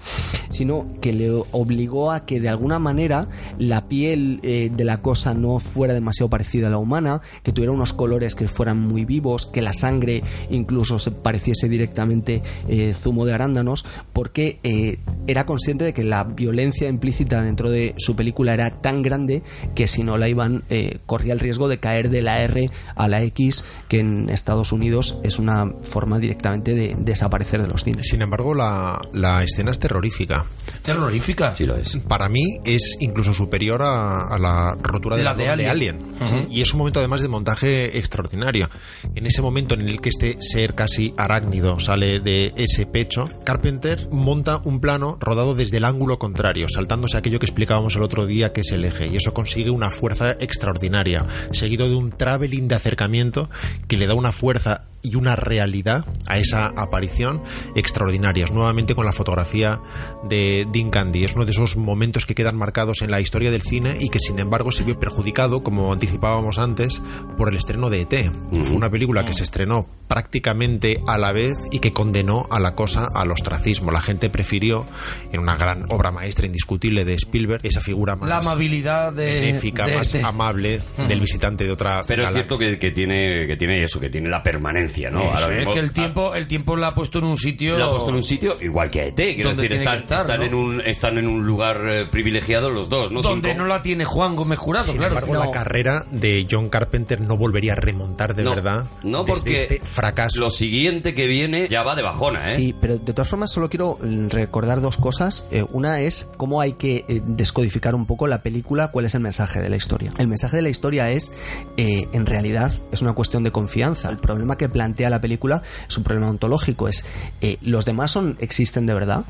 sino que le obligó a que de alguna manera la piel eh, de la cosa no fuera demasiado parecida a la humana, que tuviera unos colores que fueran muy vivos, que la sangre incluso se pareciese directamente eh, zumo de arándanos, porque eh, era consciente de que la violencia implícita dentro de su película era tan grande que si no la iban eh, corría el riesgo de caer de la R a la X, que en Estados Unidos es una forma directamente de desaparecer de los cines. Sin embargo, la, la escena es terrorífica. Terrorífica. Sí lo es. Para mí es incluso superior a, a la rotura de La la, de de Alien. Alien. Y es un momento además de montaje extraordinario. En ese momento en el que este ser casi arácnido sale de ese pecho, Carpenter monta un plano rodado desde el ángulo contrario, saltándose aquello que explicábamos el otro día que es el eje. Y eso consigue una fuerza extraordinaria, seguido de un traveling de acercamiento que le da una fuerza y una realidad a esa aparición extraordinarias. Nuevamente con la fotografía de Dean Candy. Es uno de esos momentos que quedan marcados en la historia del cine y que sin embargo se vio perjudicado, como anticipábamos antes, por el estreno de ET. Fue una película que se estrenó prácticamente a la vez y que condenó a la cosa al ostracismo. La gente prefirió, en una gran obra maestra indiscutible de Spielberg, esa figura más La amabilidad de. Benéfica, de más amable del visitante de otra Pero es cierto que, que tiene, que tiene eso, que tiene la permanencia, ¿no? Eso, es que el tiempo, el tiempo la ha puesto en un sitio. Lo ha puesto en un sitio igual que a ET, quiero decir, están, estar, están ¿no? en un, están en un lugar eh, privilegiado los dos, donde no la tiene Juan Gómez Jurado, Sin claro. embargo, la carrera de John Carpenter no volvería a remontar de no, verdad no desde porque este fracaso. lo siguiente que viene ya va de bajona, ¿eh? Sí, pero de todas formas solo quiero mm, recordar dos cosas. Eh, una es cómo hay que eh, descodificar un poco la película, cuál es el mensaje de la historia. El mensaje de la historia es, eh, en realidad, es una cuestión de confianza. El problema que plantea la película es un problema ontológico. Es, eh, ¿los demás son, existen de verdad?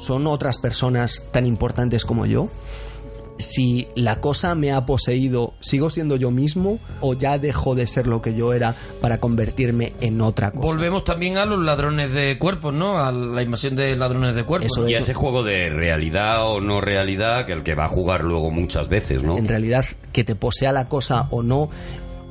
¿Son otras personas tan importantes como yo? Si la cosa me ha poseído, ¿sigo siendo yo mismo o ya dejo de ser lo que yo era para convertirme en otra cosa? Volvemos también a los ladrones de cuerpos, ¿no? A la invasión de ladrones de cuerpos. Eso y a es. ese juego de realidad o no realidad que el que va a jugar luego muchas veces, ¿no? En realidad, que te posea la cosa o no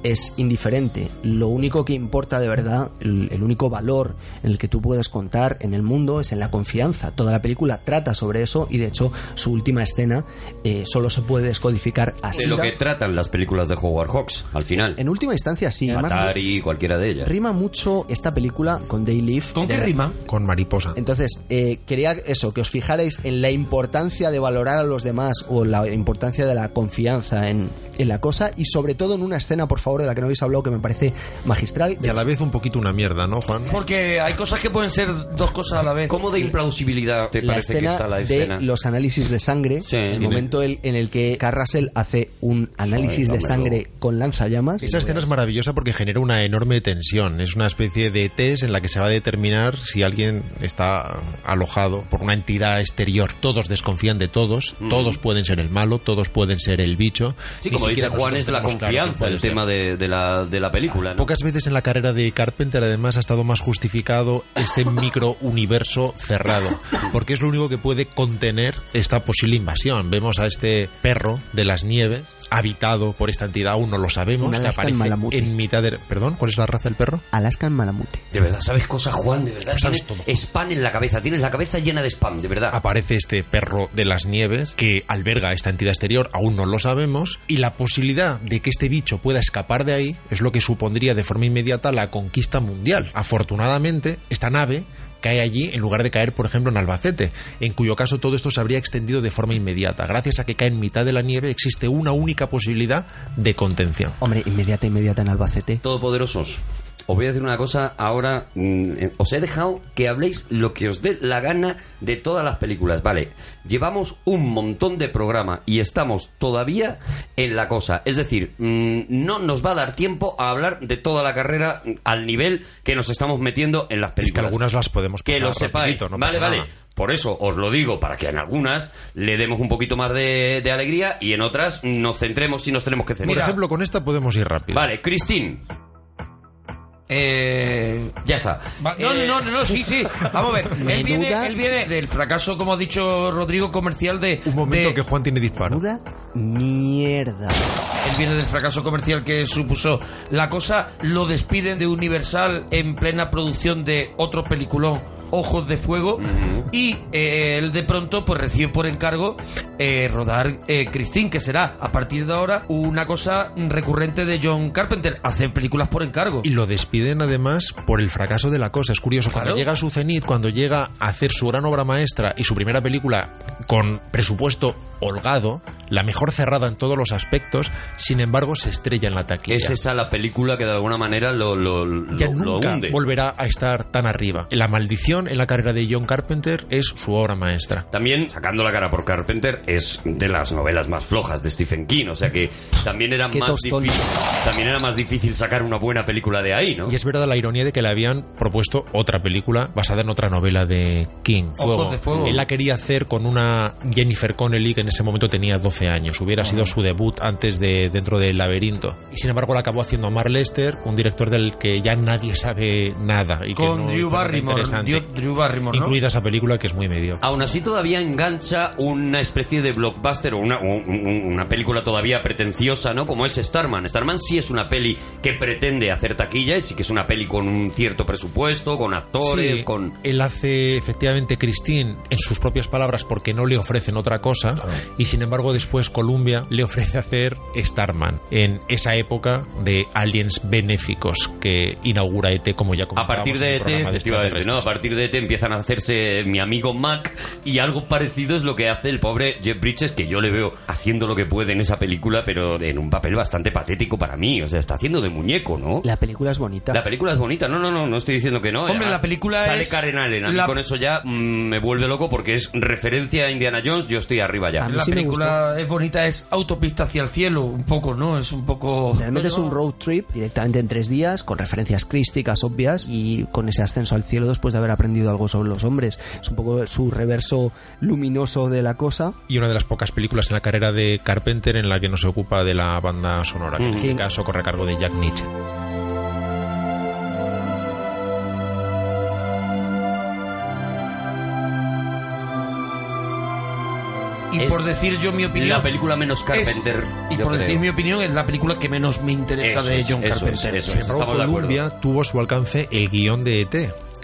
es indiferente. Lo único que importa de verdad, el, el único valor en el que tú puedes contar en el mundo es en la confianza. Toda la película trata sobre eso y de hecho su última escena eh, solo se puede descodificar así. De lo que tratan las películas de Howard Hawks, al final. En última instancia, sí. Además, Atari, cualquiera de ellas. rima mucho esta película con Day Live. ¿Con qué rima? Con mariposa. Entonces, eh, quería eso, que os fijarais en la importancia de valorar a los demás o la importancia de la confianza en, en la cosa y sobre todo en una escena, por favor, de la que no habéis hablado, que me parece magistral. Y a la vez un poquito una mierda, ¿no, Juan? Porque hay cosas que pueden ser dos cosas a la vez. ¿Cómo de implausibilidad te la parece que está la de escena? los análisis de sangre, Sí, el momento el- en el que Carl Russell hace un análisis de sangre con lanzallamas. Esa escena es maravillosa porque genera una enorme tensión. Es una especie de test en la que se va a determinar si alguien está alojado por una entidad exterior. Todos desconfían de todos, todos pueden ser el malo, todos pueden ser el bicho. Sí, Ni como dice siquiera Juan, es la confianza el ser. tema de, de la, de la película, ¿no? Pocas veces en la carrera de Carpenter además ha estado más justificado este micro universo cerrado, porque es lo único que puede contener esta posible invasión. Vemos a este perro de las nieves habitado por esta entidad, aún no lo sabemos, que aparece Malamute. en mitad de... Perdón, ¿cuál es la raza del perro? Alaskan Malamute. De verdad, ¿sabes cosas, Juan? De verdad, sabes tienes todo. spam en la cabeza, tienes la cabeza llena de spam, de verdad. aparece este perro de las nieves que alberga esta entidad exterior, aún no lo sabemos, y la posibilidad de que este bicho pueda escapar de ahí es lo que supondría de forma inmediata la conquista mundial. Afortunadamente, esta nave cae allí en lugar de caer, por ejemplo, en Albacete, en cuyo caso todo esto se habría extendido de forma inmediata. Gracias a que cae en mitad de la nieve existe una única posibilidad de contención. Hombre, inmediata, inmediata en Albacete. Todopoderosos. Os voy a decir una cosa, ahora mm, eh, os he dejado que habléis lo que os dé la gana de todas las películas. Vale, llevamos un montón de programa y estamos todavía en la cosa. Es decir, mm, no nos va a dar tiempo a hablar de toda la carrera mm, al nivel que nos estamos metiendo en las Es que películas. algunas las podemos que pasar lo sepáis. no vale, vale. nada. Por eso os lo digo, para que en algunas le demos un poquito más de, de alegría y en otras nos centremos si nos tenemos que Por centrar. ejemplo, con esta podemos ir rápido. Vale, Christine, Eh, ya está. va- no, Eh, no, no, no, sí, sí. Vamos a ver. Él viene, él viene del fracaso, como ha dicho Rodrigo, comercial de. Un momento de- que Juan tiene disparo. Duda mierda. Él viene del fracaso comercial que supuso la cosa. Lo despiden de Universal en plena producción de otro peliculón. Ojos de Fuego y eh, él de pronto pues recibe por encargo eh, rodar eh, Christine que será a partir de ahora una cosa recurrente de John Carpenter. Hacer películas por encargo. Y lo despiden además por el fracaso de la cosa. Es curioso, cuando llega a su cenit, cuando llega a hacer su gran obra maestra y su primera película con presupuesto holgado, la mejor cerrada en todos los aspectos, sin embargo se estrella en la taquilla. Es esa la película que de alguna manera lo, lo, lo- ya lo nunca hunde. volverá a estar tan arriba. La maldición en la carrera de John Carpenter es su obra maestra. También, sacando la cara por Carpenter, es de las novelas más flojas de Stephen King. O sea que también era, Qué más tostón. difícil, también era más difícil sacar una buena película de ahí, ¿no? Y es verdad la ironía de que le habían propuesto otra película basada en otra novela de King, Ojos de Fuego. Él la quería hacer con una Jennifer Connelly que en ese momento tenía 12 años. Hubiera sido su debut antes de dentro del laberinto. Y sin embargo la acabó haciendo Mar Lester, un director del que ya nadie sabe nada. Y que Con no Drew Barrymore. Drew- Drew Barrymore, ¿no? Incluida esa película que es muy medio. Aún así todavía engancha una especie de blockbuster o una, un- un- una película todavía pretenciosa, ¿no? Como es Starman. Starman sí es una peli que pretende hacer taquilla y sí que es una peli con un cierto presupuesto, con actores, Sí, con... Él hace efectivamente Christine en sus propias palabras porque no le ofrecen otra cosa y sin embargo después Columbia le ofrece hacer Starman en esa época de aliens benéficos que inaugura ET como ya A partir de ET, de efectivamente, ¿no? A partir de ET empiezan a hacerse mi amigo Mac y algo parecido es lo que hace el pobre Jeff Bridges, que yo le veo haciendo lo que puede en esa película, pero en un papel bastante patético para mí. O sea, está haciendo de muñeco, ¿no? La película es bonita. La película es bonita, no, no, no, no estoy diciendo que no. Hombre, Además, la película sale es- Karen Allen, a mí la- con eso ya mm, me vuelve loco porque es referencia a Indiana Jones, yo estoy arriba ya. A mí La sí me película es bonita, es autopista hacia el cielo, un poco, ¿no? Es un poco... Realmente es un road trip directamente en tres días, con referencias crísticas obvias y con ese ascenso al cielo después de haber aprendido algo sobre los hombres. Es un poco su reverso luminoso de la cosa. Y una de las pocas películas en la carrera de Carpenter en la que no se ocupa de la banda sonora, que en Sí. este caso corre a cargo de Jack Nietzsche. Y Es por decir yo mi opinión... la película menos Carpenter, es- y por decir mi opinión, es la película que menos me interesa Eso de es, John eso es, Carpenter. eso Sin es. embargo, estamos de acuerdo. Columbia tuvo su alcance el guion de ET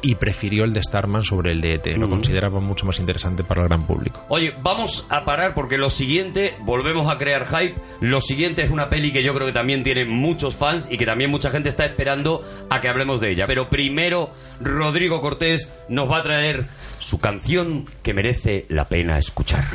y prefirió el de Starman sobre el de ET. Lo consideraba mucho más interesante para el gran público. Oye, vamos a parar porque lo siguiente, volvemos a crear hype. Lo siguiente es una peli que yo creo que también tiene muchos fans y que también mucha gente está esperando a que hablemos de ella. Pero primero, Rodrigo Cortés nos va a traer su canción que merece la pena escuchar.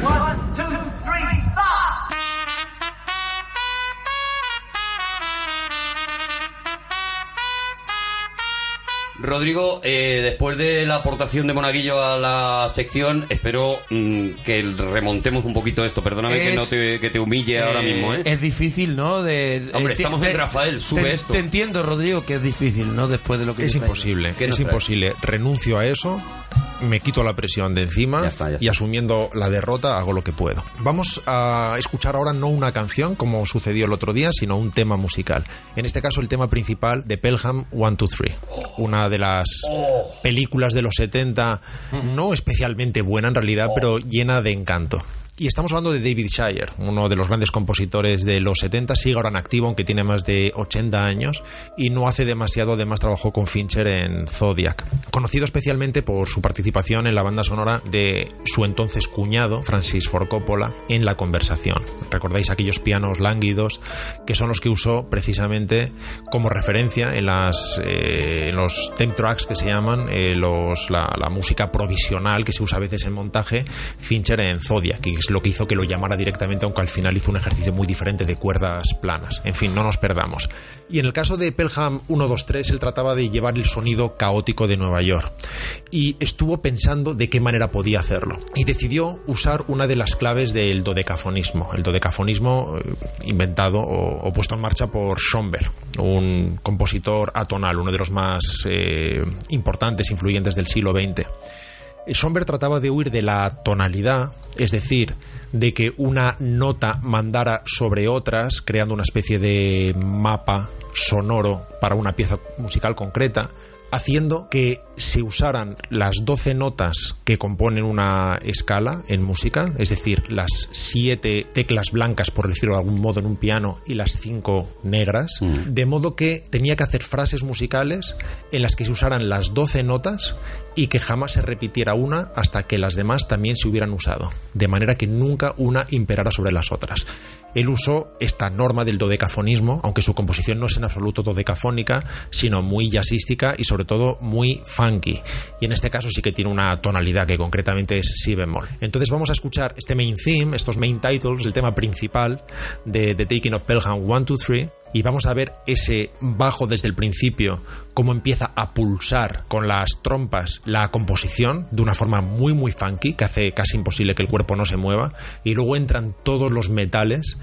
Rodrigo, eh, después de la aportación de Monaguillo a la sección, espero mm, que remontemos un poquito esto. Perdóname que no te, que te humille ahora Eh, mismo, ¿eh? Es difícil, ¿no? De, Hombre, eh, te- estamos en te- Rafael, sube te, esto. Te entiendo, Rodrigo, que es difícil, ¿no? Después de lo que Es imposible, ¿Qué nos es imposible. Renuncio a eso, me quito la presión de encima Ya está, ya y asumiendo la derrota hago lo que puedo. Vamos a escuchar ahora no una canción como sucedió el otro día, sino un tema musical. En este caso el tema principal de Pelham 123, una de las películas de los 70, no especialmente buena en realidad, pero llena de encanto. Y estamos hablando de David Shire, uno de los grandes compositores de los 70, sigue ahora en activo, aunque tiene más de 80 años, y no hace demasiado, además trabajó con Fincher en Zodiac. Conocido especialmente por su participación en la banda sonora de su entonces cuñado, Francis Ford Coppola, en La Conversación. ¿Recordáis aquellos pianos lánguidos que son los que usó precisamente como referencia en, las, eh, en los temp tracks que se llaman, eh, los, la, la música provisional que se usa a veces en montaje, Fincher en Zodiac, que lo que hizo que lo llamara directamente, aunque al final hizo un ejercicio muy diferente de cuerdas planas. En fin, no nos perdamos. Y en el caso de Pelham 123, él trataba de llevar el sonido caótico de Nueva York. Y estuvo pensando de qué manera podía hacerlo. Y decidió usar una de las claves del dodecafonismo. El dodecafonismo eh, inventado o, o puesto en marcha por Schoenberg, un compositor atonal, uno de los más eh, importantes, influyentes del siglo XX. Schoenberg trataba de huir de la tonalidad, es decir, de que una nota mandara sobre otras, creando una especie de mapa sonoro para una pieza musical concreta, haciendo que se usaran las 12 notas que componen una escala en música, es decir, las 7 teclas blancas, por decirlo de algún modo, en un piano y las 5 negras, de modo que tenía que hacer frases musicales en las que se usaran las 12 notas y que jamás se repitiera una hasta que las demás también se hubieran usado, de manera que nunca una imperara sobre las otras. Él usó esta norma del dodecafonismo, aunque su composición no es en absoluto dodecafónica, sino muy jazzística y sobre todo muy funky. Y en este caso sí que tiene una tonalidad que concretamente es si bemol. Entonces vamos a escuchar este main theme, estos main titles, el tema principal de The Taking of Pelham 1, 2, 3, y vamos a ver ese bajo desde el principio, cómo empieza a pulsar con las trompas la composición de una forma muy muy funky, que hace casi imposible que el cuerpo no se mueva, y luego entran todos los metales,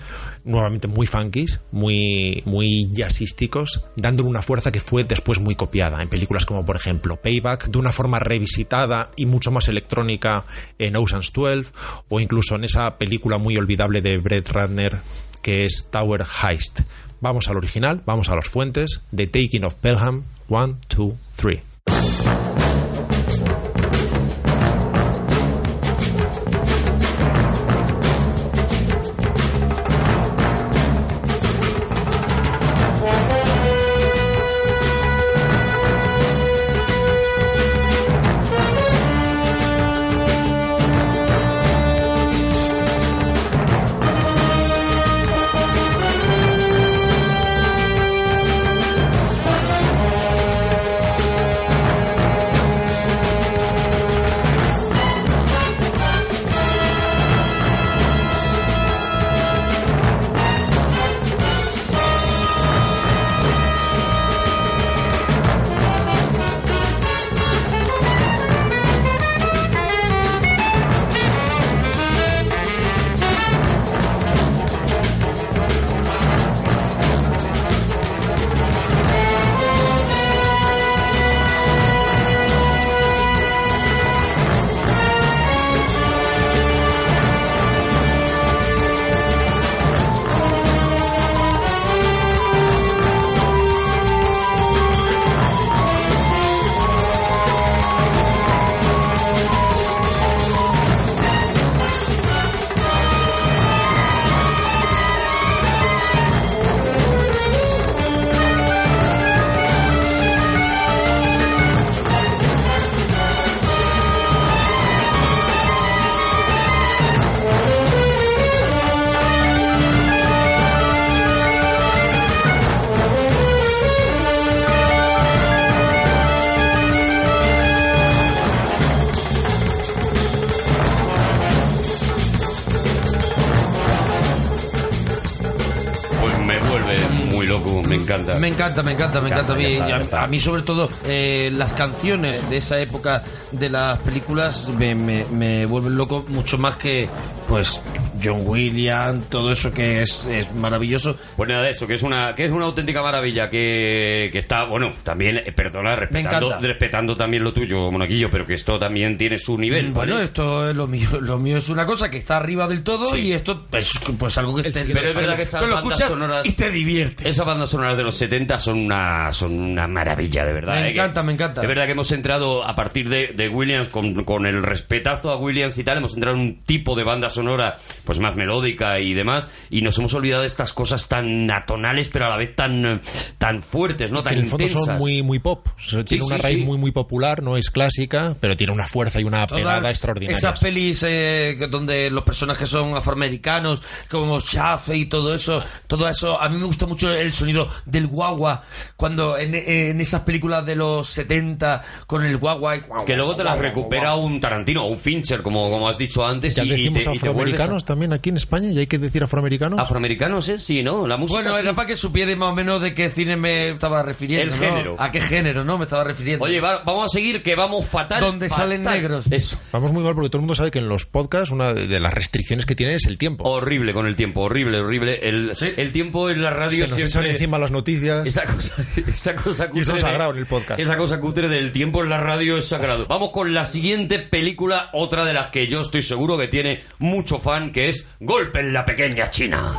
nuevamente muy funkys, muy, muy jazzísticos, dándole una fuerza que fue después muy copiada en películas como por ejemplo Payback, de una forma revisitada y mucho más electrónica en Ocean's 12, o incluso en esa película muy olvidable de Brett Ratner que es Tower Heist. Vamos al original, vamos a las fuentes, The Taking of Pelham, 1, 2, 3. Encanta. Me encanta, me encanta, me encanta. a, mí, está, a- está. a mí sobre todo eh, las canciones de esa época de las películas me, me, me vuelven loco mucho más que pues John Williams, todo eso que es, es maravilloso. Pues nada de eso, que es una, que es una auténtica maravilla, que, que está, bueno, también, eh, perdona, respetando, respetando también lo tuyo, Monaguillo, pero que esto también tiene su nivel, ¿vale? Bueno, esto es lo mío, lo mío es una cosa que está arriba del todo Sí. y esto es pues algo que esté Pero es verdad que esas lo bandas sonoras- y te diviertes. Esas bandas sonoras de los 70 son una, son una maravilla, de verdad. Me ¿eh? Que- encanta, me encanta. Es verdad que hemos entrado a partir de, de Williams, con, con el respetazo a Williams y tal, hemos entrado en un tipo de banda sonora pues más melódica y demás, y nos hemos olvidado de estas cosas tan atonales, pero a la vez tan, eh, tan fuertes, ¿no? Tan en el fondo intensas. son muy muy pop. O sea, tiene Sí, una sí, raíz sí. muy muy popular, no es clásica, pero tiene una fuerza y una pegada Todas extraordinaria. esas pelis eh, donde los personajes son afroamericanos, como Shaft y todo eso, todo eso, a mí me gusta mucho el sonido del guagua, cuando en, en esas películas de los 70 con el guagua. y- Que luego te las recupera un Tarantino o un Fincher, como, como has dicho antes, Ya y, y te, y te vuelves a- afroamericanos también aquí en España, y hay que decir afroamericanos. Afroamericanos, ¿eh? Sí, ¿no? La música Bueno, sí. era para que supiera más o menos de qué cine me estaba refiriendo. El ¿no? género. A qué género, ¿no? Me estaba refiriendo. Oye, va- vamos a seguir, que vamos fatal. Donde fatal. salen negros. Eso. Vamos muy mal porque todo el mundo sabe que en los podcasts una de de las restricciones que tienen es el tiempo. Horrible con el tiempo, horrible, horrible. El, Sí. el tiempo en la radio Se nos echan siempre... encima las noticias. Esa cosa, esa cosa cutre Y eso es sagrado en el podcast. Esa cosa cutre del tiempo en la radio es sagrado. Vamos con la siguiente película, otra de las que yo estoy seguro que tiene mucho fan, que es Golpe en la pequeña China.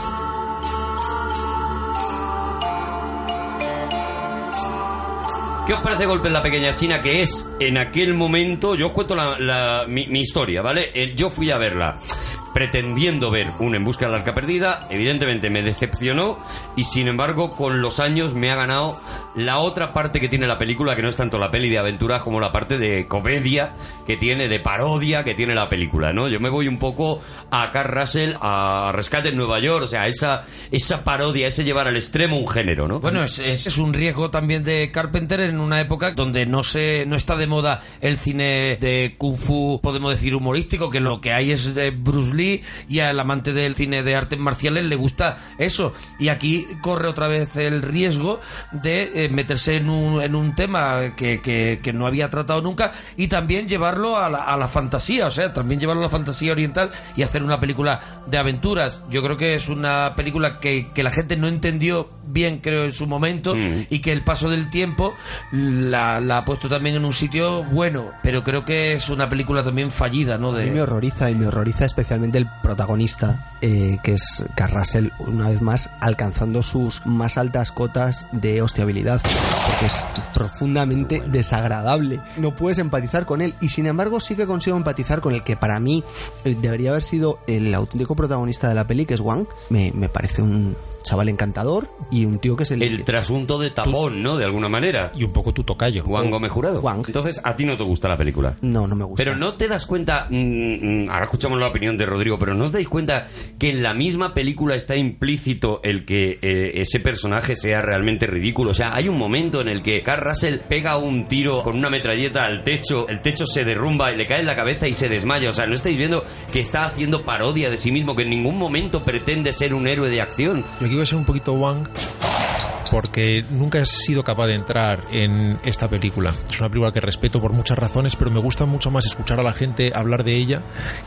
¿Qué os parece Golpe en la Pequeña China? Que es en aquel momento, yo os cuento la- la- mi, historia, ¿vale? Eh, yo fui a verla pretendiendo ver un En Busca de la Arca Perdida, evidentemente me decepcionó y sin embargo con los años me ha ganado la otra parte que tiene la película, que no es tanto la peli de aventuras como la parte de comedia que tiene, de parodia que tiene la película, ¿no? Yo me voy un poco a Carl Russell, a Rescate en Nueva York, o sea, esa, esa parodia, ese llevar al extremo un género, ¿no? Bueno, ese es, un riesgo también de Carpenter en una época donde no se no está de moda el cine de kung fu, podemos decir humorístico, que lo que hay es de Bruce Lee Lee y al amante del cine de artes marciales le gusta eso. Y aquí corre otra vez el riesgo de eh, meterse en un, en un tema que, que- que no había tratado nunca y también llevarlo a la, a la fantasía, o sea, también llevarlo a la fantasía oriental y hacer una película de aventuras. Yo creo que es una película que, que la gente no entendió bien, creo, en su momento Mm. y que el paso del tiempo la, la ha puesto también en un sitio bueno, pero creo que es una película también fallida, ¿no? A mí me De, horroriza y me horroriza especialmente el protagonista, eh, que es Carrasel, una vez más alcanzando sus más altas cotas de hostiabilidad, porque es profundamente desagradable. No puedes empatizar con él y sin embargo sí que consigo empatizar con el que para mí eh, debería haber sido el auténtico protagonista de la peli, que es Wang. Me, me parece un chaval encantador y un tío que se le... El trasunto de tapón, ¿no? De alguna manera. Y un poco tu tocayo. Juan Gómez Jurado. Juan. Entonces, a ti no te gusta la película. No, no me gusta. Pero no te das cuenta, mm, mm, ahora escuchamos la opinión de Rodrigo, pero no os dais cuenta que en la misma película está implícito el que eh, ese personaje sea realmente ridículo. O sea, hay un momento en el que Carl Russell pega un tiro con una metralleta al techo, el techo se derrumba y le cae en la cabeza y se desmaya. O sea, no estáis viendo que está haciendo parodia de sí mismo, que en ningún momento pretende ser un héroe de acción. Aquí voy a ser un poquito Wang porque nunca he sido capaz de entrar en esta película. Es una película que respeto por muchas razones, pero me gusta mucho más escuchar a la gente hablar de ella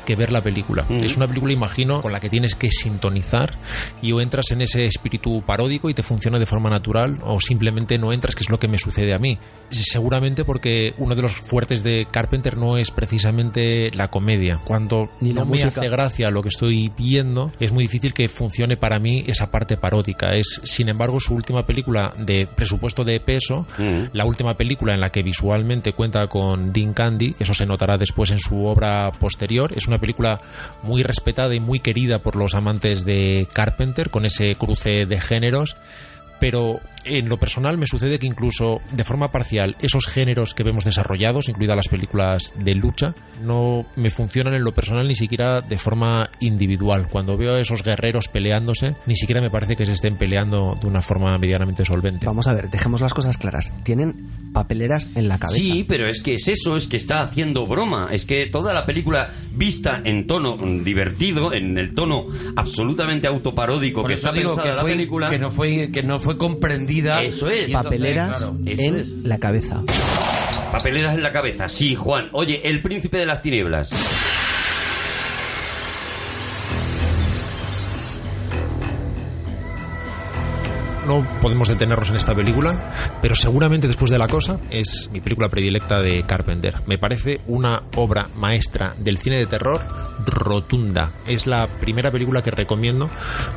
que ver la película. Mm. Es una película, imagino, con la que tienes que sintonizar y o entras en ese espíritu paródico y te funciona de forma natural o simplemente no entras, que es lo que me sucede a mí. Seguramente porque uno de los fuertes de Carpenter no es precisamente la comedia. Cuando Ni la no me música. hace gracia lo que estoy viendo, es muy difícil que funcione para mí esa parte paródica. Es, sin embargo, su última película de presupuesto de peso, Mm. la última película en la que visualmente cuenta con Dean Candy, eso se notará después en su obra posterior. Es una película muy respetada y muy querida por los amantes de Carpenter, con ese cruce de géneros. Pero en lo personal me sucede que incluso de forma parcial esos géneros que vemos desarrollados, incluidas las películas de lucha, no me funcionan en lo personal ni siquiera de forma individual. Cuando veo a esos guerreros peleándose, ni siquiera me parece que se estén peleando de una forma medianamente solvente. Vamos a ver, dejemos las cosas claras. Tienen papeleras en la cabeza. Sí, pero es que es eso, es que está haciendo broma. Es que toda la película vista en tono divertido, en el tono absolutamente autoparódico por que está pensada que, la fue, película. que no fue que no fue comprendida. Eso es. Entonces, papeleras claro, eso en es. la cabeza. Papeleras en la cabeza, sí, Juan. Oye, el príncipe de las tinieblas. No podemos detenernos en esta película, pero seguramente después de la cosa es mi película predilecta de Carpenter. Me parece una obra maestra del cine de terror rotunda. Es la primera película que recomiendo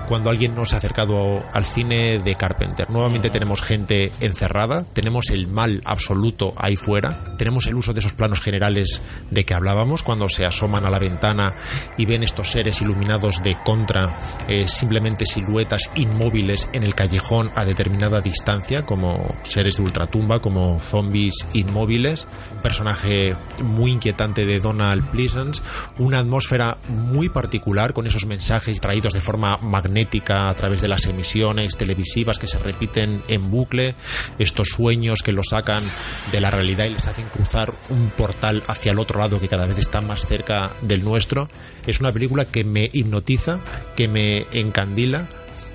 cuando alguien no se ha acercado al cine de Carpenter. Nuevamente tenemos gente encerrada, tenemos el mal absoluto ahí fuera, tenemos el uso de esos planos generales de que hablábamos cuando se asoman a la ventana y ven estos seres iluminados de contra, eh, simplemente siluetas inmóviles en el callejón a determinada distancia, como seres de ultratumba, como zombies inmóviles, personaje muy inquietante de Donald Pleasance, una atmósfera muy particular con esos mensajes traídos de forma magnética a través de las emisiones televisivas que se repiten en bucle, estos sueños que los sacan de la realidad y les hacen cruzar un portal hacia el otro lado que cada vez está más cerca del nuestro. Es una película que me hipnotiza, que me encandila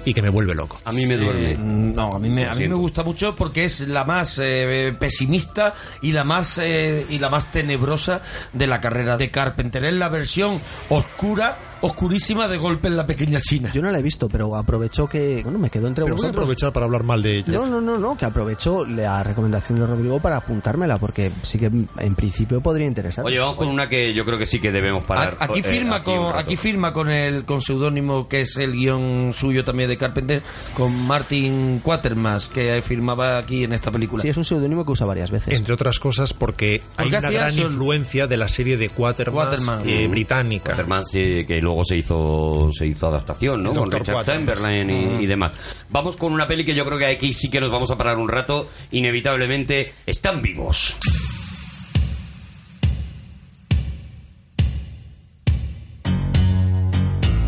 y que me vuelve loco. A mí me duerme. Eh, no, a mí me, a mí me gusta mucho porque es la más eh, pesimista y la más eh, y la más tenebrosa de la carrera de Carpenter. Es la versión oscura, oscurísima de Golpe en la Pequeña China. Yo no la he visto, pero aprovecho que. Bueno, me quedo entre Pero voy a vosotros. aprovechar para hablar mal de ella. No, no, no, no, que aprovecho la recomendación de Rodrigo para apuntármela, porque sí que en principio podría interesar. Oye, vamos con una que yo creo que sí que debemos parar. Aquí eh, firma aquí con aquí firma con el con seudónimo que es el guion suyo también de Carpenter con Martin Quatermass que firmaba aquí en esta película. Sí, es un seudónimo que usa varias veces. Entre otras cosas porque hay una gran sol- influencia de la serie de Quatermass, Quatermass. eh, británica. Además, eh, que luego se hizo se hizo adaptación, ¿no? Con. Richard. Chamberlain y, y demás. Vamos con una peli que yo creo que aquí sí que nos vamos a parar un rato. Inevitablemente, están vivos.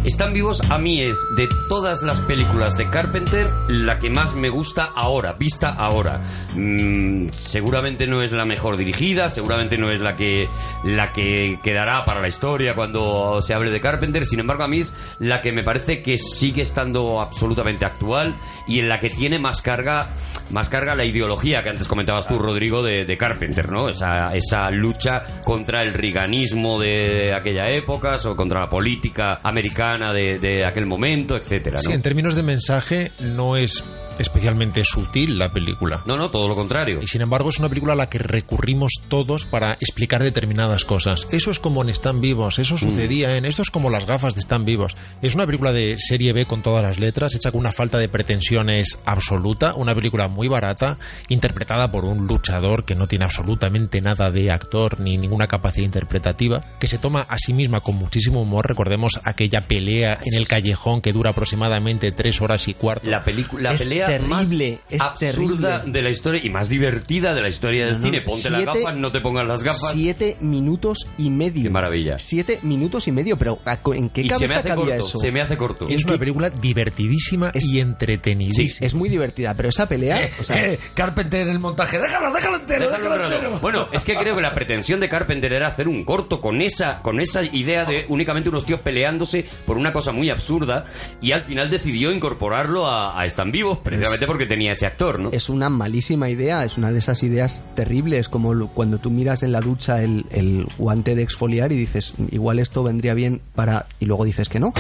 Están vivos a mí es de todas las películas de Carpenter la que más me gusta ahora, vista ahora. Mm, seguramente no es la mejor dirigida, seguramente no es la que la que quedará para la historia cuando se hable de Carpenter, sin embargo a mí es la que me parece que sigue estando absolutamente actual y en la que tiene más carga más carga la ideología que antes comentabas tú Rodrigo de, de Carpenter, ¿no? Esa, esa lucha contra el riganismo de aquella época o contra la política americana de, aquel momento, etcétera, Sí, ¿no? en términos de mensaje no es especialmente sutil la película. No, no, todo lo contrario. Y sin embargo es una película a la que recurrimos todos para explicar determinadas cosas. Eso es como en Están Vivos, eso sucedía en... Esto es como las gafas de Están Vivos. Es una película de serie B con todas las letras, hecha con una falta de pretensiones absoluta, una película muy barata, interpretada por un luchador que no tiene absolutamente nada de actor ni ninguna capacidad interpretativa, que se toma a sí misma con muchísimo humor. Recordemos aquella pelea en el callejón que dura aproximadamente tres horas y cuarto. La, película la Es pelea terrible, más es absurda terrible. de la historia y más divertida de la historia del No, cine. Ponte las gafas, no te pongas las gafas. Siete minutos y medio. Qué maravilla. Siete minutos y medio, pero ¿a co- ¿en qué Y se me cabeza hace cabía corto, eso? se me hace corto. Es una película divertidísima Es- y entretenidísima. Es muy divertida, pero esa pelea, Eh, o sea, eh, Carpenter en el montaje. Déjalo, déjalo entero, Déjalo déjalo un rato. entero. Bueno, es que creo que la pretensión de Carpenter era hacer un corto con esa, con esa idea de únicamente unos tíos peleándose por una cosa muy absurda y al final decidió incorporarlo a, a Están Vivos precisamente porque tenía ese actor, ¿no? es una malísima idea, es una de esas ideas terribles, como lo- cuando tú miras en la ducha el, el guante de exfoliar y dices, igual esto vendría bien para... y luego dices que no.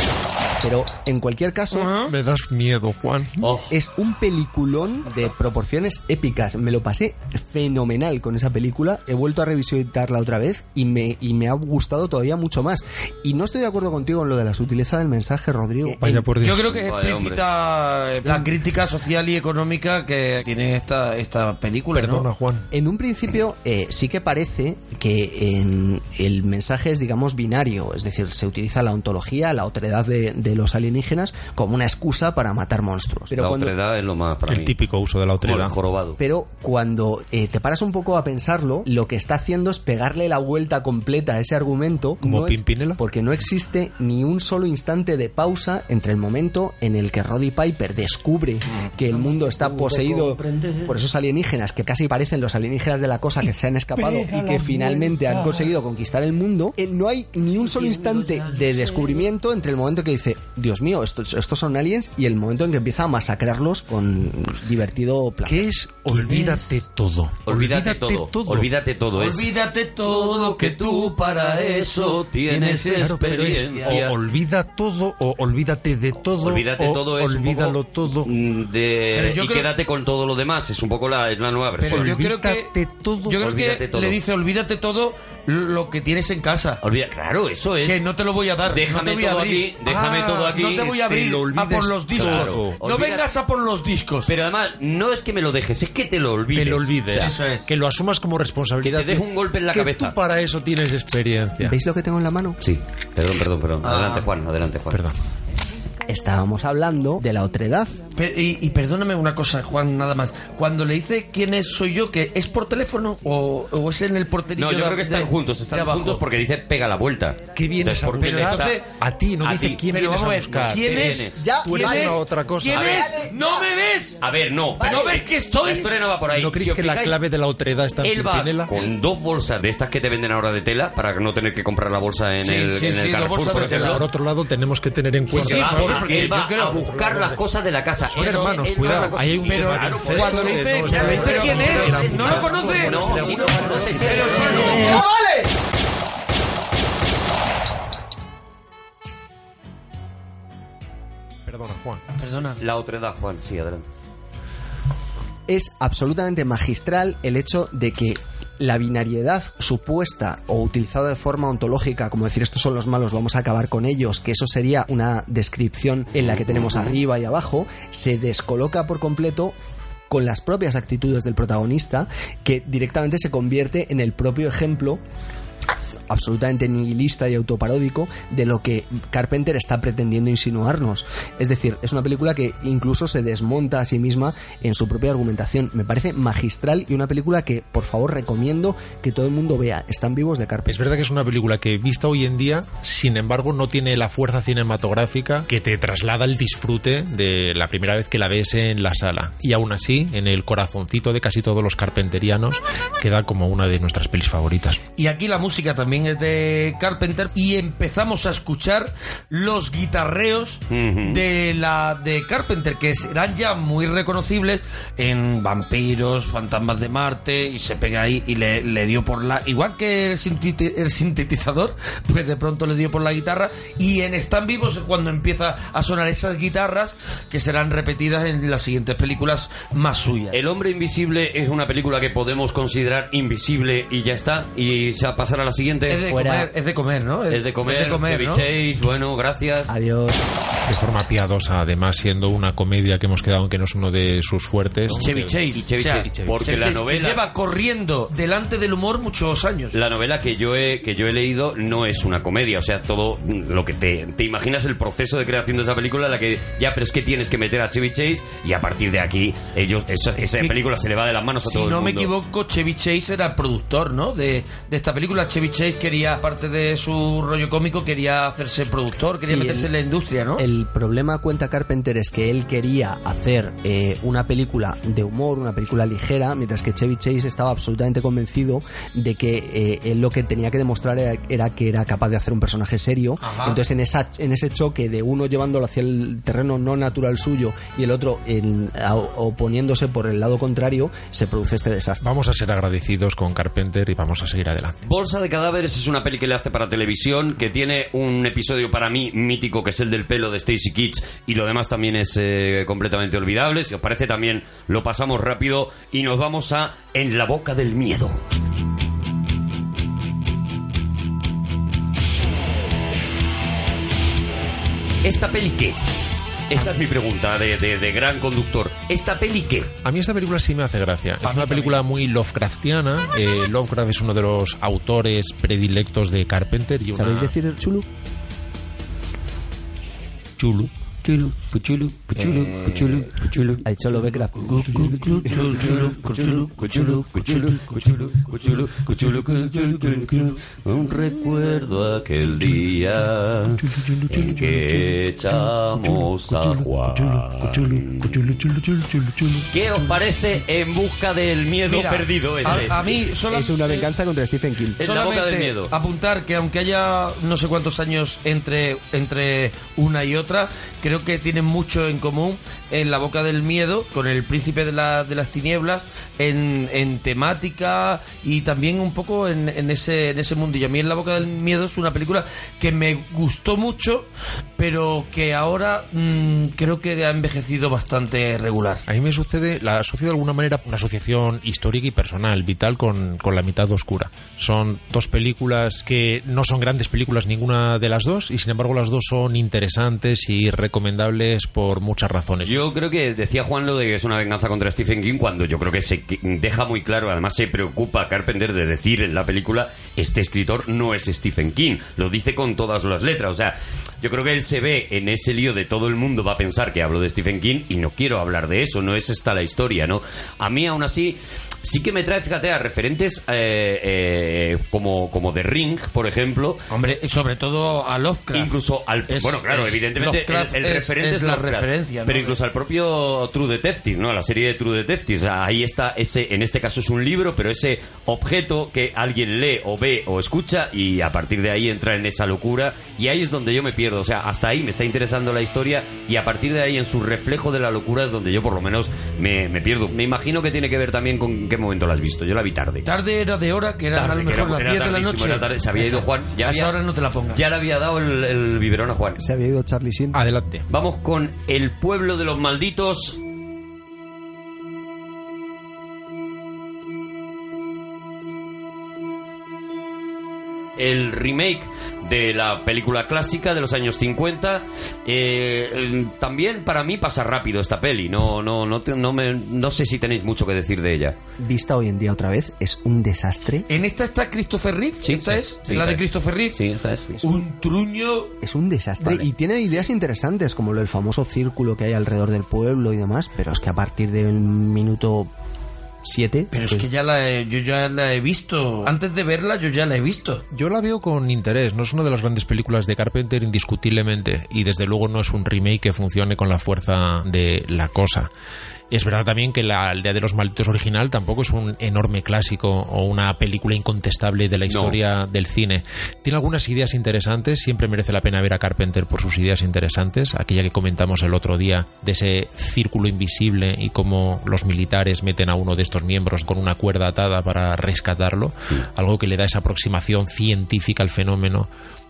Pero en cualquier caso, Me das miedo, Juan. Oh, es un peliculón de proporciones épicas. Me lo pasé fenomenal con esa película. He vuelto a revisitarla otra vez y me, y me ha gustado todavía mucho más. Y no estoy de acuerdo contigo en lo de la sutileza del mensaje, Rodrigo. Vaya por Dios. Yo creo que es explícita la crítica social y económica que tiene esta, esta película, ¿no? Perdona, Juan. En un principio eh, sí que parece que en el mensaje es, digamos, binario, es decir, se utiliza la ontología, la otredad de, de los alienígenas como una excusa para matar monstruos. Pero la cuando, otredad es lo más para El mí. típico uso de la otredad. jorobado. pero cuando eh, te paras un poco a pensarlo, lo que está haciendo es pegarle la vuelta completa a ese argumento. ¿Como no es- Pimpinela? Porque no existe ni un solo instante de pausa entre el momento en el que Roddy Piper descubre que el mundo está poseído por esos alienígenas que casi parecen los alienígenas de la cosa que se han escapado y que finalmente han conseguido conquistar el mundo. Eh, no hay ni un solo instante de descubrimiento entre el momento que dice, Dios mío, estos, estos son aliens y el momento en que empieza a masacrarlos con divertido plan. ¿Qué es? Olvídate todo. Olvídate, todo, olvídate todo. Es, Olvídate todo que tú para eso tienes Claro, pero es experiencia. o olvida todo o olvídate de todo. Olvídate o todo es olvídalo todo. mm, de Y creo- quédate con todo lo demás. Es un poco la, es la nueva versión. Pero yo creo que todo. yo creo que todo. le dice olvídate todo lo que tienes en casa. Olvida, claro, eso es. Que no te lo voy a dar. Déjame no te todo aquí, déjame Ah, todo aquí. No te voy a te abrir lo a por los discos. todo. No Olvida- vengas a por los discos. Pero además, no es que me lo dejes, es que te lo olvides. Te lo olvides. O sea, Que lo asumas como responsabilidad. Que te des un golpe en la que cabeza. Tú para eso tienes experiencia. ¿Veis lo que tengo en la mano? Sí, perdón, perdón, perdón. Adelante, Juan, adelante, Juan. Perdón. Estábamos hablando de la otredad. Pe- y, y perdóname una cosa, Juan, nada más. Cuando le dice quién es, soy yo, que es por teléfono o, o es en el porterillo No, yo de- creo que están de- juntos, están abajo? juntos porque dice pega la vuelta. ¿Qué vienes Entonces, a buscar? está- A ti, no a dice ti. quién Pero vienes vamos a buscar. ¿quién ¿Quién es? Ya, Tú eres ¿Quién una es? otra cosa. ¿Quién es? ¿No me ves? A ver, no. ¿No ves que estoy? La historia no va por ahí. ¿No crees Si que la clave de la otredad está en Él va Pimpinela? con dos bolsas de estas que te venden ahora de tela para no tener que comprar la bolsa en Sí, el, sí, en el Carrefour, por de tela. ejemplo. Por otro lado, tenemos que tener en cuenta. Porque va, porque él, va a buscar las cosas de la casa. Son hermanos, cuidado. Ahí hay un Pero Cuando le que dice, no está- ¿pero pero quién es? ¿No lo conoce? No, no, no te eches- Perdona, Juan. Perdona. La otredad, Juan, sí, adelante. Es absolutamente magistral el hecho de que la binariedad supuesta o utilizada de forma ontológica, como decir estos son los malos, vamos a acabar con ellos, que eso sería una descripción en la que tenemos arriba y abajo, se descoloca por completo con las propias actitudes del protagonista, que directamente se convierte en el propio ejemplo absolutamente nihilista y autoparódico de lo que Carpenter está pretendiendo insinuarnos. Es decir, es una película que incluso se desmonta a sí misma en su propia argumentación. Me parece magistral y una película que, por favor, recomiendo que todo el mundo vea. Están vivos de Es Carpenter. verdad que es una película que, vista hoy en día, sin embargo, no tiene la fuerza cinematográfica que te traslada el disfrute de la primera vez que la ves en la sala. Y aún así, en el corazoncito de casi todos los carpenterianos, queda como una de nuestras pelis favoritas. Y aquí la música también es de Carpenter y empezamos a escuchar los guitarreos de la de Carpenter que serán ya muy reconocibles en Vampiros, Fantasmas de Marte y se pega ahí y le, le dio por la igual que el, sinteti- el sintetizador, pues de pronto le dio por la guitarra y en Están vivos es cuando empieza a sonar esas guitarras que serán repetidas en las siguientes películas más suyas. El hombre invisible es una película que podemos considerar invisible y ya está. Y se pasar a la siguiente. Es de fuera- comer, es de comer, ¿no? Es de comer, es de comer, Chevy ¿no? Chase, bueno, gracias. Adiós. De forma piadosa, además, siendo una comedia que hemos quedado en que no es uno de sus fuertes. Chevy Chase. Y Chevy O sea, porque Chevy la Chase, que novela- lleva corriendo delante del humor muchos años. La novela que yo he que yo he leído no es una comedia, o sea, todo lo que te, te imaginas el proceso de creación de esa película, la que ya, pero es que tienes que meter a Chevy Chase y a partir de aquí ellos esa, esa película se le va de las manos a Si todo el no me mundo. equivoco, Chevy Chase era productor, ¿no? De, de esta película. Chevy Chase quería, aparte de su rollo cómico, quería hacerse productor, quería Sí, meterse el- en la industria, ¿no? El problema, cuenta Carpenter, es que él quería hacer eh, una película de humor, una película ligera, mientras que Chevy Chase estaba absolutamente convencido de que eh, él lo que tenía que demostrar era, era que era capaz de hacer un personaje serio. Ajá. Entonces, en, esa, en ese choque de uno llevándolo hacia el terreno no natural suyo y el otro en- a- oponiéndose por el lado contrario, se produce este desastre. Vamos a ser agradecidos con Carpenter y vamos a seguir adelante. Bolsa de cadáveres es una peli que le hace para televisión, que tiene un episodio para mí mítico, que es el del pelo de Stacy Kitsch, y lo demás también es eh, completamente olvidable. Si os parece también lo pasamos rápido y nos vamos a En la boca del miedo. ¿Esta peli qué? Esta es mi pregunta de, de- de gran conductor. ¿Esta peli qué? A mí esta película sí me hace gracia. Es una película muy Lovecraftiana. Eh, Lovecraft es uno de los autores predilectos de Carpenter. Y una... ¿Sabéis decir chulu? Chulu. Puchulu, puchulu, puchulu, puchulu, puchulu. Un recuerdo aquel día en que echamos a Juan. ¿Qué os parece En busca del miedo Mira, perdido ese? a, a mí solamente, Es una venganza contra Stephen King. En la boca del solamente miedo. apuntar que aunque haya no sé cuántos años entre, entre una y otra, creo que tienen mucho en común en La Boca del Miedo con El Príncipe de, la- de las Tinieblas en, en temática y también un poco en, en ese, en ese mundillo. A mí En La Boca del Miedo es una película que me gustó mucho, pero que ahora mm, creo que ha envejecido bastante regular. A mí me sucede, la asocio de alguna manera una asociación histórica y personal, vital, con, con La mitad oscura. Son dos películas que no son grandes películas ninguna de las dos, y sin embargo las dos son interesantes y recomendables por muchas razones. Creo que decía Juan lo de que es una venganza contra Stephen King cuando yo creo que se deja muy claro, además se preocupa Carpenter de decir en la película este escritor no es Stephen King, lo dice con todas las letras, o sea, yo creo que él se ve en ese lío de todo el mundo va a pensar que hablo de Stephen King y no quiero hablar de eso, no es esta la historia, ¿no? A mí aún así sí que me trae, fíjate, a referentes eh, eh, como, como The Ring, por ejemplo, Hombre, y sobre todo a Lovecraft. Incluso al. Es- bueno, claro, es- evidentemente Lovecraft el, el es- referente es es, la Lovecraft, referencia, ¿no? Pero incluso al propio True Detective, ¿no? A la serie de True Detective. O sea, ahí está ese. En este caso es un libro, pero ese objeto que alguien lee o ve o escucha y a partir de ahí entra en esa locura. Y ahí es donde yo me pierdo. O sea, hasta ahí me está interesando la historia y a partir de ahí en su reflejo de la locura es donde yo por lo menos me, me pierdo. Me imagino que tiene que ver también con en qué momento la has visto. Yo la vi tarde. Tarde era de hora, que era Tarde, a lo que mejor era- las era 10 de la tardísimo, noche. era tarde. Se había ido Juan. Ya a había- esa hora no te la pongas. Ya le había dado el, el biberón a Juan. Se había ido Charlie Sheen. Adelante. Vamos con El pueblo de los malditos. el remake de la película clásica de los años 50. Eh, también para mí pasa rápido esta peli. No, no, no, no, me- no sé si tenéis mucho que decir de ella. Vista hoy en día otra vez, es un desastre. En esta está Christopher Reeve. Sí, ¿Esta sí, es? sí, la esta de es. Christopher Reeve. Sí, esta es. Un truño. Es un desastre y tiene ideas interesantes como lo del famoso círculo que hay alrededor del pueblo y demás, pero es que a partir del minuto 7 Pero es que ya la he, yo ya la he visto. Antes de verla, yo ya la he visto. Yo la veo con interés, no es una de las grandes películas de Carpenter indiscutiblemente y desde luego no es un remake que funcione con la fuerza de la cosa. Es verdad también que la Aldea de los Malditos original tampoco es un enorme clásico o una película incontestable de la No. historia del cine. Tiene algunas ideas interesantes, siempre merece la pena ver a Carpenter por sus ideas interesantes, aquella que comentamos el otro día de ese círculo invisible y cómo los militares meten a uno de estos miembros con una cuerda atada para rescatarlo, algo que le da esa aproximación científica al fenómeno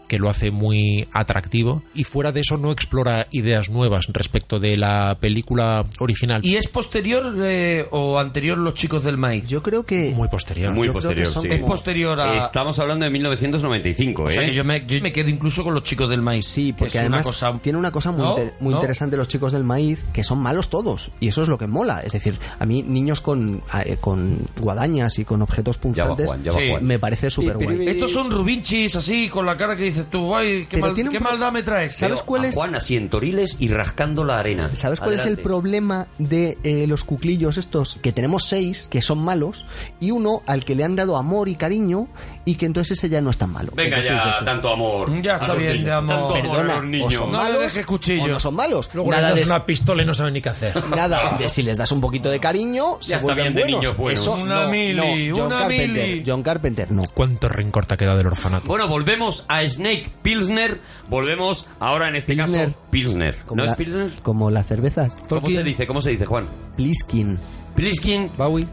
que lo hace muy atractivo y fuera de eso no explora ideas nuevas respecto de la película original ¿Y es posterior eh, o anterior Los Chicos del Maíz? yo creo que muy posterior Muy Yo creo que posterior, son sí. Es posterior a... Estamos hablando de 1995, o ¿eh? sea que yo me, yo me quedo incluso con Los Chicos del Maíz. Sí, que porque una además cosa- tiene una cosa muy, ¿No? inter- muy ¿No? interesante los chicos del maíz, que son malos todos, y eso es lo que mola. Es decir, a mí niños con, eh, con guadañas y con objetos Ya va punzantes Juan, ya va Sí. Juan. me parece súper guay. Estos son rubinchis así, con la cara que dices tú, ay, qué, mal- qué maldad me traes. ¿Sabes cuál es? Juan así en toriles y rascando la arena. ¿Sabes cuál es el problema de eh, los cuclillos estos? Que tenemos seis que son malos y uno al que le han dado amor y cariño y que entonces ese ya no es tan malo. Venga Entonces ya, tanto amor. Ya a está bien, niños. de amor. Tanto amor a los o niños. son No le malos dejes cuchillo. o no son malos. luego nada les de, una pistola y no saben ni qué hacer nada de si les das un poquito de cariño se Ya está vuelven bien de buenos. niños buenos. Eso Una no, mili, no. John una Carpenter, mili. John Carpenter no. cuánto rencor te ha quedado del orfanato Bueno, volvemos a Snake Pilsner. Volvemos ahora en este Pilsner. caso Pilsner. Como ¿No la- es Pilsner? Como las cervezas. ¿Cómo se dice? ¿Cómo se dice, Juan? Pliskin. Pliskin. Bowie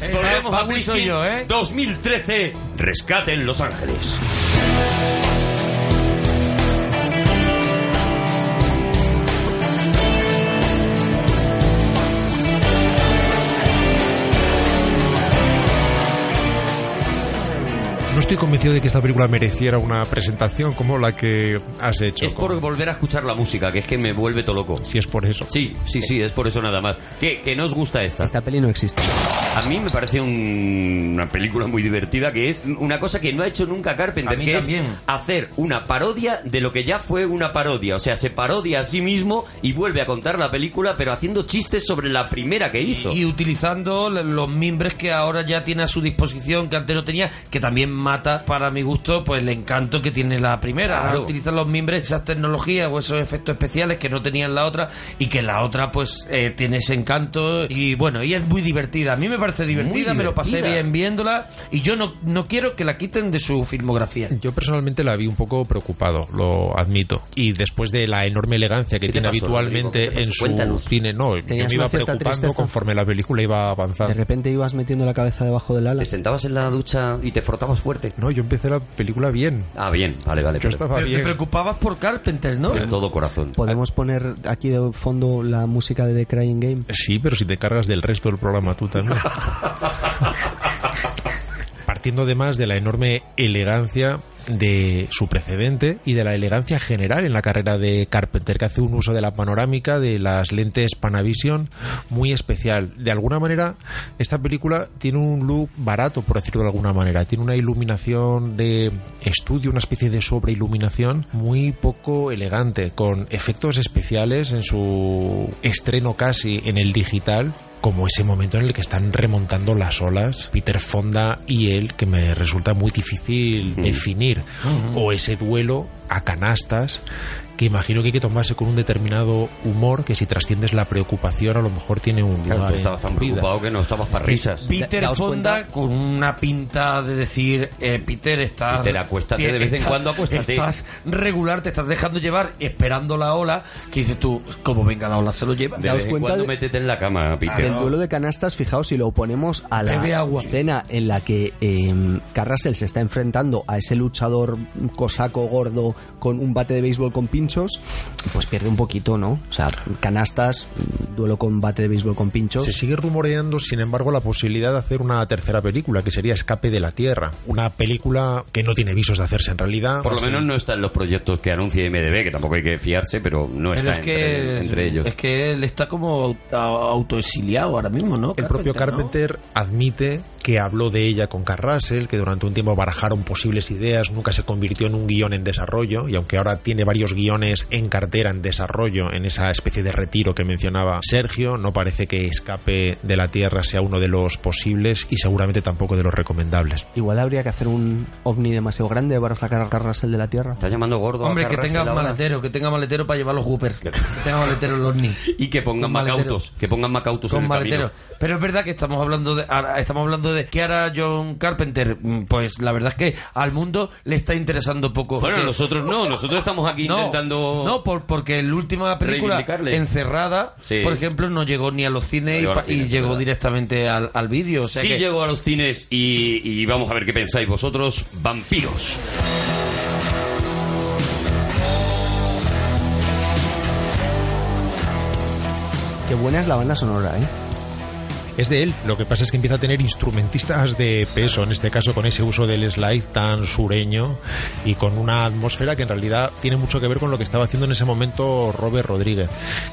Eh, Volvemos a Bowie soy yo, ¿eh? 2013. Rescate en Los Ángeles. Estoy convencido de que esta película mereciera una presentación como la que has hecho Es por con- volver a escuchar la música, que es que me vuelve todo loco. si es por eso Sí, sí, sí, es por eso nada más. ¿Qué, que no os gusta esta? Esta peli no existe. A mí me parece un- una película muy divertida que es una cosa que no ha hecho nunca Carpenter, que también. es hacer una parodia de lo que ya fue una parodia. O sea, se parodia a sí mismo y vuelve a contar la película, pero haciendo chistes sobre la primera que hizo. Y utilizando l- los mimbres que ahora ya tiene a su disposición, que antes no tenía, que también mata, para mi gusto, pues el encanto que tiene la primera. Claro. Ahora utilizan los mimbres, esas tecnologías o esos efectos especiales que no tenían la otra y que la otra, pues, eh, tiene ese encanto. Y bueno, y es muy divertida. A mí me parece divertida, Muy me lo pasé divertida. bien viéndola y yo no, no quiero que la quiten de su filmografía. Yo personalmente la vi un poco preocupado, lo admito. Y después de la enorme elegancia que ¿Qué te tiene pasó, habitualmente en su Cuéntanos. cine, no, yo me iba preocupando tristeza. conforme la película iba De avanzando. repente ibas metiendo la cabeza debajo del ala. Te sentabas en la ducha y te frotabas fuerte. No, yo empecé la película bien. Ah, bien, vale, vale. Yo vale. estaba Pero te preocupabas por Carpenter, ¿no? Es todo corazón. Podemos poner aquí de fondo la música de The Crying Game. Sí, pero si te cargas del resto del programa tú también. Partiendo además de la enorme elegancia de su precedente y de la elegancia general en la carrera de Carpenter, que hace un uso de la panorámica, de las lentes Panavision, muy especial. De alguna manera, esta película tiene un look barato, por decirlo de alguna manera. Tiene una iluminación de estudio, una especie de sobreiluminación muy poco elegante, con efectos especiales en su estreno casi en el digital como ese momento en el que están remontando las olas, Peter Fonda y él, que me resulta muy difícil definir, o ese duelo a canastas que imagino que hay que tomarse con un determinado humor que si trasciendes la preocupación a lo mejor tiene un Claro, lugar tú estabas tan preocupado que no estabas para risas. Peter Fonda cuenta- con una pinta de decir, eh, Peter, estás... Peter, acuéstate de vez en cuando, acuéstate. Estás regular, te estás dejando llevar, esperando la ola, que dices tú, como venga la ola, se lo lleva. De vez en cuando de- métete en la cama, Peter. El duelo de canastas, fijaos, si lo oponemos a la escena en la que eh, Carrasel se está enfrentando a ese luchador cosaco gordo con un bate de béisbol con pinchos pinchos, pues pierde un poquito, ¿no? O sea, canastas, duelo con bate de béisbol con pinchos. Se sigue rumoreando, sin embargo, la posibilidad de hacer una tercera película, que sería Escape de la Tierra. Una película que no tiene visos de hacerse en realidad. Por lo Sí. menos no está en los proyectos que anuncia IMDB, que tampoco hay que fiarse, pero no Pero está es que, entre, entre ellos. es que él está como auto- autoexiliado ahora mismo, ¿no? El propio ¿no? Carpenter admite que habló de ella con Carl Russell, que durante un tiempo barajaron posibles ideas, nunca se convirtió en un guion en desarrollo, y aunque ahora tiene varios guiones en cartera en desarrollo, en esa especie de retiro que mencionaba Sergio, no parece que Escape de la Tierra sea uno de los posibles y seguramente tampoco de los recomendables. Igual habría que hacer un ovni demasiado grande para sacar a Carrasel de la Tierra. ¿Estás llamando gordo a Hombre, que tenga ahora? maletero, que tenga maletero para llevar los Hooper. Que tenga maletero los ni. Y que pongan Con maletero. macautos, que pongan macautos en Con el maletero. camino. Pero es verdad que estamos hablando de estamos hablando de qué hará John Carpenter. Mm, Pues la verdad es que al mundo le está interesando poco. Bueno, Que- nosotros no, nosotros estamos aquí no, intentando... no por, porque la última película encerrada, Sí. por ejemplo, no llegó ni a los cines No y, llegó a pa- los cines, y llegó ¿verdad? directamente al, al vídeo. O sea sí que- llego a los cines y, y vamos a ver qué pensáis vosotros, vampiros. Qué buena es la banda sonora, ¿eh? Es de él, lo que pasa es que empieza a tener instrumentistas de peso, en este caso con ese uso del slide tan sureño y con una atmósfera que en realidad tiene mucho que ver con lo que estaba haciendo en ese momento Robert Rodríguez.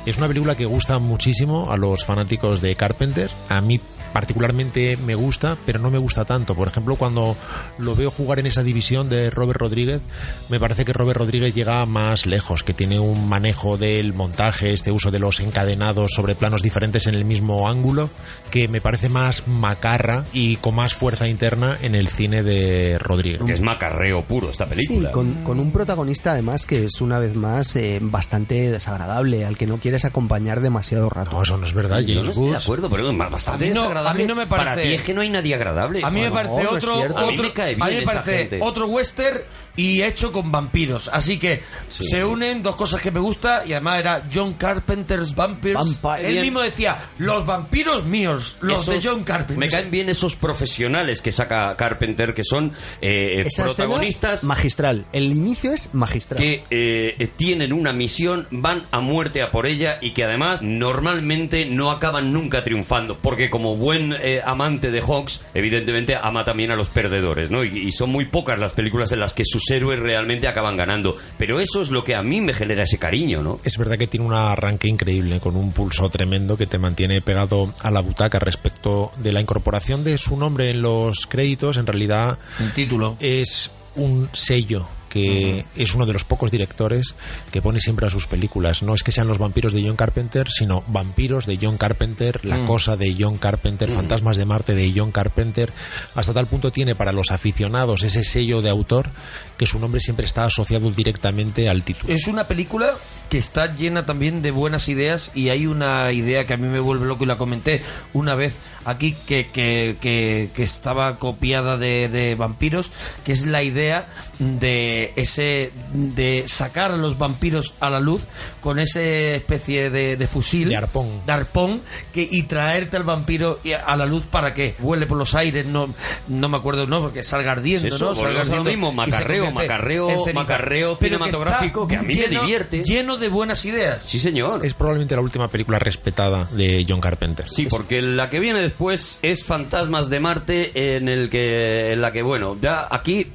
Es una película que gusta muchísimo a los fanáticos de Carpenter, a mí particularmente me gusta, pero no me gusta tanto. Por ejemplo, cuando lo veo jugar en esa división de Robert Rodríguez, me parece que Robert Rodríguez llega más lejos, que tiene un manejo del montaje, este uso de los encadenados sobre planos diferentes en el mismo ángulo, que me parece más macarra y con más fuerza interna en el cine de Rodríguez. Que es macarreo puro esta película. Sí, con, con un protagonista además que es una vez más eh, bastante desagradable, al que no quieres acompañar demasiado rato. No, eso no es verdad, Yo no estoy de acuerdo, pero es bastante A a mí no me Para parece- ti es que no hay nadie agradable. A mí me parece no otro, cierto. A mí otro, me cae a mí bien me esa parece gente. otro western y hecho con vampiros. Así que Sí. se unen dos cosas que me gusta y además era John Carpenter's Vampires. Vampire. Él mismo decía, los vampiros míos, los de John Carpenter. Me caen bien esos profesionales que saca Carpenter, que son eh, Esa protagonistas magistral. El inicio es magistral. que eh, tienen una misión, van a muerte a por ella y que además normalmente no acaban nunca triunfando, porque como buen eh, amante de Hawks, evidentemente ama también a los perdedores, ¿no? Y, y son muy pocas las películas en las que sus héroes realmente acaban ganando, pero eso es lo que a mí me genera ese cariño, ¿no? Es verdad que tiene un arranque increíble, con un pulso tremendo que te mantiene pegado a la butaca respecto de la incorporación de su nombre en los créditos. En realidad Un título. es un sello que es uno de los pocos directores que pone siempre a sus películas. No es que sean los vampiros de John Carpenter, sino vampiros de John Carpenter, La Cosa de John Carpenter, Fantasmas de Marte de John Carpenter. Hasta tal punto tiene para los aficionados ese sello de autor que su nombre siempre está asociado directamente al título. Es una película que está llena también de buenas ideas y hay una idea que a mí me vuelve loco y la comenté una vez aquí que, que, que- que estaba copiada de, de vampiros, que es la idea de ese de sacar a los vampiros a la luz con esa especie de, de fusil De arpón. de arpón, que y traerte al vampiro a- la luz para que vuele por los aires no no me acuerdo no porque salga ardiendo Eso, no salga volvemos a lo ardiendo mismo, macarreo, macarreo, macarreo Pero cinematográfico que a mí me lleno- divierte. lleno de buenas ideas Sí, señor. Es probablemente la última película respetada de John Carpenter. Sí, porque la que viene después es Fantasmas de Marte, en el que, en la que bueno, ya aquí,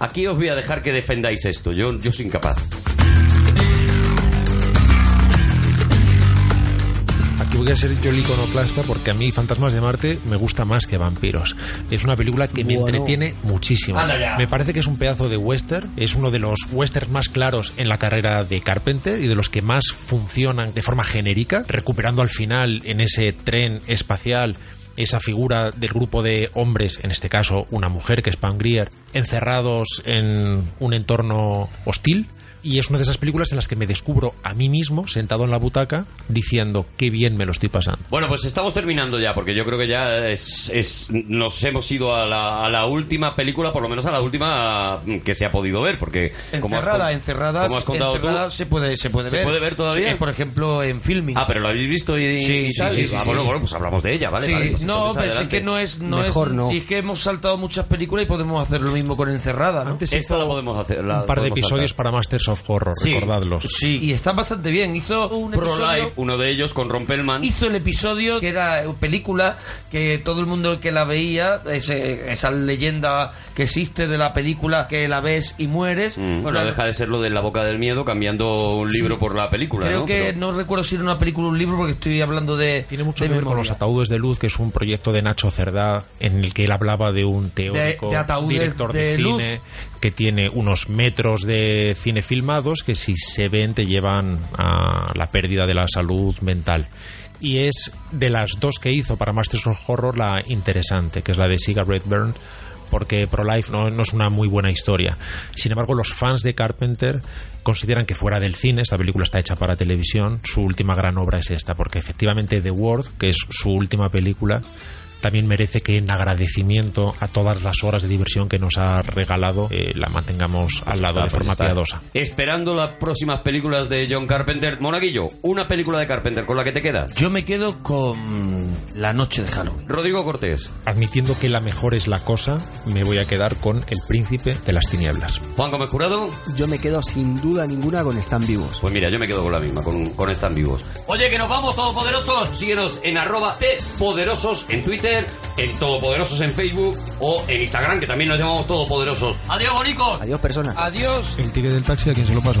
aquí os voy a dejar que defendáis esto. Yo, yo soy incapaz. Aquí voy a ser yo el iconoclasta porque a mí Fantasmas de Marte me gusta más que Vampiros. Es una película que me Bueno. entretiene muchísimo. Anda ya. Me parece que es un pedazo de western, es uno de los westerns más claros en la carrera de Carpenter y de los que más funcionan de forma genérica, recuperando al final en ese tren espacial esa figura del grupo de hombres, en este caso una mujer que es Pam Grier, encerrados en un entorno hostil. Y es una de esas películas en las que me descubro a mí mismo sentado en la butaca diciendo qué bien me lo estoy pasando. Bueno, pues estamos terminando ya, porque yo creo que ya es, es- nos hemos ido a la, a la última película, por lo menos a la última que se ha podido ver, porque como has encerrada encerrada como has contado tú- encerrada se puede se puede ¿Se ver puede ver todavía? Sí, por ejemplo en filming Ah, pero lo habéis visto y, Sí, y sí, tal. sí, sí, ah, sí. bueno, bueno, pues hablamos de ella, ¿vale? Sí, vale, pues no, pero sí que no es no Mejor es no. sí es que hemos saltado muchas películas y podemos hacer lo mismo con encerrada ¿no? Antes Esta hizo la podemos hacer. la un par de episodios saltar. para Masters of Horror, Sí. recordadlos. Sí, y están bastante bien. Hizo un Pro episodio- Life, uno de ellos con Rompelman. Hizo el episodio que era película que todo el mundo que la veía, ese- esa leyenda que existe de la película que la ves y mueres. Mm, Bueno, La- deja de ser lo de la boca del miedo cambiando un libro por la película, Creo ¿no? que Pero- no recuerdo si era una película o un libro porque estoy hablando de. Tiene mucho de que ver con memoria. los ataúdes de luz, que es un proyecto de Nacho Cerdá en el que él hablaba de un teórico de ataúdes director de, de luz. Que tiene unos metros de cine filmados que si se ven te llevan a la pérdida de la salud mental. Y es de las dos que hizo para Masters of Horror la interesante, que es la de Cigarette Burn, porque Pro-Life no, no es una muy buena historia. Sin embargo, los fans de Carpenter consideran que fuera del cine, esta película está hecha para televisión, su última gran obra es esta, porque efectivamente The Word, que es su última película, también merece que en agradecimiento a todas las horas de diversión que nos ha regalado, eh, la mantengamos al lado Ah, de pues forma está. piadosa. Esperando las próximas películas de John Carpenter. Monaguillo, una película de Carpenter con la que te quedas. Yo me quedo con La Noche de Halloween. Rodrigo Cortés. Admitiendo que la mejor es la cosa, me voy a quedar con El Príncipe de las Tinieblas. Juan Gómez Jurado. Yo me quedo sin duda ninguna con Están Vivos. Pues mira, yo me quedo con la misma, con, con Están Vivos. Oye, que nos vamos, Todopoderosos. Síguenos en arroba Poderosos en Twitter, en Todopoderosos en Facebook o en Instagram, que también nos llamamos Todopoderosos. Adiós, bonicos. Adiós, personas. Adiós. El ticket del taxi, ¿a quién se lo paso?